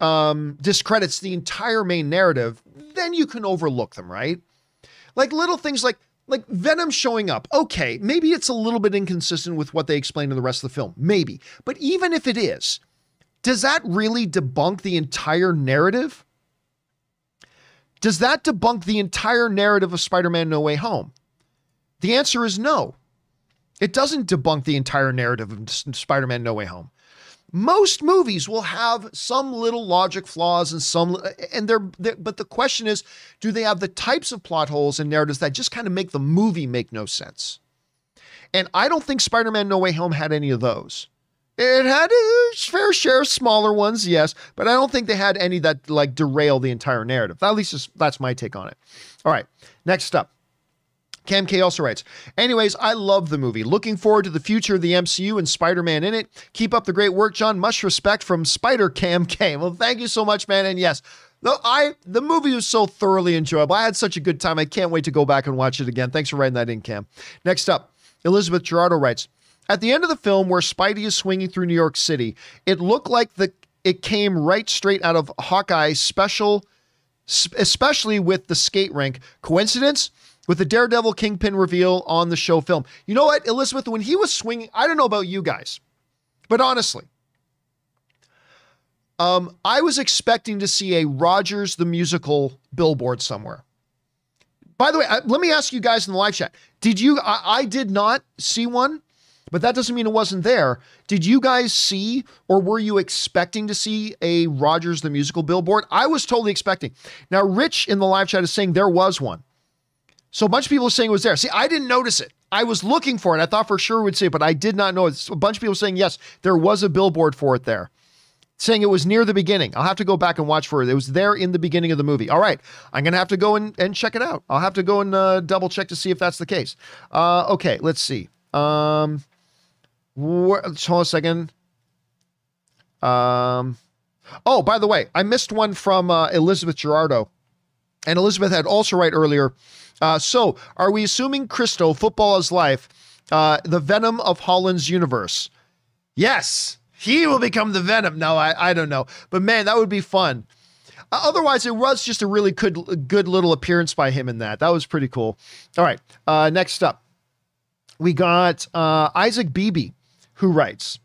um, discredits the entire main narrative, then you can overlook them, right? Like little things like like Venom showing up. Okay, maybe it's a little bit inconsistent with what they explain in the rest of the film. Maybe. But even if it is, does that really debunk the entire narrative? Does that debunk the entire narrative of Spider Man No Way Home? The answer is no. It doesn't debunk the entire narrative of Spider Man No Way Home. Most movies will have some little logic flaws and some, and they're, they're, but the question is do they have the types of plot holes and narratives that just kind of make the movie make no sense? And I don't think Spider Man No Way Home had any of those. It had a fair share of smaller ones, yes, but I don't think they had any that like derail the entire narrative. At least that's my take on it. All right, next up. Cam K also writes, anyways, I love the movie. Looking forward to the future of the MCU and Spider-Man in it. Keep up the great work, John. Much respect from Spider Cam K. Well, thank you so much, man. And yes, the, I the movie was so thoroughly enjoyable. I had such a good time. I can't wait to go back and watch it again. Thanks for writing that in, Cam. Next up, Elizabeth Gerardo writes, at the end of the film, where Spidey is swinging through New York City, it looked like the it came right straight out of Hawkeye's special, especially with the skate rink. Coincidence? With the Daredevil Kingpin reveal on the show film. You know what, Elizabeth, when he was swinging, I don't know about you guys, but honestly, um, I was expecting to see a Rogers the Musical billboard somewhere. By the way, let me ask you guys in the live chat. Did you? I, I did not see one but that doesn't mean it wasn't there. Did you guys see or were you expecting to see a Rogers the Musical billboard? I was totally expecting. Now, Rich in the live chat is saying there was one. So a bunch of people are saying it was there. See, I didn't notice it. I was looking for it. I thought for sure we'd see it, but I did not know. A bunch of people saying yes, there was a billboard for it there. Saying it was near the beginning. I'll have to go back and watch for it. It was there in the beginning of the movie. All right. I'm going to have to go and, and check it out. I'll have to go and uh, double check to see if that's the case. Uh, okay, let's see. Um, hold on a second. Um, oh, by the way, I missed one from uh, Elizabeth Gerardo, and Elizabeth had also right earlier. Uh, so, are we assuming Cristo, football is life, uh, the Venom of Holland's universe? Yes, he will become the Venom. No, I, I don't know, but man, that would be fun. Uh, otherwise, it was just a really good, good little appearance by him in that. That was pretty cool. All right, uh, next up, we got uh, Isaac Beebe, who writes.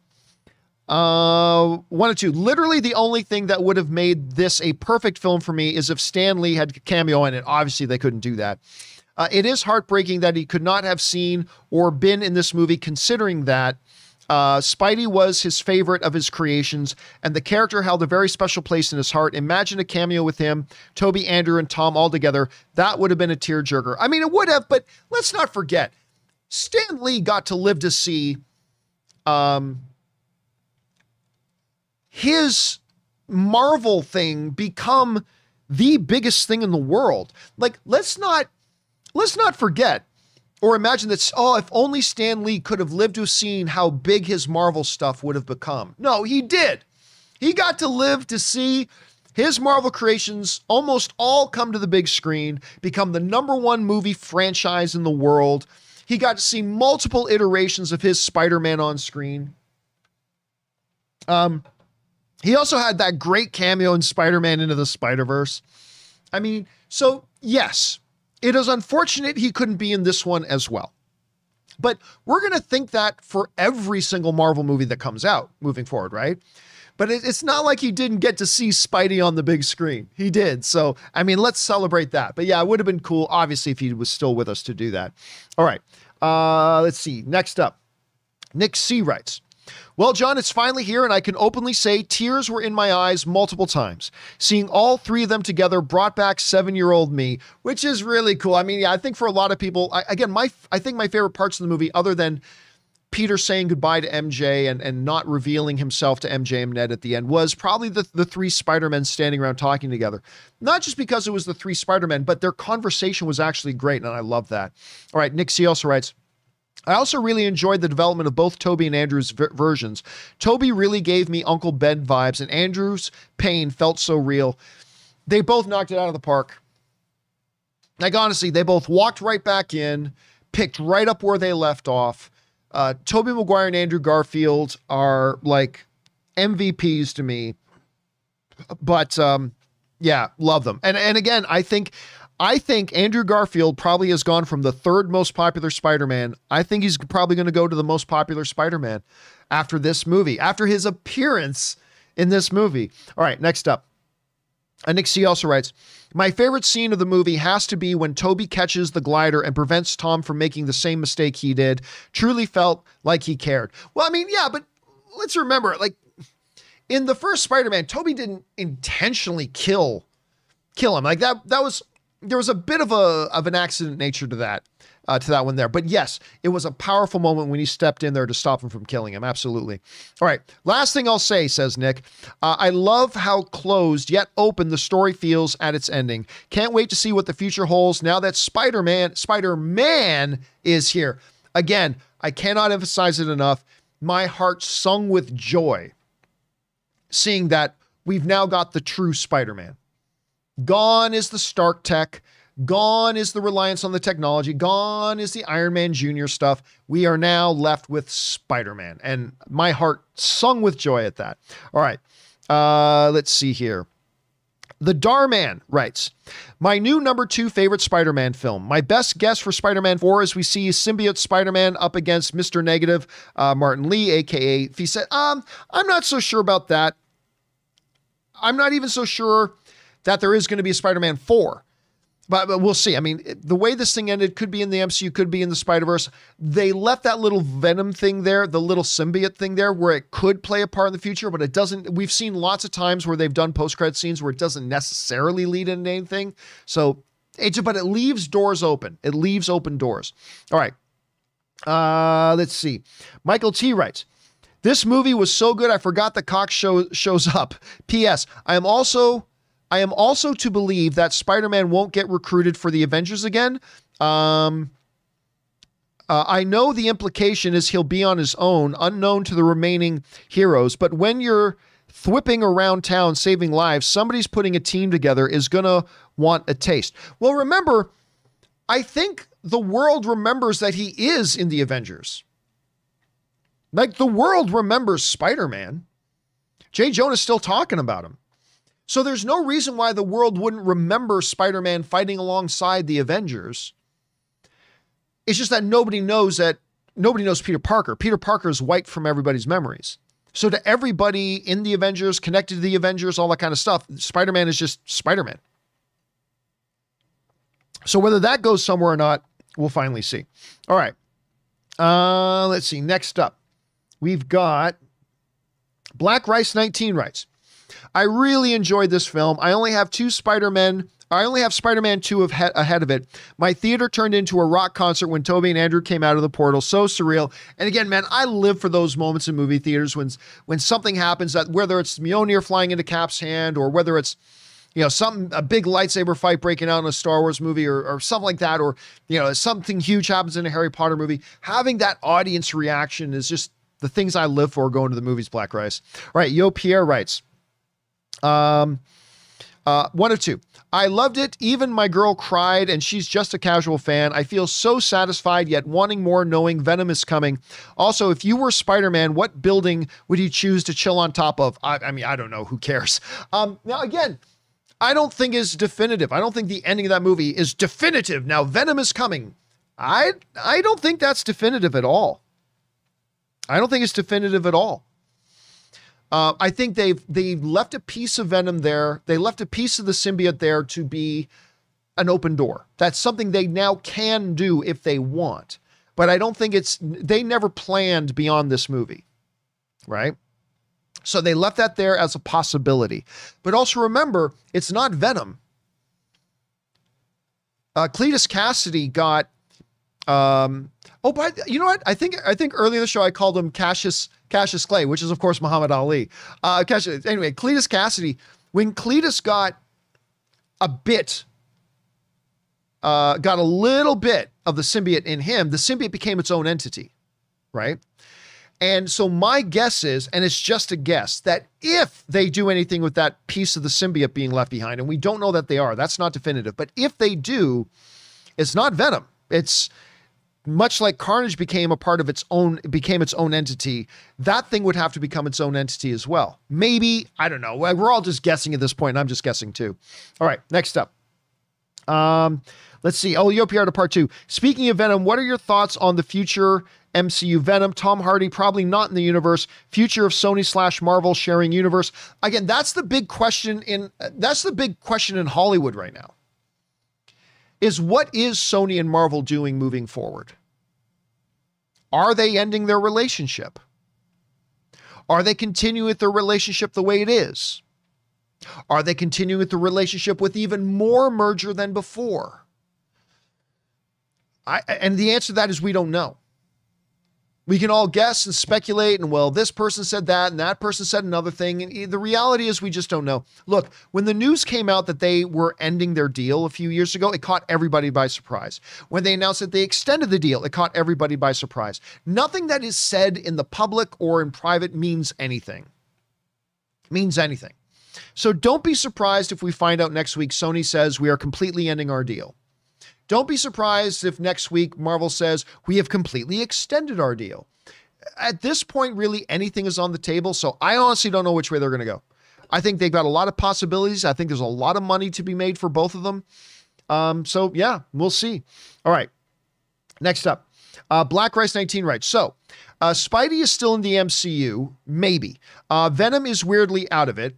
Uh, one or two. Literally, the only thing that would have made this a perfect film for me is if Stan Lee had cameo in it. Obviously, they couldn't do that. Uh, it is heartbreaking that he could not have seen or been in this movie, considering that uh, Spidey was his favorite of his creations, and the character held a very special place in his heart. Imagine a cameo with him, Toby, Andrew, and Tom all together. That would have been a tearjerker. I mean, it would have, but let's not forget, Stan Lee got to live to see um, his Marvel thing become the biggest thing in the world. Like, let's not let's not forget or imagine that, oh, if only Stan Lee could have lived to have seen how big his Marvel stuff would have become. No, he did. He got to live to see his Marvel creations almost all come to the big screen, become the number one movie franchise in the world. He got to see multiple iterations of his Spider Man on screen. Um, he also had that great cameo in Spider Man Into the Spider Verse. I mean, so yes, it is unfortunate he couldn't be in this one as well. But we're going to think that for every single Marvel movie that comes out moving forward, right? But it's not like he didn't get to see Spidey on the big screen. He did. So, I mean, let's celebrate that. But yeah, it would have been cool, obviously, if he was still with us to do that. All right. Uh, let's see. Next up, Nick C writes well, John, it's finally here, and I can openly say tears were in my eyes multiple times. Seeing all three of them together brought back seven-year-old me, which is really cool. I mean, yeah, I think for a lot of people, I, again, my I think my favorite parts of the movie, other than Peter saying goodbye to MJ and, and not revealing himself to MJ and Ned at the end was probably the, the three Spider-Men standing around talking together. Not just because it was the three Spider-Men, but their conversation was actually great, and I love that. All right, Nick C also writes, I also really enjoyed the development of both Tobey and Andrew's v- versions. Tobey really gave me Uncle Ben vibes, and Andrew's pain felt so real. They both knocked it out of the park. Like, honestly, they both walked right back in, picked right up where they left off. Uh, Tobey Maguire and Andrew Garfield are like MVPs to me. But um, yeah, love them. And and again, I think I think Andrew Garfield probably has gone from the third most popular Spider Man. I think he's probably going to go to the most popular Spider Man after this movie, after his appearance in this movie. All right, next up. And Nick C also writes, My favorite scene of the movie has to be when Tobey catches the glider and prevents Tom from making the same mistake he did. Truly felt like he cared. Well, I mean, yeah, but let's remember, like, in the first Spider-Man, Tobey didn't intentionally kill kill him. Like that that was there was a bit of a of an accident nature to that uh, to that one there. But yes, it was a powerful moment when he stepped in there to stop him from killing him. Absolutely. All right. Last thing I'll say, says Nick. Uh, I love how closed yet open the story feels at its ending. Can't wait to see what the future holds now that Spider Man Spider Man is here. Again, I cannot emphasize it enough. My heart sung with joy seeing that we've now got the true Spider Man. Gone is the Stark tech. Gone is the reliance on the technology. Gone is the Iron Man Jr. stuff. We are now left with Spider Man. And my heart sung with joy at that. All right. Uh, let's see here. The Darman writes, My new number two favorite Spider Man film. My best guess for Spider Man 4 is we see symbiote Spider Man up against Mr. Negative, uh, Martin Li, aka Fisa. Um, I'm not so sure about that. I'm not even so sure that there is going to be a Spider Man 4. But, but we'll see. I mean, the way this thing ended could be in the MCU, could be in the Spider Verse. They left that little Venom thing there, the little symbiote thing there, where it could play a part in the future, but it doesn't. We've seen lots of times where they've done post credit scenes where it doesn't necessarily lead into anything. So, but it leaves doors open. It leaves open doors. All right. Uh, let's see. Michael T writes. This movie was so good I forgot the cock show, shows up. P.S. I am also I am also to believe that Spider Man won't get recruited for the Avengers again. Um, Uh, I know the implication is he'll be on his own, unknown to the remaining heroes, but when you're thwipping around town saving lives, somebody's putting a team together is going to want a taste. Well, remember, I think the world remembers that he is in the Avengers. Like the world remembers Spider Man. Jay Jonah's still talking about him. So there's no reason why the world wouldn't remember Spider Man fighting alongside the Avengers. It's just that nobody knows that nobody knows Peter Parker. Peter Parker is wiped from everybody's memories. So to everybody in the Avengers, connected to the Avengers, all that kind of stuff, Spider Man is just Spider Man. So whether that goes somewhere or not, we'll finally see. All right. Uh, let's see. Next up, we've got Black Rice 19 writes. I really enjoyed this film. I only have two Spider-Men. I only have Spider-Man 2 of he- ahead of it. My theater turned into a rock concert when Tobey and Andrew came out of the portal. So surreal. And again, man, I live for those moments in movie theaters when when something happens that whether it's Mjolnir flying into Cap's hand or whether it's you know, something a big lightsaber fight breaking out in a Star Wars movie or, or something like that, or you know, something huge happens in a Harry Potter movie. Having that audience reaction is just the things I live for going to the movies, Black Rice. All right, Yo Pierre writes. Um uh, one of two. I loved it. Even my girl cried, and she's just a casual fan. I feel so satisfied, yet wanting more, knowing Venom is coming. Also, if you were Spider Man, what building would you choose to chill on top of? I, I mean, I don't know. Who cares? Um, now, again, I don't think is definitive. I don't think the ending of that movie is definitive. Now Venom is coming. I I don't think that's definitive at all. I don't think it's definitive at all. Uh, I think they've they left a piece of Venom there. They left a piece of the symbiote there to be an open door. That's something they now can do if they want. But I don't think it's they never planned beyond this movie, right? So they left that there as a possibility. But also remember, it's not Venom. Uh, Cletus Kasady got. Um, oh, but you know what? I think I think earlier in the show I called him Cassius Cassius Clay, which is of course Muhammad Ali. Uh, Cassius, anyway, Cletus Kasady, When Cletus got a bit, uh, got a little bit of the symbiote in him, the symbiote became its own entity, right? And so my guess is, and it's just a guess, that if they do anything with that piece of the symbiote being left behind, and we don't know that they are, that's not definitive, but if they do, it's not Venom. It's much like Carnage became a part of its own, became its own entity, that thing would have to become its own entity as well. Maybe, I don't know. We're all just guessing at this point. I'm just guessing too. All right, next up. Um, let's see. Oh, Yo Pierre to part two. Speaking of Venom, what are your thoughts on the future MCU Venom? Tom Hardy probably not in the universe. Future of Sony slash Marvel sharing universe. Again, that's the big question in that's the big question in Hollywood right now. Is what is Sony and Marvel doing moving forward? Are they ending their relationship? Are they continuing with their relationship the way it is? Are they continuing with the relationship with even more merger than before? I, and the answer to that is we don't know. We can all guess and speculate, and well, this person said that, and that person said another thing. And the reality is, we just don't know. Look, when the news came out that they were ending their deal a few years ago, it caught everybody by surprise. When they announced that they extended the deal, it caught everybody by surprise. Nothing that is said in the public or in private means anything. Means anything. So don't be surprised if we find out next week Sony says we are completely ending our deal. Don't be surprised if next week Marvel says we have completely extended our deal. At this point, really anything is on the table. So I honestly don't know which way they're going to go. I think they've got a lot of possibilities. I think there's a lot of money to be made for both of them. Um, so yeah, we'll see. All right. Next up, uh, Black Rice 19 writes. So uh, Spidey is still in the MCU, maybe. Uh, Venom is weirdly out of it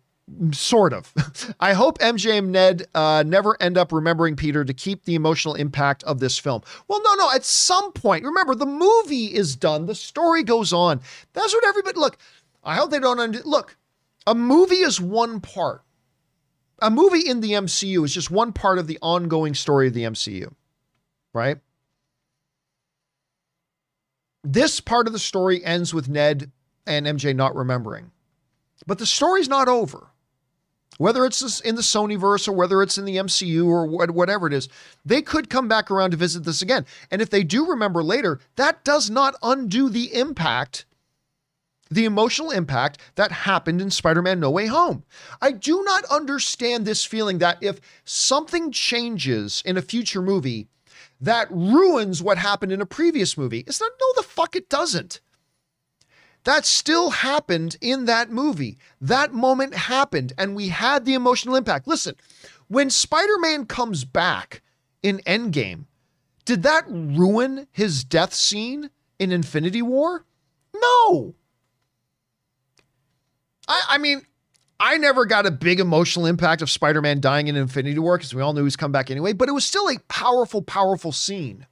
sort of. I hope MJ and Ned uh, never end up remembering Peter to keep the emotional impact of this film. Well, no, no. At some point, remember the movie is done. The story goes on. That's what everybody look. I hope they don't under, look. A movie is one part. A movie in the MCU is just one part of the ongoing story of the MCU, right? This part of the story ends with Ned and MJ not remembering. But the story's not over. Whether it's in the Sonyverse or whether it's in the MCU or whatever it is, they could come back around to visit this again. And if they do remember later, that does not undo the impact, the emotional impact that happened in Spider Man No Way Home. I do not understand this feeling that if something changes in a future movie, that ruins what happened in a previous movie. It's not, no, the fuck it doesn't. That still happened in that movie. That moment happened, and we had the emotional impact. Listen, when Spider Man comes back in Endgame, did that ruin his death scene in Infinity War? No. I, I mean, I never got a big emotional impact of Spider Man dying in Infinity War because we all knew he's come back anyway, but it was still a powerful, powerful scene.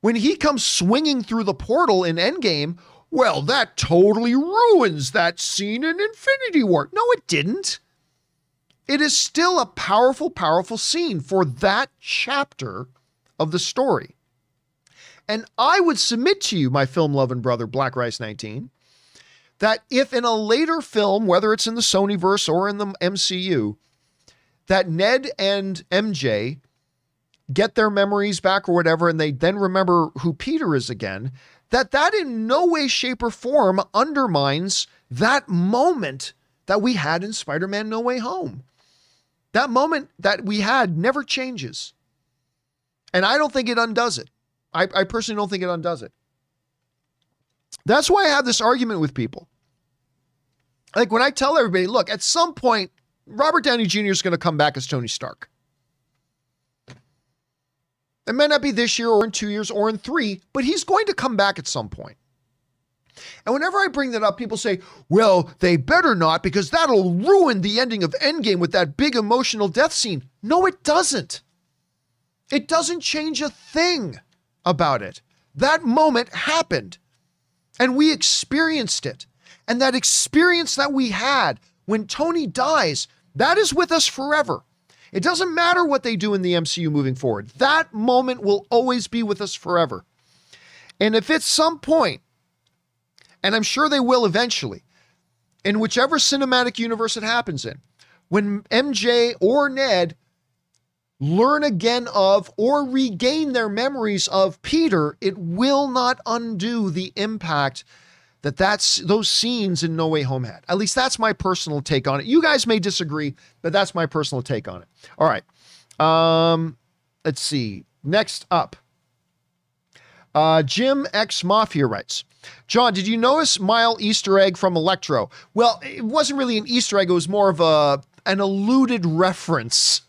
When he comes swinging through the portal in Endgame, well, that totally ruins that scene in Infinity War. No, it didn't. It is still a powerful, powerful scene for that chapter of the story. And I would submit to you, my film loving brother, Black Rice 19, that if in a later film, whether it's in the Sony verse or in the MCU, that Ned and MJ get their memories back or whatever, and they then remember who Peter is again, that that in no way, shape, or form undermines that moment that we had in Spider Man No Way Home. That moment that we had never changes. And I don't think it undoes it. I, I personally don't think it undoes it. That's why I have this argument with people. Like when I tell everybody, look, at some point, Robert Downey Jr. is going to come back as Tony Stark. It may not be this year or in two years or in three, but he's going to come back at some point. And whenever I bring that up, people say, well, they better not because that'll ruin the ending of Endgame with that big emotional death scene. No, it doesn't. It doesn't change a thing about it. That moment happened and we experienced it. And that experience that we had when Tony dies, that is with us forever. It doesn't matter what they do in the MCU moving forward. That moment will always be with us forever. And if at some point, and I'm sure they will eventually, in whichever cinematic universe it happens in, when MJ or Ned learn again of or regain their memories of Peter, it will not undo the impact that that's those scenes in No Way Home had. At least that's my personal take on it. You guys may disagree, but that's my personal take on it. All right. Um, let's see. Next up, uh, Jim X Mafia writes, John, did you notice Mile Easter egg from Electro? Well, it wasn't really an Easter egg. It was more of a an alluded reference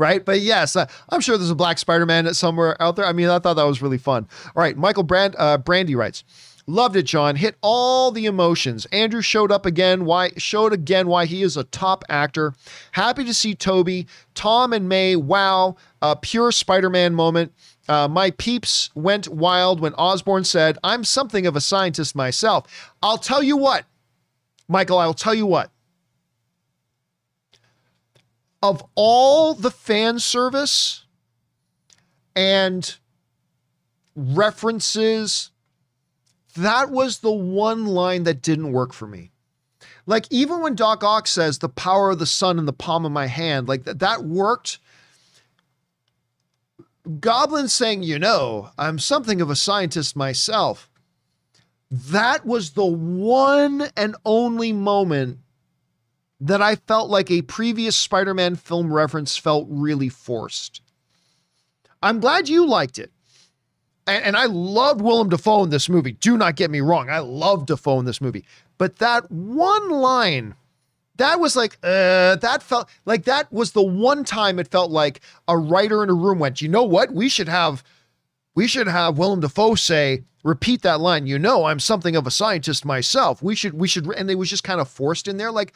right? But yes, uh, I'm sure there's a Black Spider-Man somewhere out there. I mean, I thought that was really fun. All right, Michael Brand, uh, Brandy writes, Loved it, John. Hit all the emotions. Andrew showed up again. Why showed again why he is a top actor. Happy to see Tobey, Tom, and May. Wow, a pure Spider-Man moment. Uh, my peeps went wild when Osborn said, "I'm something of a scientist myself." I'll tell you what, Michael. I'll tell you what. Of all the fan service and references that was the one line that didn't work for me. Like even when Doc Ock says the power of the sun in the palm of my hand, like that that worked. Goblin saying, you know, I'm something of a scientist myself. That was the one and only moment that I felt like a previous Spider Man film reference felt really forced. I'm glad you liked it and, and I loved Willem Dafoe in this movie. Do not get me wrong. I love Dafoe in this movie. But that one line, that was like, uh, that felt like that was the one time it felt like a writer in a room went, you know what? We should have, we should have Willem Dafoe say, repeat that line. You know, I'm something of a scientist myself. We should, we should, and it was just kind of forced in there. Like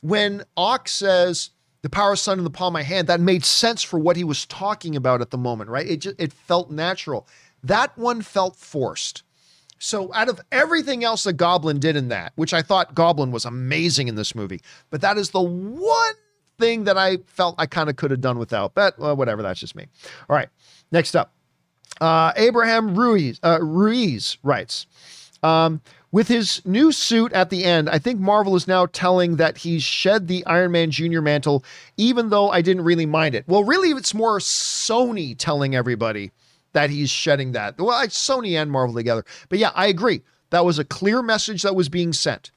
when Ock says, the power of sun in the palm of my hand, that made sense for what he was talking about at the moment, right? It just, it felt natural. That one felt forced. So, out of everything else that Goblin did in that, which I thought Goblin was amazing in this movie, but that is the one thing that I felt I kind of could have done without. But well, whatever, that's just me. All right, next up, uh, Abraham Ruiz, uh, Ruiz writes. Um, With his new suit at the end, I think Marvel is now telling that he's shed the Iron Man Jr. mantle, even though I didn't really mind it. Well, really, it's more Sony telling everybody that he's shedding that. Well, Sony and Marvel together. But yeah, I agree. That was a clear message that was being sent.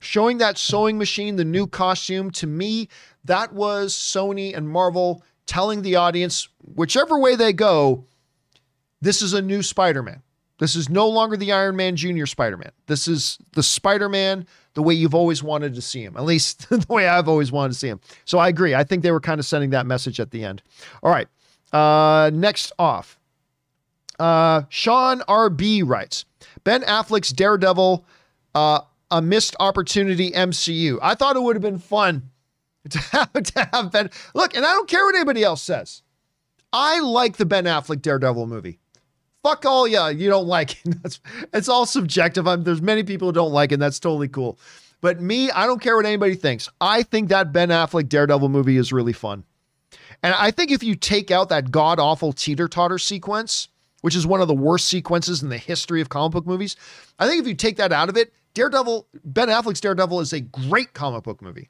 Showing that sewing machine, the new costume, to me, that was Sony and Marvel telling the audience, whichever way they go, this is a new Spider Man. This is no longer the Iron Man Jr. Spider Man. This is the Spider Man the way you've always wanted to see him, at least the way I've always wanted to see him. So I agree. I think they were kind of sending that message at the end. All right. Uh, next off, uh, Sean R.B. writes Ben Affleck's Daredevil, uh, a missed opportunity MCU. I thought it would have been fun to have, to have Ben. Look, and I don't care what anybody else says. I like the Ben Affleck Daredevil movie fuck all yeah, you don't like it. That's it's all subjective. I'm, there's many people who don't like it. that's totally cool. But me, I don't care what anybody thinks. I think that Ben Affleck Daredevil movie is really fun. And I think if you take out that god awful teeter totter sequence, which is one of the worst sequences in the history of comic book movies, I think if you take that out of it, Daredevil, Ben Affleck's Daredevil is a great comic book movie.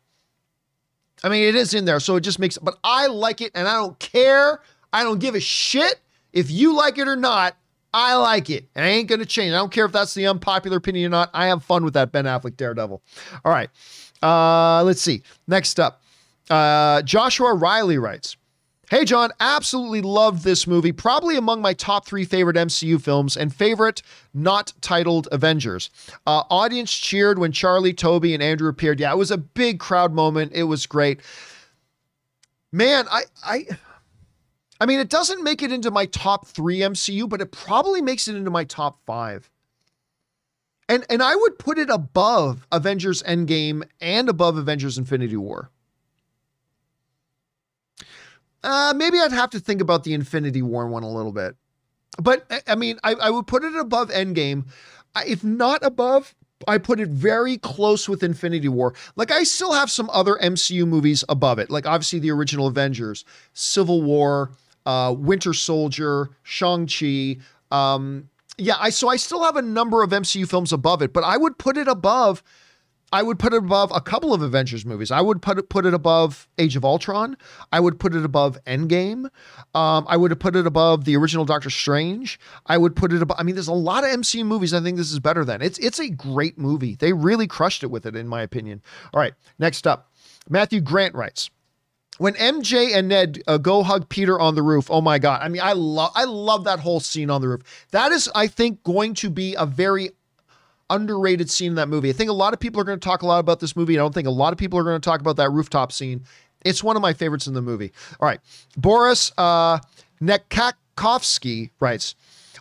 I mean, it is in there, so it just makes, but I like it and I don't care. I don't give a shit if you like it or not. I like it. And I ain't going to change. I don't care if that's the unpopular opinion or not. I have fun with that Ben Affleck Daredevil. All right. Uh, let's see. Next up, uh, Joshua Riley writes, Hey, John, absolutely loved this movie. Probably among my top three favorite MCU films and favorite not titled Avengers. Uh, audience cheered when Charlie, Tobey, and Andrew appeared. Yeah, it was a big crowd moment. It was great. Man, I, I, I mean, it doesn't make it into my top three MCU, but it probably makes it into my top five. And and I would put it above Avengers Endgame and above Avengers Infinity War. Uh, maybe I'd have to think about the Infinity War one a little bit. But I mean, I, I would put it above Endgame. If not above, I put it very close with Infinity War. Like I still have some other MCU movies above it, like obviously the original Avengers, Civil War, uh, Winter Soldier, Shang-Chi. Um, yeah, I so I still have a number of MCU films above it, but I would put it above. I would put it above a couple of Avengers movies. I would put it put it above Age of Ultron. I would put it above Endgame. Um, I would have put it above the original Doctor Strange. I would put it above. I mean, there's a lot of MCU movies. I think this is better than. It's it's a great movie. They really crushed it with it, in my opinion. All right, next up, Matthew Grant writes when MJ and Ned uh, go hug Peter on the roof, oh my god! I mean, I love I love that whole scene on the roof. That is, I think, going to be a very underrated scene in that movie. I think a lot of people are going to talk a lot about this movie. I don't think a lot of people are going to talk about that rooftop scene. It's one of my favorites in the movie. All right, Boris uh, Nekakovsky writes.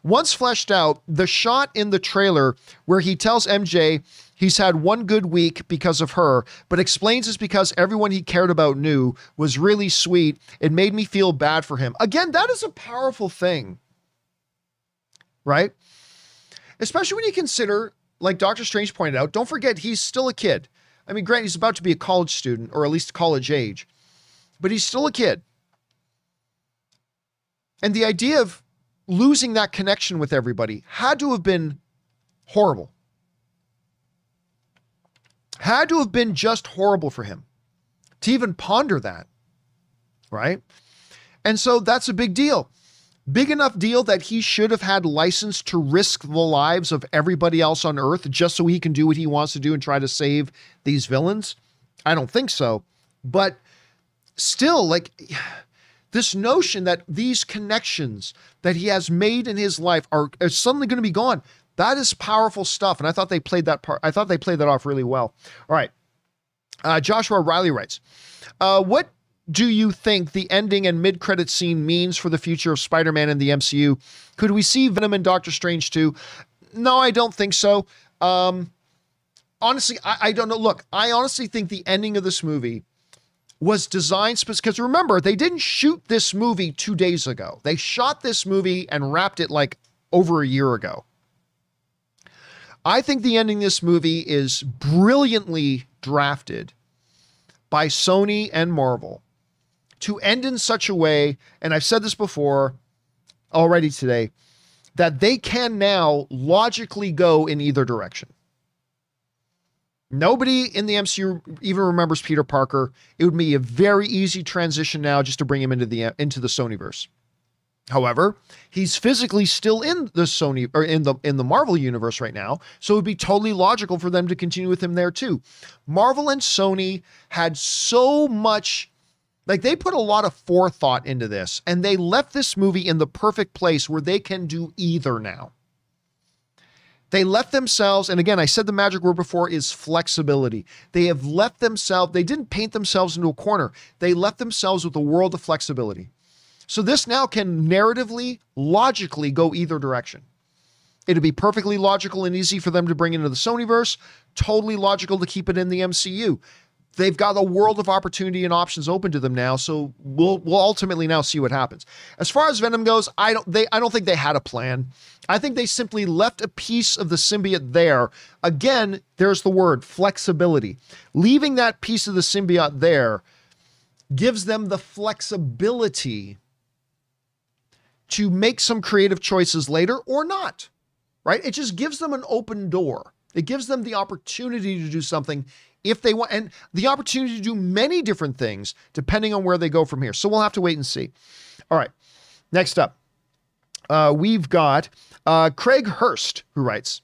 Once fleshed out, the shot in the trailer where he tells MJ He's had one good week because of her, but explains it's because everyone he cared about knew was really sweet. It made me feel bad for him. Again, that is a powerful thing, right? Especially when you consider, like Doctor Strange pointed out, don't forget he's still a kid. I mean, granted, he's about to be a college student, or at least college age, but he's still a kid. And the idea of losing that connection with everybody had to have been horrible had to have been just horrible for him to even ponder that. Right. And so that's a big deal. Big enough deal that he should have had license to risk the lives of everybody else on earth just so he can do what he wants to do and try to save these villains? I don't think so. But still, like this notion that these connections that he has made in his life are, are suddenly going to be gone. That is powerful stuff, and I thought they played that part. I thought they played that off really well. All right, uh, Joshua Riley writes, uh, "What do you think the ending and mid-credit scene means for the future of Spider-Man in the MCU? Could we see Venom and Doctor Strange too? No, I don't think so. Um, honestly, I, I don't know. Look, I honestly think the ending of this movie." was designed because remember they didn't shoot this movie two days ago they shot this movie and wrapped it like over a year ago I think the ending of this movie is brilliantly drafted by Sony and Marvel to end in such a way, and I've said this before already today, that they can now logically go in either direction. Nobody in the MCU even remembers Peter Parker. It would be a very easy transition now just to bring him into the into the Sonyverse. However, he's physically still in the Sony or in the in the Marvel universe right now, so it would be totally logical for them to continue with him there too. Marvel and Sony had so much like they put a lot of forethought into this and they left this movie in the perfect place where they can do either now. They left themselves, and again, I said the magic word before is flexibility. They have left themselves, they didn't paint themselves into a corner. They left themselves with a world of flexibility. So this now can narratively, logically go either direction. It'd be perfectly logical and easy for them to bring into the Sonyverse, totally logical to keep it in the MCU they've got a world of opportunity and options open to them now. So we'll we'll ultimately now see what happens. As far as Venom goes, I don't they I don't think they had a plan. I think they simply left a piece of the symbiote there. Again, there's the word flexibility. Leaving that piece of the symbiote there gives them the flexibility to make some creative choices later or not. Right? It just gives them an open door. It gives them the opportunity to do something if they want, and the opportunity to do many different things depending on where they go from here. So we'll have to wait and see. All right. Next up, uh, we've got uh, Craig Hurst who writes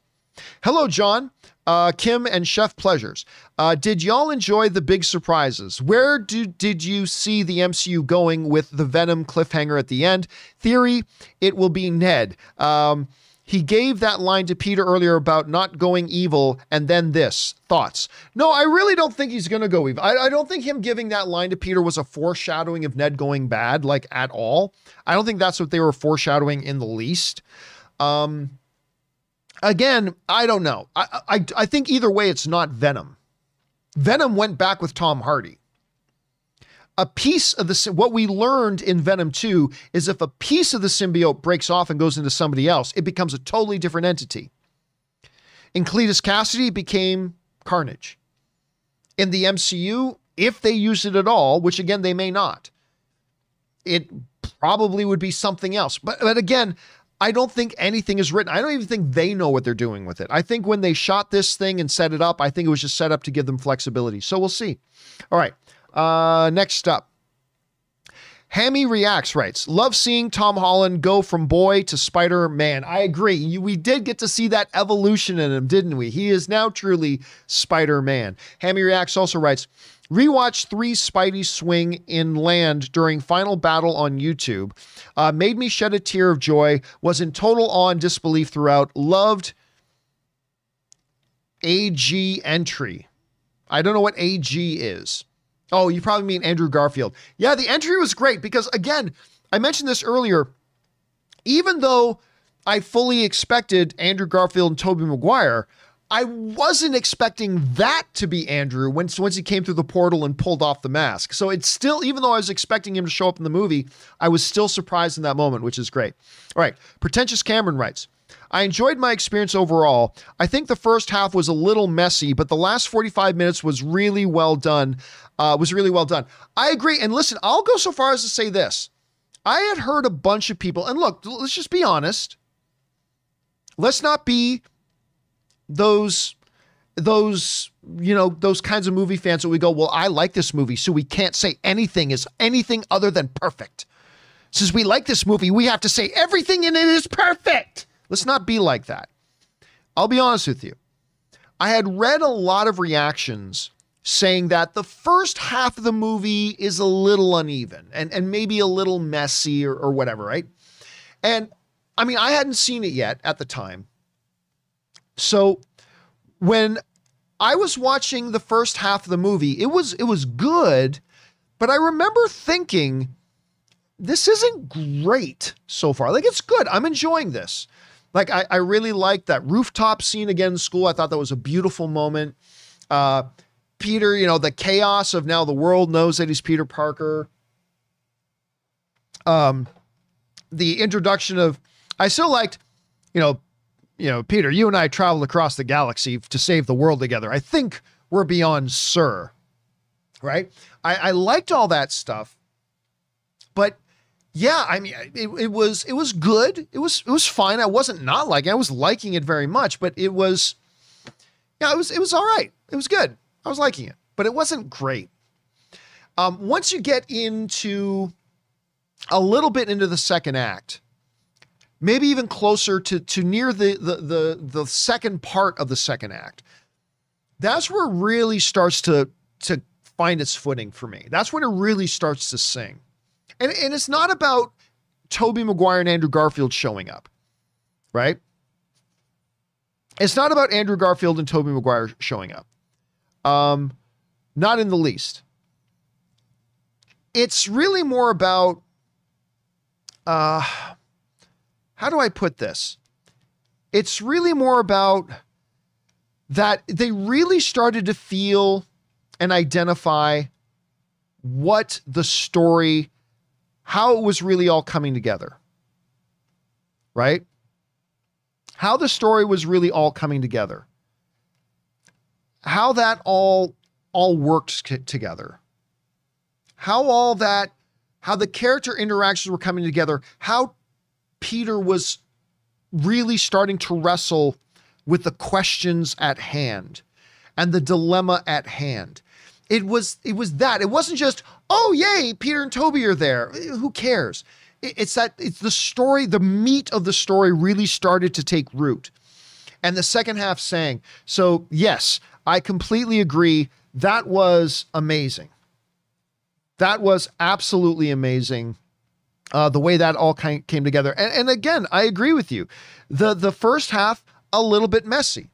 Hello, John. Uh, Kim and Chef Pleasures. Uh, did y'all enjoy the big surprises? Where do, did you see the MCU going with the Venom cliffhanger at the end? Theory, it will be Ned. Um, he gave that line to Peter earlier about not going evil, and then this. Thoughts? No, I really don't think he's going to go evil. I, I, don't think him giving that line to Peter was a foreshadowing of Ned going bad, like at all. I don't think that's what they were foreshadowing in the least. Um, again, I don't know. I, I, I think either way, it's not Venom. Venom went back with Tom Hardy a piece of the what we learned in Venom 2 is if a piece of the symbiote breaks off and goes into somebody else, it becomes a totally different entity. In Cletus Kasady became Carnage. In the MCU, if they use it at all, which again they may not, it probably would be something else. But but again, I don't think anything is written. I don't even think they know what they're doing with it. I think when they shot this thing and set it up, I think it was just set up to give them flexibility. So we'll see. All right. Uh, next up. Hammy Reacts writes, Love seeing Tom Holland go from boy to Spider Man. I agree. We did get to see that evolution in him, didn't we? He is now truly Spider Man. Hammy Reacts also writes, Rewatch three Spidey swing in land during final battle on YouTube. Uh, made me shed a tear of joy. Was in total awe and disbelief throughout. Loved AG entry. I don't know what AG is. Oh, you probably mean Andrew Garfield. Yeah, the entry was great because, again, I mentioned this earlier. Even though I fully expected Andrew Garfield and Tobey Maguire, I wasn't expecting that to be Andrew once once he came through the portal and pulled off the mask. So it's still, even though I was expecting him to show up in the movie, I was still surprised in that moment, which is great. All right, pretentious Cameron writes. I enjoyed my experience overall. I think the first half was a little messy, but the last 45 minutes was really well done. Uh, was really well done. I agree. And listen, I'll go so far as to say this. I had heard a bunch of people, and look, let's just be honest. Let's not be those those you know those kinds of movie fans that we go well i like this movie so we can't say anything is anything other than perfect since we like this movie we have to say everything in it is perfect Let's not be like that. I'll be honest with you. I had read a lot of reactions saying that the first half of the movie is a little uneven and, and maybe a little messy or, or whatever, right? And I mean, I hadn't seen it yet at the time. So when I was watching the first half of the movie, it was it was good, but I remember thinking this isn't great so far. Like it's good. I'm enjoying this. Like I, I really liked that rooftop scene again in school. I thought that was a beautiful moment. Uh, Peter, you know, the chaos of now the world knows that he's Peter Parker. Um, the introduction of I still liked, you know, you know, Peter, you and I traveled across the galaxy to save the world together. I think we're beyond Sir. Right? I, I liked all that stuff, but yeah, I mean, it, it was it was good. It was it was fine. I wasn't not liking. It. I was liking it very much, but it was Yeah, it was it was all right. It was good. I was liking it, but it wasn't great. Um, once you get into a little bit into the second act, maybe even closer to to near the the the, the second part of the second act, that's where it really starts to to find its footing for me. That's when it really starts to sing. And, and it's not about Tobey Maguire and Andrew Garfield showing up, right? It's not about Andrew Garfield and Tobey Maguire showing up. Um, not in the least. It's really more about uh how do I put this? It's really more about that they really started to feel and identify what the story how it was really all coming together. Right? How the story was really all coming together. How that all all worked together. How all that how the character interactions were coming together, how Peter was really starting to wrestle with the questions at hand and the dilemma at hand. It was it was that. It wasn't just, "Oh, yay, Peter and Tobey are there." Who cares? It's that it's the story, the meat of the story really started to take root. And the second half sang. So, yes, I completely agree. That was amazing. That was absolutely amazing. Uh, the way that all kind came together. And, and again, I agree with you. The the first half a little bit messy.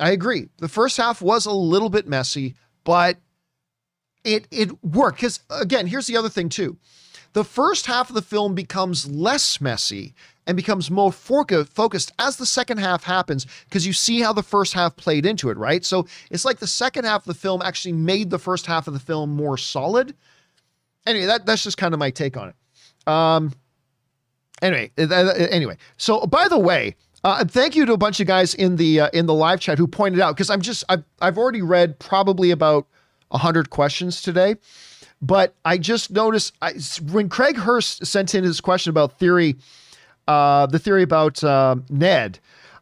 I agree. The first half was a little bit messy, but it it worked because again, here's the other thing too. The first half of the film becomes less messy and becomes more focused as the second half happens because you see how the first half played into it, right? So it's like the second half of the film actually made the first half of the film more solid. Anyway, that, that's just kind of my take on it. Um, anyway, anyway. So by the way, uh, thank you to a bunch of guys in the uh, in the live chat who pointed out because I'm just I've I've already read probably about hundred questions today, but I just noticed I, when Craig Hurst sent in his question about theory, uh, the theory about uh, Ned,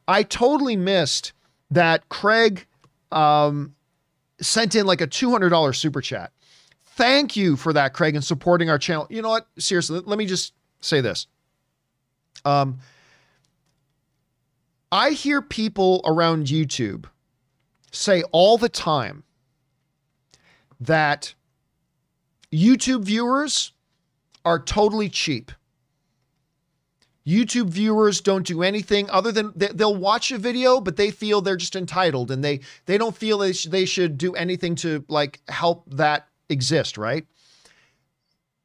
I totally missed that Craig um, sent in like a two hundred dollar super chat. Thank you for that, Craig, and supporting our channel. You know what? Seriously, let me just say this. Um, I hear people around YouTube say all the time that YouTube viewers are totally cheap. YouTube viewers don't do anything other than they'll watch a video, but they feel they're just entitled and they they don't feel they, sh- they should do anything to like help that exist, right?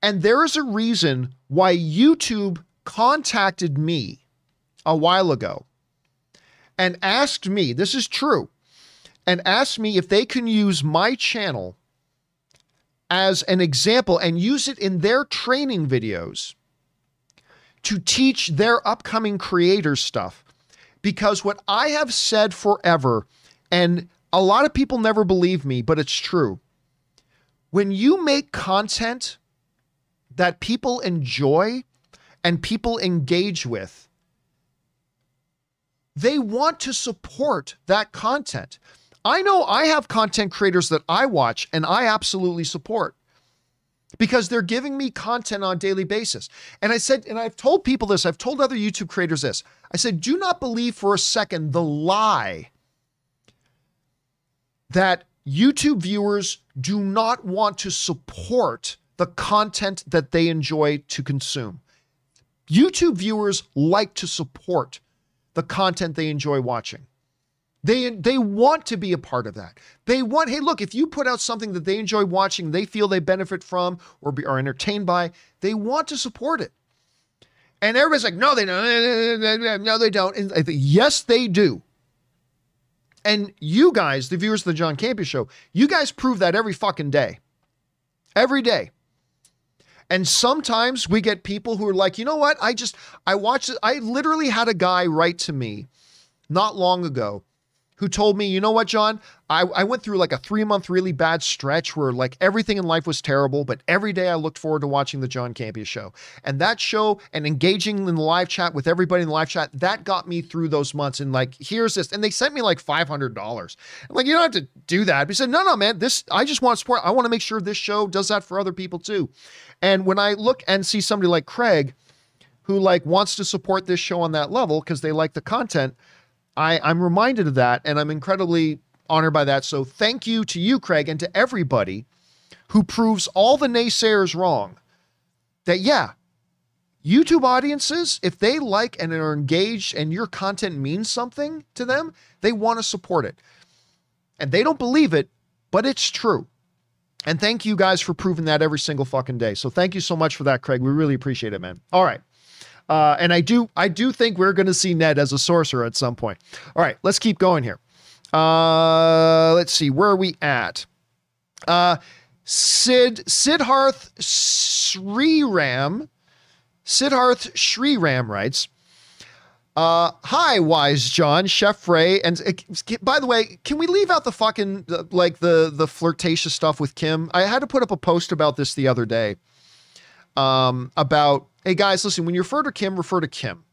And there is a reason why YouTube contacted me a while ago and asked me, this is true, and asked me if they can use my channel as an example and use it in their training videos to teach their upcoming creators stuff. Because what I have said forever, and a lot of people never believe me, but it's true. When you make content that people enjoy and people engage with, they want to support that content. I know I have content creators that I watch and I absolutely support because they're giving me content on a daily basis. And I said, and I've told people this, I've told other YouTube creators this. I said, do not believe for a second the lie that YouTube viewers do not want to support the content that they enjoy to consume. YouTube viewers like to support the content they enjoy watching. They they want to be a part of that. They want, hey, look, if you put out something that they enjoy watching, they feel they benefit from or be, are entertained by, they want to support it. And everybody's like, no, they don't. No, they don't. And I think, yes, they do. And you guys, the viewers of the John Campea show, you guys prove that every fucking day. Every day. And sometimes we get people who are like, you know what? I just, I watched. I literally had a guy write to me not long ago who told me, you know what, John? I, I went through like a three month really bad stretch where like everything in life was terrible, but every day I looked forward to watching the John Campea show. And that show and engaging in the live chat with everybody in the live chat, that got me through those months. And like, here's this. And they sent me like $500. I'm like, you don't have to do that. But he said, no, no, man, this, I just want support. I want to make sure this show does that for other people too. And when I look and see somebody like Craig, who like wants to support this show on that level because they like the content, I, I'm reminded of that and I'm incredibly honored by that. So thank you to you, Craig, and to everybody who proves all the naysayers wrong. That, yeah, YouTube audiences, if they like and are engaged and your content means something to them, they want to support it. And they don't believe it, but it's true. And thank you guys for proving that every single fucking day. So thank you so much for that, Craig. We really appreciate it, man. All right. Uh, and I do I do think we're going to see Ned as a sorcerer at some point. All right, let's keep going here. Uh, let's see, where are we at? Uh, Sid Siddharth Sriram Siddharth Sriram writes, uh, hi, wise John, Chef Ray, and uh, by the way, can we leave out the fucking like the the flirtatious stuff with Kim? I had to put up a post about this the other day, um, about hey guys, listen, when you refer to Kim, refer to Kim.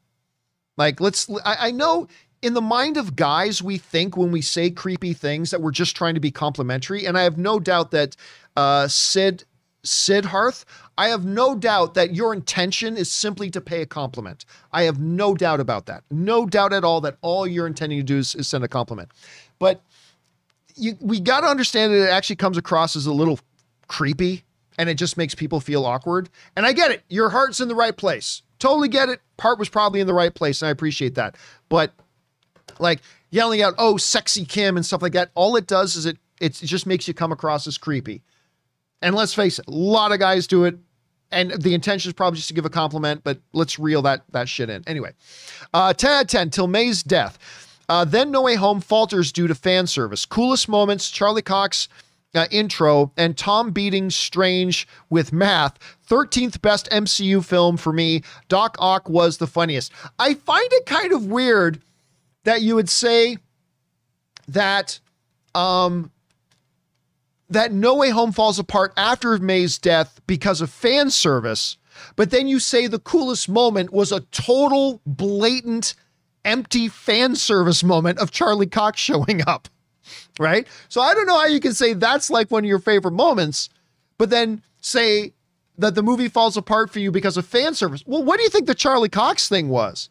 Like, let's, I, I know in the mind of guys, we think when we say creepy things that we're just trying to be complimentary. And I have no doubt that uh, Sid, Siddharth, I have no doubt that your intention is simply to pay a compliment. I have no doubt about that. No doubt at all that all you're intending to do is, is send a compliment. But you, we got to understand that it actually comes across as a little creepy and it just makes people feel awkward. And I get it. Your heart's in the right place. Totally get it. Part was probably in the right place, and I appreciate that. But like yelling out, "Oh, sexy Kim" and stuff like that, all it does is it it just makes you come across as creepy. And let's face it, a lot of guys do it, and the intention is probably just to give a compliment. But let's reel that that shit in anyway. Uh, ten out of ten till May's death. Uh, then No Way Home falters due to fan service. Coolest moments: Charlie Cox uh, intro and Tom beating Strange with math. 13th best MCU film for me. Doc Ock was the funniest. I find it kind of weird that you would say that um that No Way Home falls apart after May's death because of fan service, but then you say the coolest moment was a total blatant empty fan service moment of Charlie Cox showing up right? So I don't know how you can say that's like one of your favorite moments, but then say that the movie falls apart for you because of fan service. Well, what do you think the Charlie Cox thing was?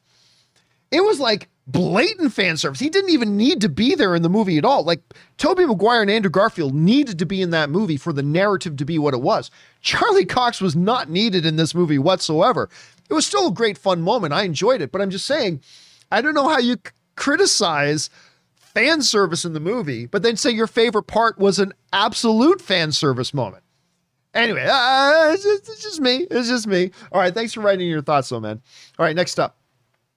It was like blatant fan service. He didn't even need to be there in the movie at all. Like Tobey Maguire and Andrew Garfield needed to be in that movie for the narrative to be what it was. Charlie Cox was not needed in this movie whatsoever. It was still a great fun moment. I enjoyed it, but I'm just saying, I don't know how you c- criticize fan service in the movie, but then say your favorite part was an absolute fan service moment. Anyway, uh, it's, just, it's, just, me. It's just me. All right. Thanks for writing your thoughts, though, man. All right. Next up.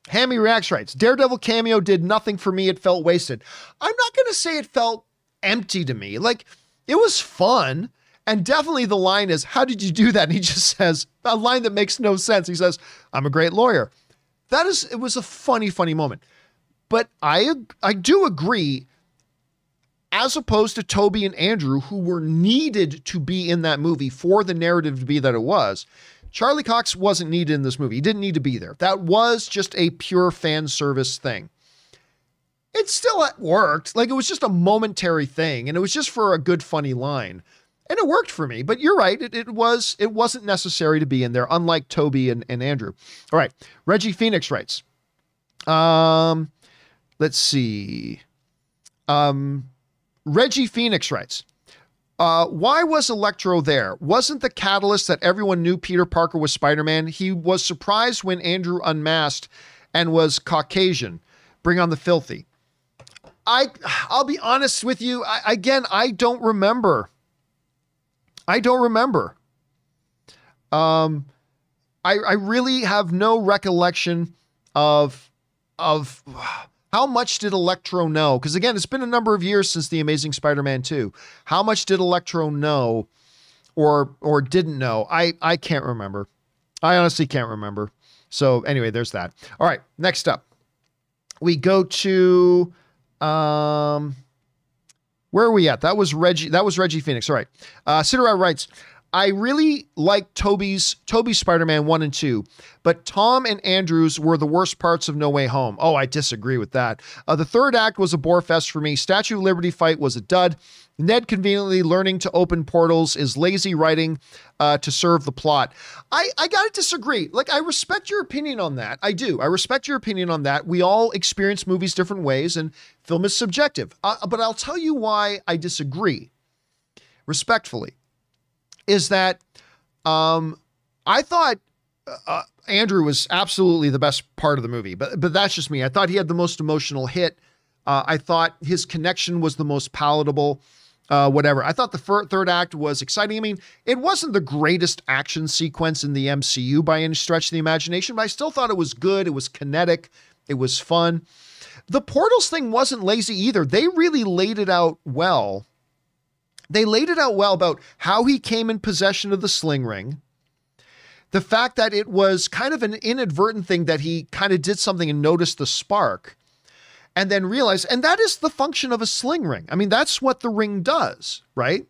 Hammy Reacts writes Daredevil cameo did nothing for me. It felt wasted. I'm not going to say it felt empty to me. Like, it was fun. And definitely the line is, How did you do that? And he just says a line that makes no sense. He says, I'm a great lawyer. That is, it was a funny, funny moment. But I I do agree as opposed to Tobey and Andrew who were needed to be in that movie for the narrative to be that it was. Charlie Cox wasn't needed in this movie. He didn't need to be there. That was just a pure fan service thing. It still worked. Like it was just a momentary thing and it was just for a good funny line. And it worked for me. But you're right, it, it was it wasn't necessary to be in there unlike Tobey and, and Andrew. All right. Reggie Phoenix writes. Um Let's see. Um, Reggie Phoenix writes, uh, why was Electro there? Wasn't the catalyst that everyone knew Peter Parker was Spider Man? He was surprised when Andrew unmasked and was Caucasian. Bring on the filthy. I, I'll be honest with you. I, again, I don't remember. I don't remember. Um, I, I really have no recollection of, of, how much did Electro know? Because again, it's been a number of years since the Amazing Spider-Man 2. How much did Electro know or or didn't know? I I can't remember. I honestly can't remember. So anyway, there's that. All right, next up. We go to Um, where are we at? That was Reggie. That was Reggie Phoenix. All right. Uh, Sidera writes, I really like Tobey's Tobey Spider-Man 1 and 2, but Tom and Andrews were the worst parts of No Way Home. Oh, I disagree with that. Uh, the third act was a bore fest for me. Statue of Liberty fight was a dud. Ned conveniently learning to open portals is lazy writing uh, to serve the plot. I, I gotta disagree. Like, I respect your opinion on that. I do. I respect your opinion on that. We all experience movies different ways, and film is subjective. Uh, but I'll tell you why I disagree, respectfully, is that um, I thought uh, Andrew was absolutely the best part of the movie, but but that's just me. I thought he had the most emotional hit. Uh, I thought his connection was the most palatable uh, whatever. I thought the fir- third act was exciting. I mean, it wasn't the greatest action sequence in the MCU by any stretch of the imagination, but I still thought it was good. It was kinetic. It was fun. The portals thing wasn't lazy either. They really laid it out well. They laid it out well about how he came in possession of the sling ring. The fact that it was kind of an inadvertent thing that he kind of did something and noticed the spark and then realized, and that is the function of a sling ring. I mean, that's what the ring does, right?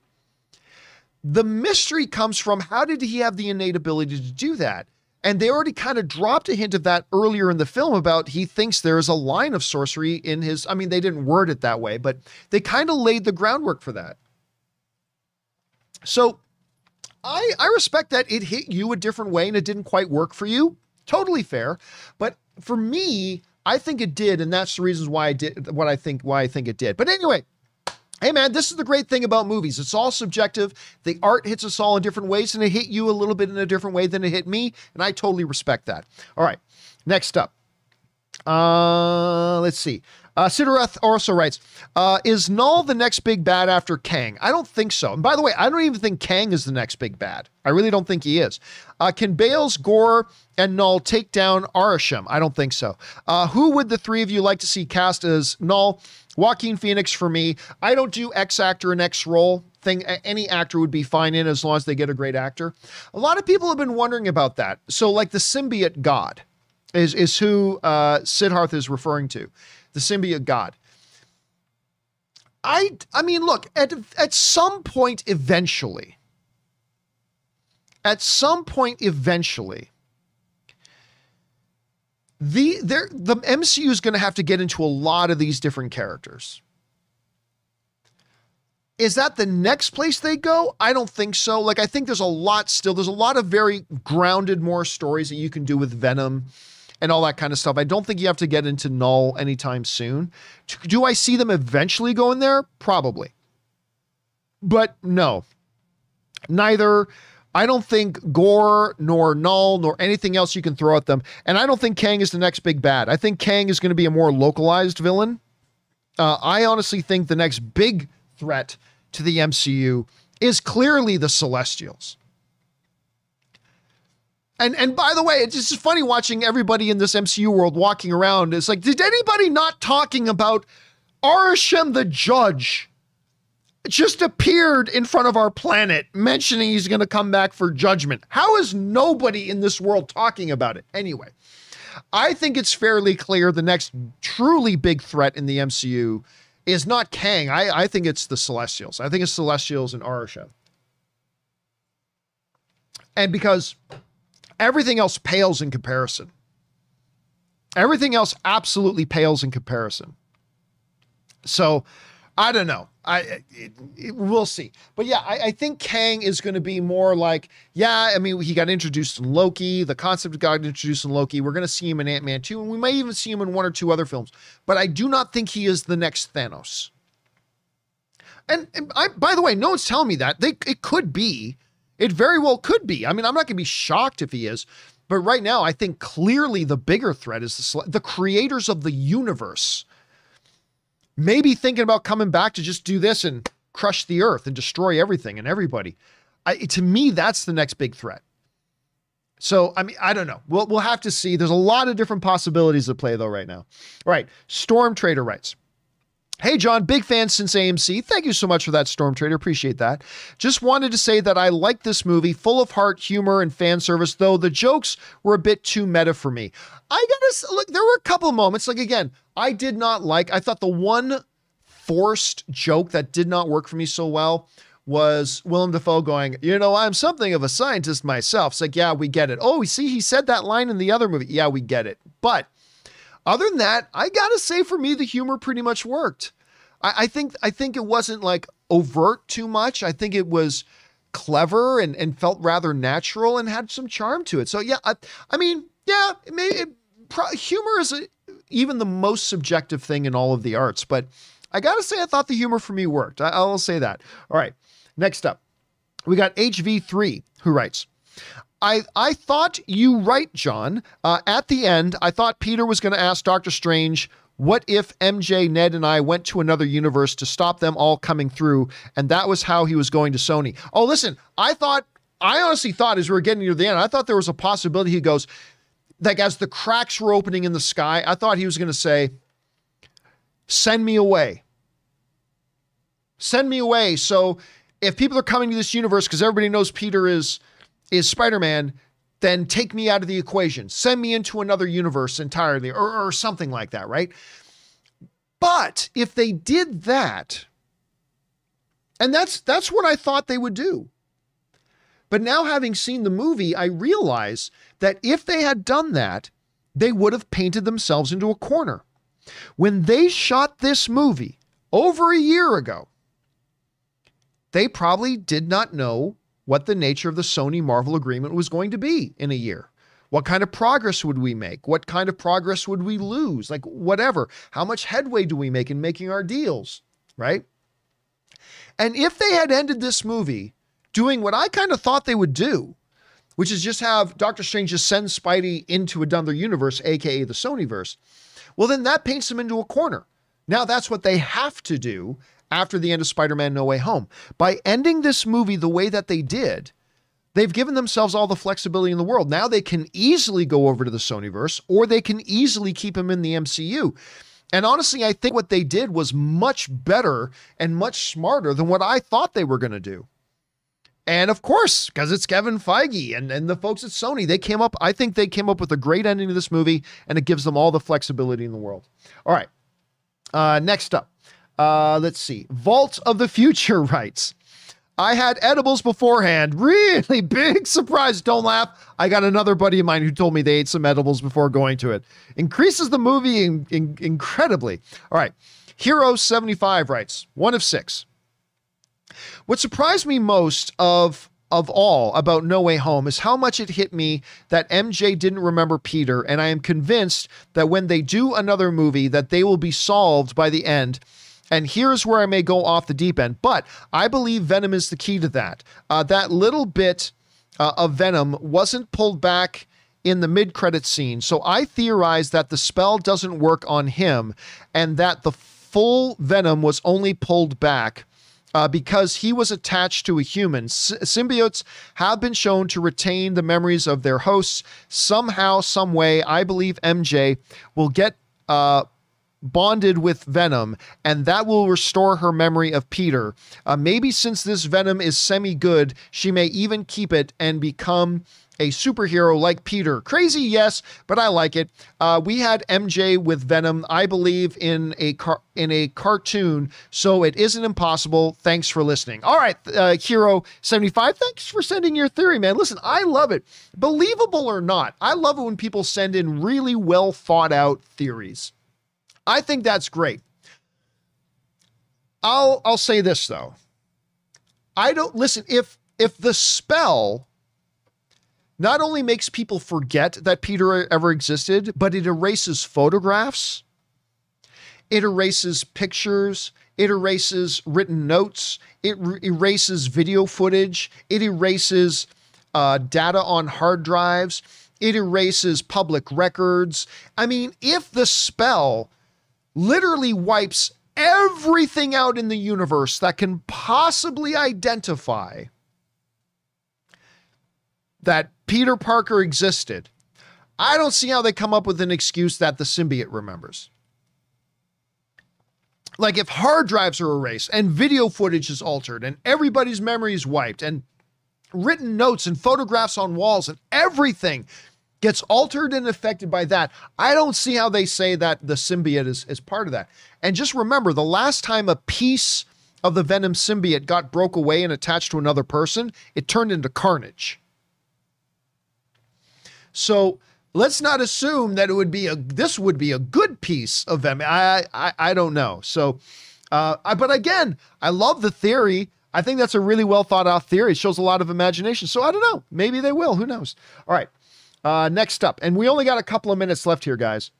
The mystery comes from how did he have the innate ability to do that? And they already kind of dropped a hint of that earlier in the film about he thinks there is a line of sorcery in his. I mean, they didn't word it that way, but they kind of laid the groundwork for that. So I, I respect that it hit you a different way and it didn't quite work for you. Totally fair. But for me, I think it did, and that's the reasons why I did what I think why I think it did. But anyway, hey man, this is the great thing about movies. It's all subjective. The art hits us all in different ways, and it hit you a little bit in a different way than it hit me, and I totally respect that. All right, next up. Uh, let's see. Uh, also writes, uh, is Knull the next big bad after Kang? I don't think so. And by the way, I don't even think Kang is the next big bad. I really don't think he is. Uh, can Bales, Gorr, and Knull take down Arishem? I don't think so. Uh, who would the three of you like to see cast as Knull? Joaquin Phoenix for me. I don't do X actor and X role thing. Any actor would be fine in as long as they get a great actor. A lot of people have been wondering about that. So, like the symbiote god is is who uh, Siddharth is referring to the symbiote god. I I mean, look, at at some point eventually, at some point eventually, the there the MCU is going to have to get into a lot of these different characters. Is that the next place they go? I don't think so. Like I think there's a lot still. There's a lot of very grounded more stories that you can do with Venom and all that kind of stuff. I don't think you have to get into Knull anytime soon. Do I see them eventually going there? Probably. But no. Neither I don't think Gorr nor Knull nor anything else you can throw at them. And I don't think Kang is the next big bad. I think Kang is going to be a more localized villain. Uh, I honestly think the next big threat to the MCU is clearly the Celestials. And and by the way, it's just funny watching everybody in this MCU world walking around. It's like, did anybody not talking about Arishem the Judge just appeared in front of our planet, mentioning he's going to come back for judgment? How is nobody in this world talking about it? Anyway, I think it's fairly clear the next truly big threat in the MCU is not Kang. I, I think it's the Celestials. I think it's Celestials and Arishem. And because Everything else pales in comparison. Everything else absolutely pales in comparison. So, I don't know. I it, it, we'll see, but yeah, I, I think Kang is going to be more like yeah. I mean, he got introduced in Loki. The concept got introduced in Loki. We're going to see him in Ant Man two, and we may even see him in one or two other films. But I do not think he is the next Thanos. And, and I, by the way, no one's telling me that. They it could be it very well could be. I mean, I'm not going to be shocked if he is. But right now, I think clearly the bigger threat is the, the creators of the universe. Maybe thinking about coming back to just do this and crush the earth and destroy everything and everybody. I, to me, that's the next big threat. So, I mean, I don't know. We'll, we'll have to see. There's a lot of different possibilities at play, though, right now. All right. Storm Trader writes Hey, John, big fan since AMC. Thank you so much for that, Storm Trader. Appreciate that. Just wanted to say that I like this movie, full of heart, humor, and fan service, though the jokes were a bit too meta for me. I gotta look, there were a couple moments, like again, I did not like, I thought the one forced joke that did not work for me so well was Willem Dafoe going, you know, I'm something of a scientist myself. It's like, yeah, we get it. Oh, we see, he said that line in the other movie. Yeah, we get it. But other than that, I gotta say, for me, the humor pretty much worked. I, I think I think it wasn't like overt too much. I think it was clever and, and felt rather natural and had some charm to it. So yeah, I, I mean, yeah, it may, it, pro, humor is a, even the most subjective thing in all of the arts, but I gotta say, I thought the humor for me worked. I, I will say that. All right, next up, we got HV3 who writes. I, I thought you right, John. Uh, at the end, I thought Peter was going to ask Doctor Strange, what if MJ, Ned, and I went to another universe to stop them all coming through? And that was how he was going to Sony. Oh, listen, I thought, I honestly thought as we were getting near the end, I thought there was a possibility he goes, like as the cracks were opening in the sky, I thought he was going to say, send me away. Send me away. So if people are coming to this universe, because everybody knows Peter is is Spider-Man, then take me out of the equation. Send me into another universe entirely or, or something like that, right? But if they did that, and that's that's what I thought they would do. But now having seen the movie, I realize that if they had done that, they would have painted themselves into a corner. When they shot this movie over a year ago, they probably did not know what the nature of the Sony Marvel agreement was going to be in a year. What kind of progress would we make? What kind of progress would we lose? Like, whatever. How much headway do we make in making our deals? Right? And if they had ended this movie doing what I kind of thought they would do, which is just have Doctor Strange just send Spidey into another universe, aka the Sonyverse, well, then that paints them into a corner. Now that's what they have to do after the end of Spider Man No Way Home. By ending this movie the way that they did, they've given themselves all the flexibility in the world. Now they can easily go over to the Sonyverse or they can easily keep him in the MCU. And honestly, I think what they did was much better and much smarter than what I thought they were going to do. And of course, because it's Kevin Feige and, and the folks at Sony, they came up, I think they came up with a great ending to this movie and it gives them all the flexibility in the world. All right. Uh, next up, uh, let's see. Vault of the Future writes. I had edibles beforehand. Really big surprise. Don't laugh. I got another buddy of mine who told me they ate some edibles before going to it. Increases the movie in, in, incredibly. All right. Hero75 writes, one of six. What surprised me most of of all about No Way Home is how much it hit me that MJ didn't remember Peter and I am convinced that when they do another movie that they will be solved by the end and here's where I may go off the deep end, but I believe Venom is the key to that. Uh, that little bit uh, of Venom wasn't pulled back in the mid credit scene. So I theorize that the spell doesn't work on him and that the full Venom was only pulled back. Uh, because he was attached to a human. Symbiotes have been shown to retain the memories of their hosts. Somehow, some way, I believe MJ will get uh, bonded with Venom, and that will restore her memory of Peter. Uh, maybe since this Venom is semi good, she may even keep it and become a superhero like Peter. Crazy, yes, but I like it. Uh, we had MJ with Venom, I believe, in a car- in a cartoon, so it isn't impossible. Thanks for listening. All right, uh, Hero seventy five. Thanks for sending your theory, man. Listen, I love it, believable or not. I love it when people send in really well thought out theories. I think that's great. I'll I'll say this though. I don't listen if if the spell not only makes people forget that Peter ever existed, but it erases photographs, it erases pictures, it erases written notes, it re- erases video footage, it erases uh, data on hard drives, it erases public records. I mean, if the spell literally wipes everything out in the universe that can possibly identify that Peter Parker existed, I don't see how they come up with an excuse that the symbiote remembers. Like if hard drives are erased and video footage is altered and everybody's memory is wiped and written notes and photographs on walls and everything gets altered and affected by that. I don't see how they say that the symbiote is, is part of that. And just remember the last time a piece of the Venom symbiote got broke away and attached to another person, it turned into carnage. So let's not assume that it would be a this would be a good piece of Venom. I I, I don't know. So uh, I, but again, I love the theory. I think that's a really well thought out theory. It shows a lot of imagination. So I don't know. Maybe they will. Who knows? All right. Uh, next up, and we only got a couple of minutes left here, guys.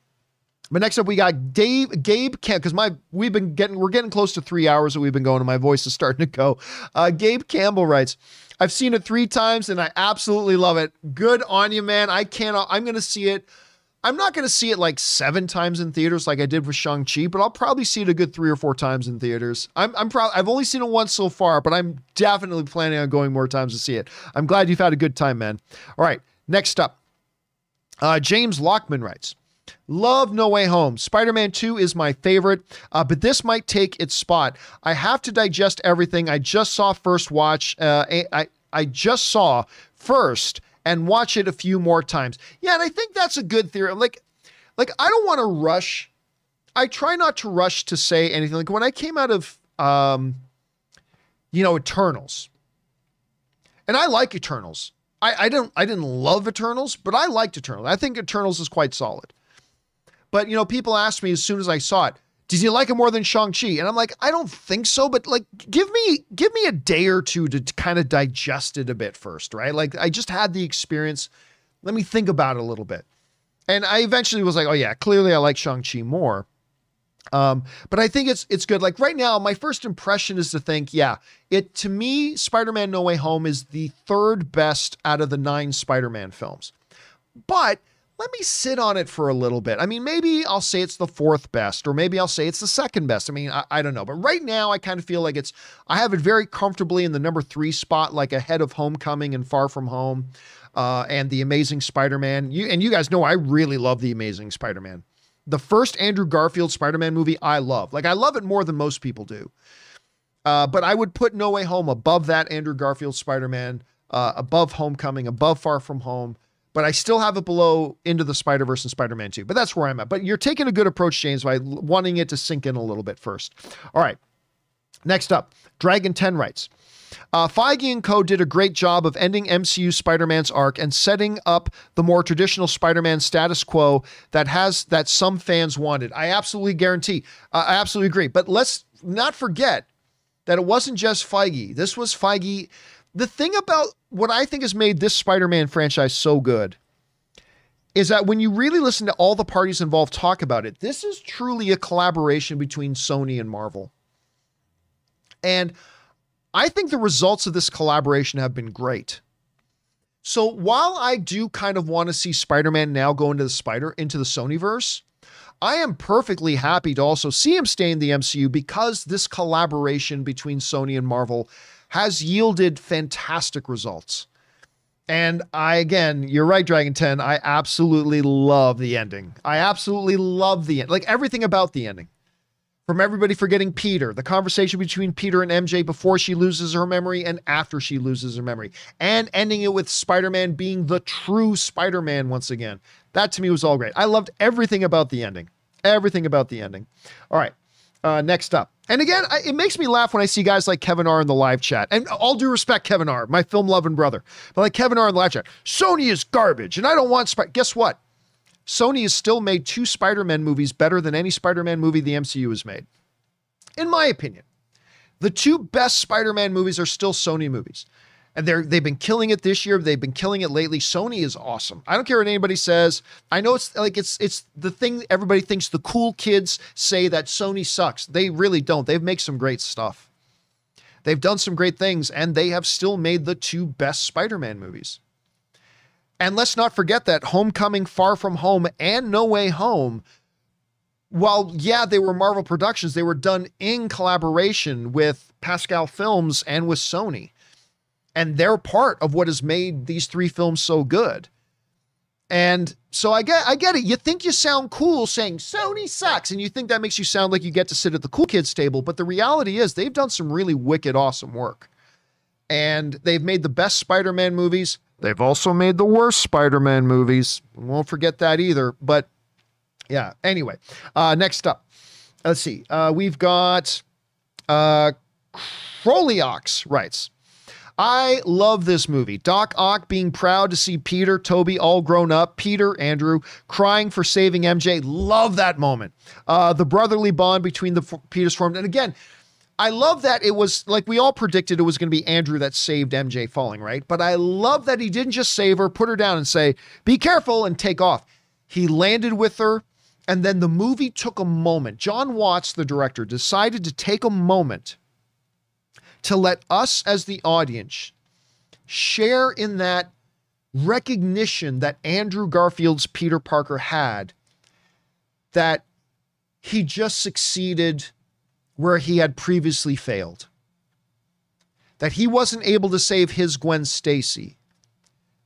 But next up, we got Dave, Gabe Camp, because my we've been getting we're getting close to three hours that we've been going, and my voice is starting to go. Uh, Gabe Campbell writes, "I've seen it three times, and I absolutely love it. Good on you, man. I cannot. I'm going to see it. I'm not going to see it like seven times in theaters like I did with Shang Chi, but I'll probably see it a good three or four times in theaters. I'm I'm proud. I've only seen it once so far, but I'm definitely planning on going more times to see it. I'm glad you've had a good time, man. All right, next up." Uh, James Lockman writes, Love No Way Home. Spider Man 2 is my favorite, uh, but this might take its spot. I have to digest everything. I just saw First Watch. Uh, I, I just saw First and watch it a few more times. Yeah, and I think that's a good theory. Like, like I don't want to rush. I try not to rush to say anything. Like when I came out of, um, you know, Eternals, and I like Eternals. I, I don't I didn't love Eternals, but I liked Eternals. I think Eternals is quite solid. But you know, people asked me as soon as I saw it, did you like it more than Shang-Chi? And I'm like, I don't think so, but like give me give me a day or two to kind of digest it a bit first, right? Like I just had the experience. Let me think about it a little bit. And I eventually was like, oh yeah, clearly I like Shang-Chi more. Um, but I think it's it's good. Like right now, my first impression is to think, yeah, it to me, Spider-Man No Way Home is the third best out of the nine Spider-Man films. But let me sit on it for a little bit. I mean, maybe I'll say it's the fourth best, or maybe I'll say it's the second best. I mean, I, I don't know. But right now, I kind of feel like it's, I have it very comfortably in the number three spot, like ahead of Homecoming and Far From Home uh, and The Amazing Spider Man. You, and you guys know I really love The Amazing Spider Man. The first Andrew Garfield Spider Man movie, I love. Like, I love it more than most people do. Uh, but I would put No Way Home above that Andrew Garfield Spider Man, uh, above Homecoming, above Far From Home. But I still have it below Into the Spider Verse and Spider Man 2. But that's where I'm at. But you're taking a good approach, James, by wanting it to sink in a little bit first. All right. Next up, Dragon 10 writes uh, Feige and co did a great job of ending MCU Spider Man's arc and setting up the more traditional Spider Man status quo that has that some fans wanted. I absolutely guarantee. Uh, I absolutely agree. But let's not forget that it wasn't just Feige. This was Feige. The thing about what I think has made this Spider Man franchise so good is that when you really listen to all the parties involved talk about it, this is truly a collaboration between Sony and Marvel. And I think the results of this collaboration have been great. So while I do kind of want to see Spider-Man now go into the Spider into the Sonyverse, I am perfectly happy to also see him stay in the MCU because this collaboration between Sony and Marvel has yielded fantastic results. And I again, you're right, Dragon 10. I absolutely love the ending. I absolutely love the end. Like everything about the ending from everybody forgetting Peter, the conversation between Peter and MJ before she loses her memory and after she loses her memory, and ending it with Spider Man being the true Spider Man once again. That to me was all great. I loved everything about the ending. Everything about the ending. All right. Uh, next up. And again, I, it makes me laugh when I see guys like Kevin R in the live chat. And all due respect, Kevin R, my film loving brother. But like Kevin R in the live chat, Sony is garbage. And I don't want Spider. Guess what? Sony has still made two Spider Man movies better than any Spider Man movie the MCU has made. In my opinion, the two best Spider Man movies are still Sony movies. And they're they've been killing it this year. They've been killing it lately. Sony is awesome. I don't care what anybody says. I know it's like it's it's the thing everybody thinks the cool kids say that Sony sucks. They really don't. They've made some great stuff. They've done some great things, and they have still made the two best Spider-Man movies. And let's not forget that Homecoming, Far From Home, and No Way Home, while, yeah, they were Marvel productions, they were done in collaboration with Pascal Films and with Sony. And they're part of what has made these three films so good. And so I get I get it. You think you sound cool saying Sony sucks, and you think that makes you sound like you get to sit at the cool kids table. But the reality is they've done some really wicked, awesome work. And they've made the best Spider-Man movies. They've also made the worst Spider-Man movies. Won't forget that either. But yeah, anyway. Uh, next up. Let's see. Uh, we've got uh Croliox writes. I love this movie. Doc Ock being proud to see Peter, Tobey all grown up, Peter, Andrew crying for saving MJ. Love that moment. Uh, the brotherly bond between the f- Peters formed. And again, I love that it was like we all predicted it was going to be Andrew that saved MJ falling, right? But I love that he didn't just save her, put her down, and say, be careful and take off. He landed with her. And then the movie took a moment. Jon Watts, the director, decided to take a moment to let us as the audience share in that recognition that Andrew Garfield's Peter Parker had that he just succeeded where he had previously failed. That he wasn't able to save his Gwen Stacy,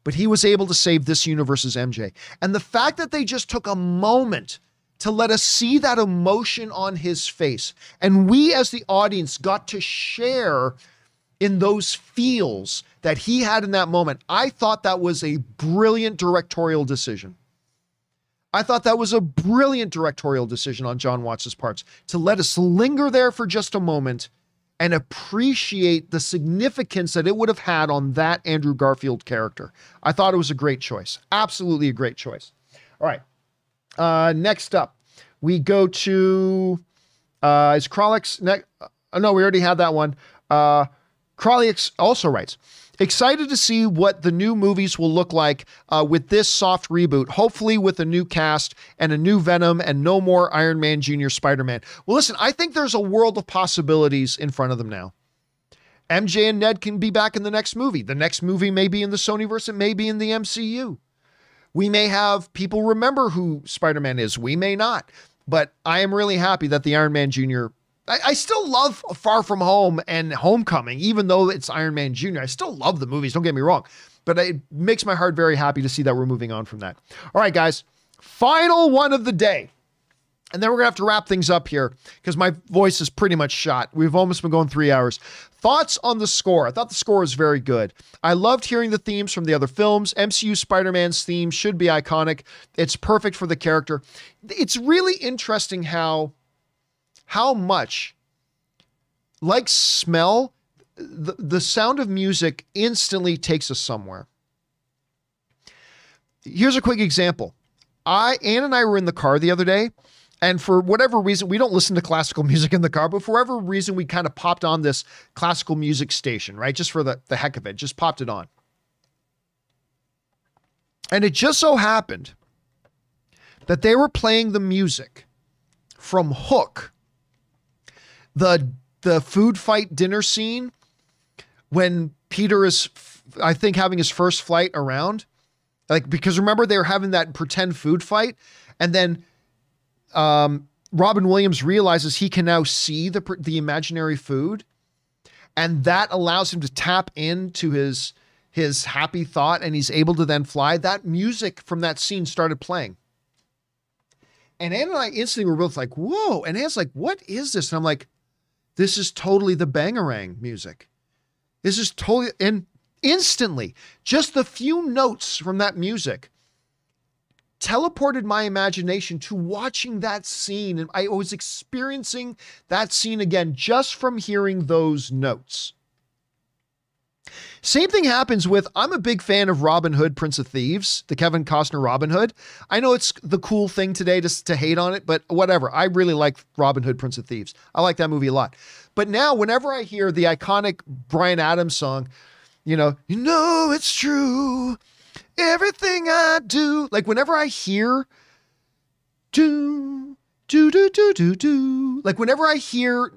but he was able to save this universe's MJ. And the fact that they just took a moment to let us see that emotion on his face. And we, as the audience, got to share in those feels that he had in that moment. I thought that was a brilliant directorial decision. I thought that was a brilliant directorial decision on Jon Watts' parts to let us linger there for just a moment and appreciate the significance that it would have had on that Andrew Garfield character. I thought it was a great choice. Absolutely a great choice. All right. Uh, next up, we go to uh, is Krolix next? Uh, no, we already had that one. Uh, Krolix also writes, excited to see what the new movies will look like uh, with this soft reboot. Hopefully, with a new cast and a new Venom and no more Iron Man Junior Spider Man. Well, listen, I think there's a world of possibilities in front of them now. MJ and Ned can be back in the next movie. The next movie may be in the Sonyverse, it may be in the MCU. We may have people remember who Spider Man is. We may not. But I am really happy that the Iron Man Jr. I, I, still love Far From Home and Homecoming, even though it's Iron Man Jr. I still love the movies, don't get me wrong. But it makes my heart very happy to see that we're moving on from that. All right, guys. Final one of the day. And then we're going to have to wrap things up here because my voice is pretty much shot. We've almost been going three hours. Thoughts on the score? I thought the score was very good. I loved hearing the themes from the other films. MCU Spider Man's theme should be iconic. It's perfect for the character. It's really interesting how, how much, like smell, the, the sound of music instantly takes us somewhere. Here's a quick example. I Ann and I were in the car the other day and for whatever reason, we don't listen to classical music in the car, but for whatever reason, we kind of popped on this classical music station, right? Just for the, the heck of it, just popped it on. And it just so happened that they were playing the music from Hook, the the food fight dinner scene when Peter is, I think, having his first flight around. Like, because remember, they were having that pretend food fight. And then um, Robin Williams realizes he can now see the the imaginary food, and that allows him to tap into his his happy thought, and he's able to then fly. That music from that scene started playing, and Anne and I instantly were both like, "Whoa!" And Anne's like, "What is this?" And I'm like, "This is totally the Bangarang music. This is totally." And instantly, just the few notes from that music teleported my imagination to watching that scene. And I was experiencing that scene again just from hearing those notes. Same thing happens with I'm a big fan of Robin Hood, Prince of Thieves, the Kevin Costner Robin Hood. I know it's the cool thing today to, to hate on it, but whatever. I really like Robin Hood, Prince of Thieves. I like that movie a lot. But now, whenever I hear the iconic Bryan Adams song, you know, you know it's true everything I do. Like whenever I hear do do do do do do, like whenever I hear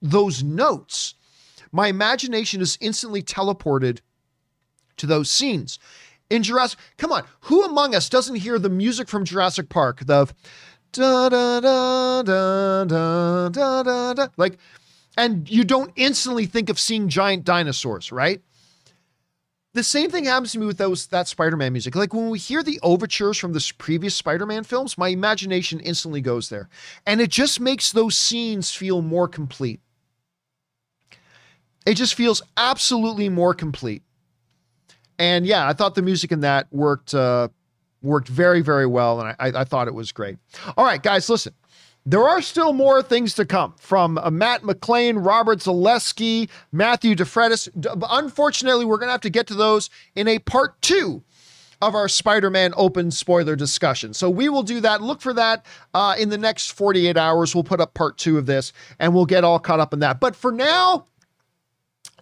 those notes, my imagination is instantly teleported to those scenes. In Jurassic, come on, who among us doesn't hear the music from Jurassic Park? The da da da da da da da da like, and you don't instantly think of seeing giant dinosaurs, right? the same thing happens to me with those that Spider-Man music. Like when we hear the overtures from the previous Spider-Man films, my imagination instantly goes there. And it just makes those scenes feel more complete. It just feels absolutely more complete. And yeah, I thought the music in that worked uh, worked very, very well, and I, I thought it was great. All right, guys, listen. There are still more things to come from uh, Matt McLean, Robert Zaleski, Matthew DeFreitas. D- unfortunately, we're going to have to get to those in a part two of our Spider Man open spoiler discussion. So we will do that. Look for that uh, in the next 48 hours. We'll put up part two of this and we'll get all caught up in that. But for now,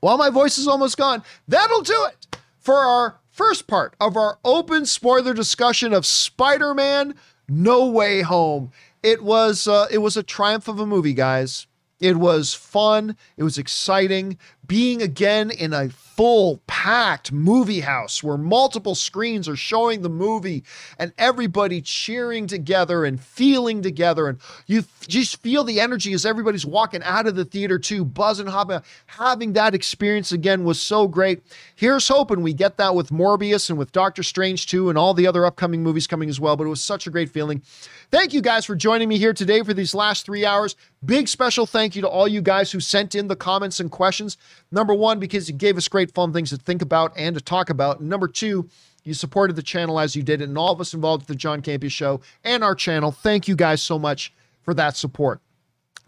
while my voice is almost gone, that'll do it for our first part of our open spoiler discussion of Spider Man No Way Home. It was uh, it was a triumph of a movie, guys. It was fun. It was exciting. Being again in a full packed movie house where multiple screens are showing the movie and everybody cheering together and feeling together. And you just feel the energy as everybody's walking out of the theater too, buzzing, hopping. Having that experience again was so great. Here's hoping we get that with Morbius and with Doctor Strange 2 and all the other upcoming movies coming as well. But it was such a great feeling. Thank you guys for joining me here today for these last three hours. Big special thank you to all you guys who sent in the comments and questions. Number one, because you gave us great fun things to think about and to talk about. Number two, you supported the channel as you did, and all of us involved with the John Campea Show and our channel. Thank you guys so much for that support.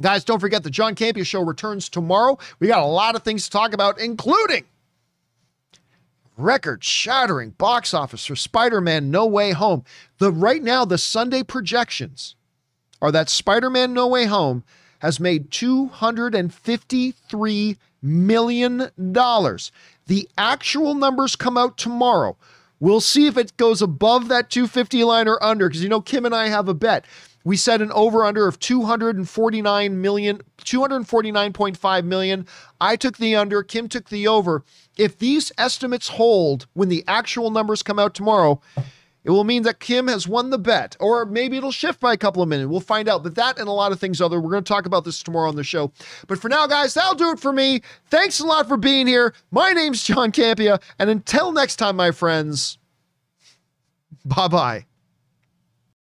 Guys, don't forget the John Campea Show returns tomorrow. We got a lot of things to talk about, including record shattering box office for Spider-Man No Way Home. The right now the Sunday projections are that Spider-Man No Way Home has made 253 million dollars. The actual numbers come out tomorrow. We'll see if it goes above that 250 line or under because you know Kim and I have a bet. We set an over under of 249 million, 249.5 million. I took the under, Kim took the over. If these estimates hold when the actual numbers come out tomorrow, it will mean that Kim has won the bet, or maybe it'll shift by a couple of minutes. We'll find out. But that and a lot of things other. We're going to talk about this tomorrow on the show. But for now, guys, that'll do it for me. Thanks a lot for being here. My name's John Campea, and until next time, my friends, bye bye.